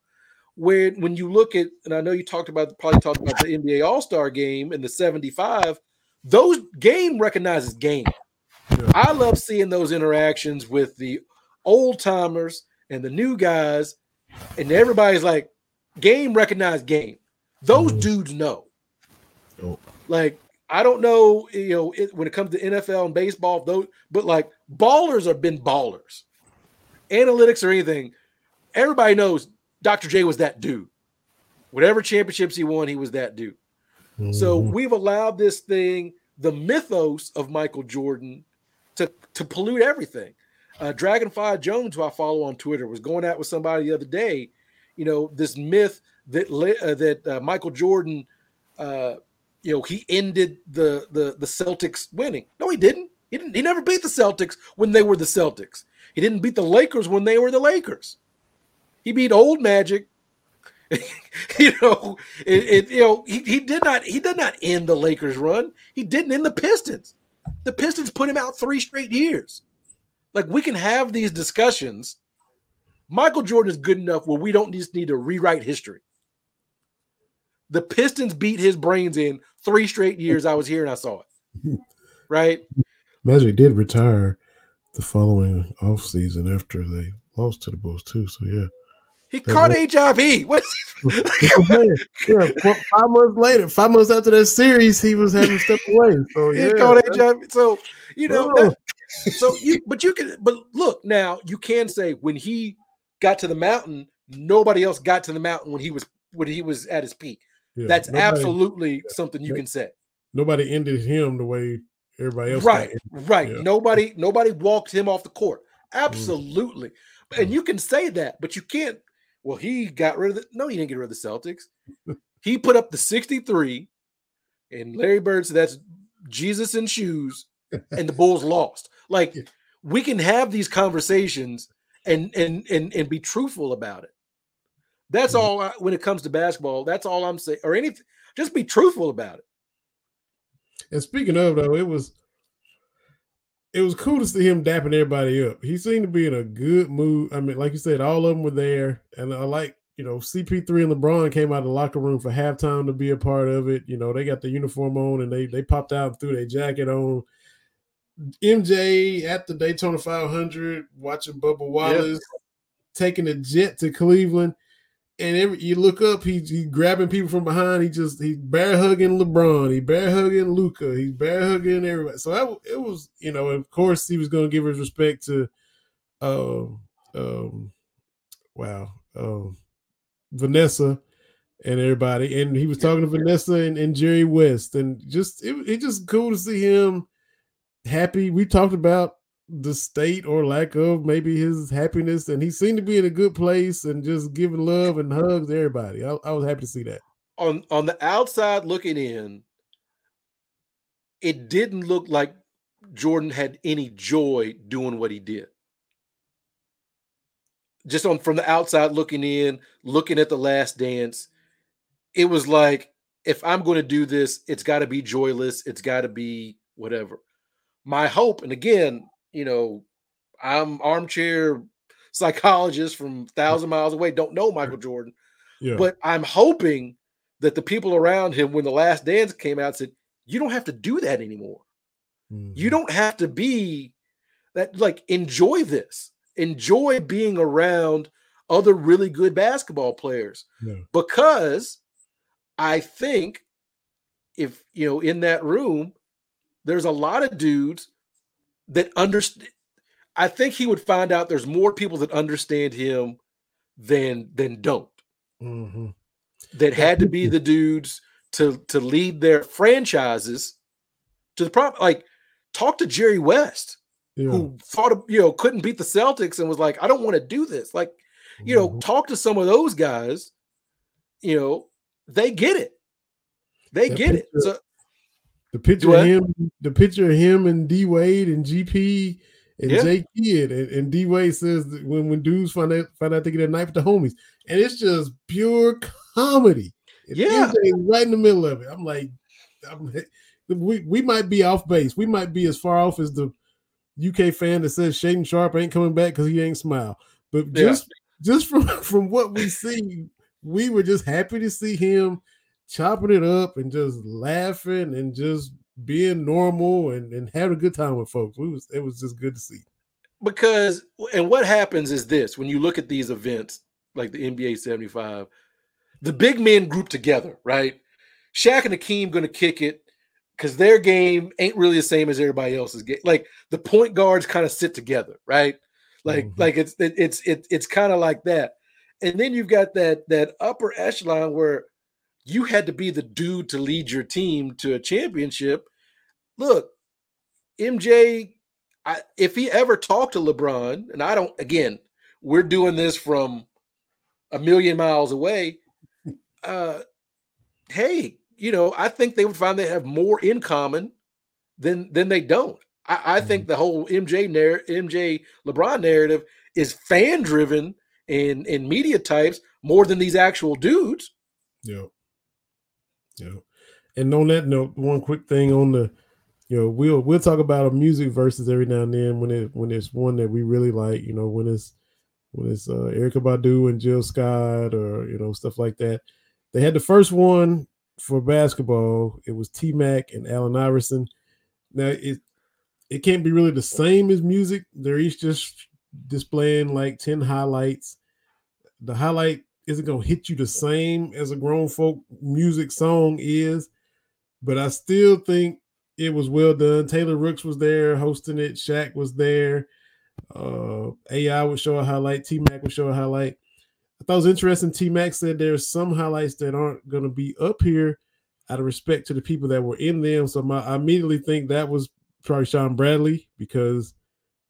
Where when you look at, and I know you talked about probably talked about the NBA All Star game in the '75, those game recognizes game. Yeah. I love seeing those interactions with the old timers and the new guys, and everybody's like, game recognized game. Those Mhm. dudes know. Oh. Like I don't know, you know, it, when it comes to NFL and baseball, though, but like ballers have been ballers. Analytics or anything, everybody knows Dr. J was that dude. Whatever championships he won, he was that dude. So Mhm. we've allowed this thing, the mythos of Michael Jordan, to to pollute everything. Uh, Dragonfly Jones, who I follow on Twitter, was going out with somebody the other day. You know, this myth that uh, that uh, Michael Jordan, uh, you know, he ended the the the Celtics winning. No, he didn't. He didn't. He never beat the Celtics when they were the Celtics. He didn't beat the Lakers when they were the Lakers. He beat old Magic. <laughs> you know, it, it you know he, he did not he did not end the Lakers run. He didn't end the Pistons. The Pistons put him out three straight years. Like we can have these discussions. Michael Jordan is good enough where we don't just need to rewrite history. The Pistons beat his brains in three straight years. I was here and I saw it. <laughs> Right? Magic did retire the following off season after they lost to the Bulls too. So yeah. He That caught HIV. What? <laughs> yeah, five months later, five months after that series, he was having stepped away. So <laughs> he yeah, caught that's- HIV. So you know, that- <laughs> so you but you can but look now you can say when he got to the mountain, nobody else got to the mountain when he was when he was at his peak. yeah, That's nobody- absolutely something you can say. nobody ended him the way everybody else. Right, right. Yeah. Nobody nobody walked him off the court. Mm. Absolutely. And mm. you can say that, but you can't. Well, he got rid of the no, he didn't get rid of the Celtics. he put up the 63, and Larry Bird said that's Jesus in shoes, and the Bulls lost. Like we can have these conversations and and and and be truthful about it. That's Mhm. all I, when it comes to basketball. That's all I'm saying. Or anything, just be truthful about it. And speaking of though, it was it was cool to see him dapping everybody up. He seemed to be in a good mood. I mean, like you said, all of them were there, and I like you know CP3 and LeBron came out of the locker room for halftime to be a part of it. You know, they got the uniform on and they they popped out and threw their jacket on. MJ at the Daytona 500 watching Bubba Wallace taking a jet to Cleveland. And every you look up, he he grabbing people from behind. He just he bear hugging LeBron. He bear hugging Luka. He's bear hugging everybody. So that, it was, you know, of course he was going to give his respect to, um, um, wow, um, Vanessa and everybody. And he was talking to Vanessa and, and Jerry West, and just it it just cool to see him happy. We talked about the state or lack of maybe his happiness, and he seemed to be in a good place and just giving love and hugs to everybody. I, I was happy to see that. on on the outside looking in, it didn't look like Jordan had any joy doing what he did. Just on from the outside looking in, looking at the last dance, it was like if I'm going to do this, it's got to be joyless, it's got to be whatever. My hope, and again, you know, I'm armchair psychologist from thousand miles away, don't know Michael Jordan, Yeah, but I'm hoping that the people around him, when the last dance came out, said, You don't have to do that anymore. You Mhm. don't have to be that, like, enjoy this. Enjoy being around other really good basketball players. Yeah. Because I think if, you know, in that room, there's a lot of dudes that understand. I think he would find out there's more people that understand him than than don't Mhm. that had to be the dudes to to lead their franchises to the problem. Like, talk to Jerry West, Yeah. who thought of, you know couldn't beat the Celtics and was like, I don't want to do this. Like, you know, Mhm. talk to some of those guys. You know, they get it. They That get it. So the picture What? of him, the picture of him and D Wade and GP and Yeah. J Kidd, and, and D Wade says that when when dudes find out find out they get a knife with the homies, and it's just pure comedy. And Yeah. MJ is right in the middle of it. I'm like, I'm, <laughs> we we might be off base. We might be as far off as the UK fan that says Shaedon Sharpe ain't coming back because he ain't smile. But Yeah. just just from <laughs> from what we see, we were just happy to see him chopping it up and just laughing and just being normal and, and having a good time with folks. We was it was just good to see. because and what happens is this when you look at these events like the NBA 75, the big men group together, right? Shaq and Akeem going to kick it because their game ain't really the same as everybody else's game. Like the point guards kind of sit together, right? Like Mhm. like it's it, it's it, it's kind of like that. And then you've got that that upper echelon where you had to be the dude to lead your team to a championship. Look, MJ I, if he ever talked to LeBron, and I don't, again, we're doing this from a million miles away. <laughs> Uh, hey, you know, I think they would find they have more in common than than they don't. I, I think the whole MJ narr- MJ LeBron narrative is fan driven and and media types more than these actual dudes. Yeah. Yeah. And on that note, one quick thing on the, you know, we'll we'll talk about a music verses every now and then when it when it's one that we really like, you know, when it's when it's uh Erykah Badu and Jill Scott or you know, stuff like that. They had the first one for basketball. It was T Mac and Allen Iverson. Now it it can't be really the same as music. They're each just displaying like 10 highlights. The highlight isn't gonna hit you the same as a grown folk music song is, but I still think it was well done. Taylor Rooks was there hosting it, Shaq was there. Uh AI would show a highlight, T Mac would show a highlight. I thought it was interesting. T Mac said there's some highlights that aren't gonna be up here out of respect to the people that were in them. So my, I immediately think that was probably Shawn Bradley because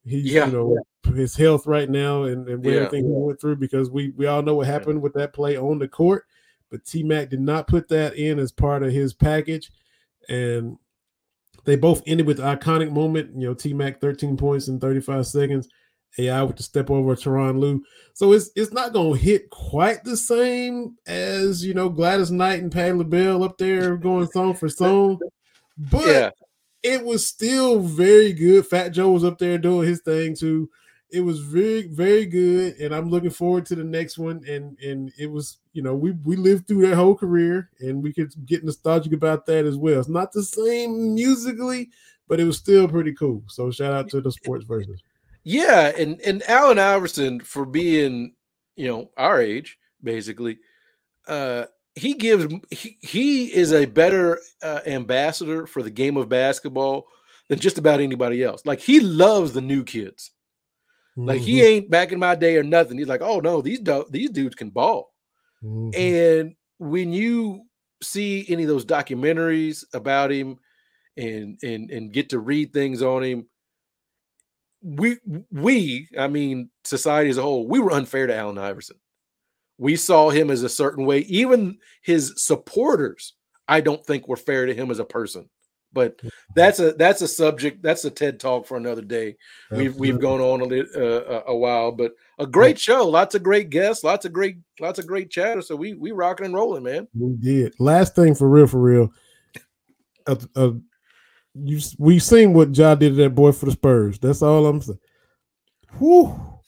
he's Yeah. you know his health right now and, and Yeah. everything he went through because we we all know what happened with that play on the court. But T Mac did not put that in as part of his package. And they both ended with the iconic moment. You know, T Mac 13 points in 35 seconds. AI with the step over Tyronn Lue. So it's it's not gonna hit quite the same as you know Gladys Knight and Patti LaBelle up there going song for song, <laughs> but Yeah. It was still very good. Fat Joe was up there doing his thing too. It was very very good, and I'm looking forward to the next one. And and it was you know we we lived through that whole career, and we could get nostalgic about that as well. It's not the same musically, but it was still pretty cool. So shout out to the sports versions. Yeah, and and Allen Iverson for being, you know, our age basically, uh, he gives he, he is a better uh, ambassador for the game of basketball than just about anybody else. Like he loves the new kids. Like he Mhm. ain't back in my day or nothing. He's like, oh no, these du- these dudes can ball. Mhm. And when you see any of those documentaries about him and and and get to read things on him, we we, I mean, society as a whole, we were unfair to Allen Iverson. We saw him as a certain way. Even his supporters, I don't think were fair to him as a person. But that's a that's a subject. That's a TED talk for another day. We've we've gone on a, lit- uh, a while, but a great show. Lots of great guests. Lots of great lots of great chatter. So we we rocking and rolling, man. We did. Last thing for real, for real. Uh, uh, you we seen what Ja did to that boy for the Spurs. That's all I'm saying. Whew.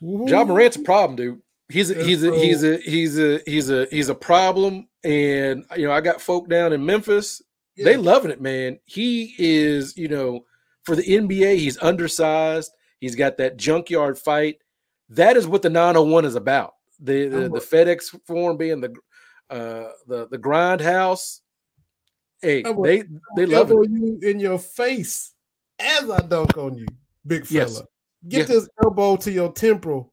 Ja Morant's a problem, dude. He's a, he's a, he's a he's a he's a he's a problem. And you know, I got folk down in Memphis. They loving it, man. He is, you know, for the NBA, he's undersized. He's got that junkyard fight. That is what the 901 is about. The the, the FedEx Forum being the uh the the grindhouse. Hey, I will they they love you in your face as I dunk on you, big fella. Yes. Get Yeah. this elbow to your temporal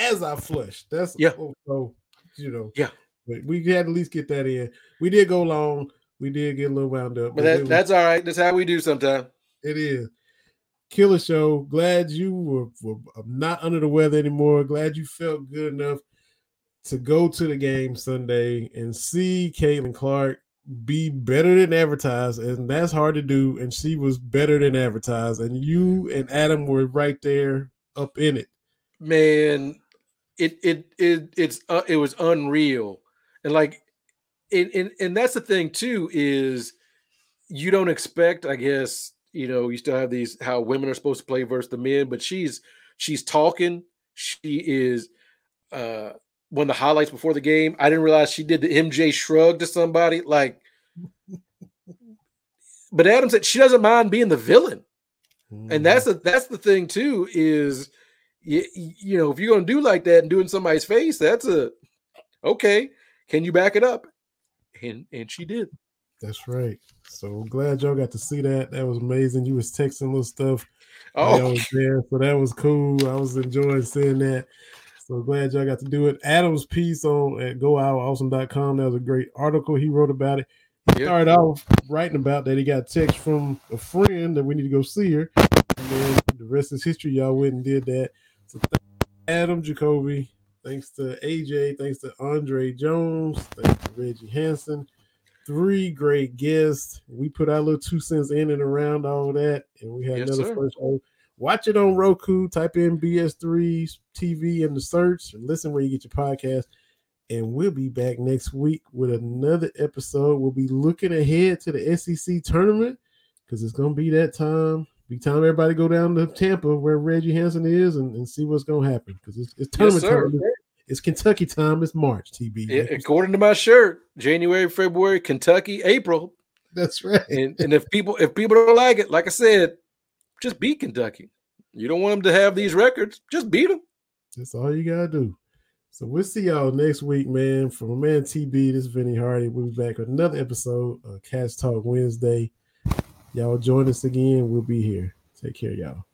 as I flush. That's Yeah. oh, so you know. Yeah. But we had to at least get that in. We did go long. We did get a little wound up. But it that, was- that's all right. That's how we do sometimes. It is. Killer show. Glad you were, were um, not under the weather anymore. Glad you felt good enough to go to the game Sunday and see Caitlin Clark be better than advertised. And that's hard to do. And she was better than advertised. And you and Adam were right there up in it. man it it it it's uh, it was unreal and like and, and and that's the thing too is you don't expect i guess you know you still have these how women are supposed to play versus the men but she's she's talking She is uh one of the highlights before the game. I didn't realize she did the MJ shrug to somebody. Like, <laughs> but Adam said she doesn't mind being the villain, and that's the that's the thing too. Is you, you know if you're gonna do like that and do it in somebody's face, that's a okay. Can you back it up? And and she did. That's right. So glad y'all got to see that. That was amazing. You was texting little stuff. Oh, I was there, so that was cool. I was enjoying seeing that. So glad y'all got to do it. Adam's piece on at goiowaawesome.com. That was a great article he wrote about it. He Yeah. started off writing about that. He got text from a friend that we need to go see her. And then the rest is history. Y'all went and did that. Thank Adam Jacobi. Thanks to AJ. Thanks to Andre Jones. Thanks to Reggie Hanson. Three great guests. We put our little two cents in and around all that. And we had Yes, another sir. first show. Watch it on Roku. Type in BS3 TV in the search and listen where you get your podcast. And we'll be back next week with another episode. We'll be looking ahead to the SEC tournament because it's going to be that time. Be time everybody to go down to Tampa where Reggie Hanson is and, and see what's going to happen because it's, it's tournament sir. time. It's Kentucky time. It's March, TB. Yeah, according to my shirt, January, February, Kentucky, April, That's right. and and if people if people don't like it, like I said, just beat Kentucky. You don't want them to have these records, just beat them. That's all you gotta do. So we'll see y'all next week, man. From my man TB, this is Vinny Hardy. We'll be back with another episode of Cats Talk Wednesday. Y'all join us again. We'll be here. Take care, y'all.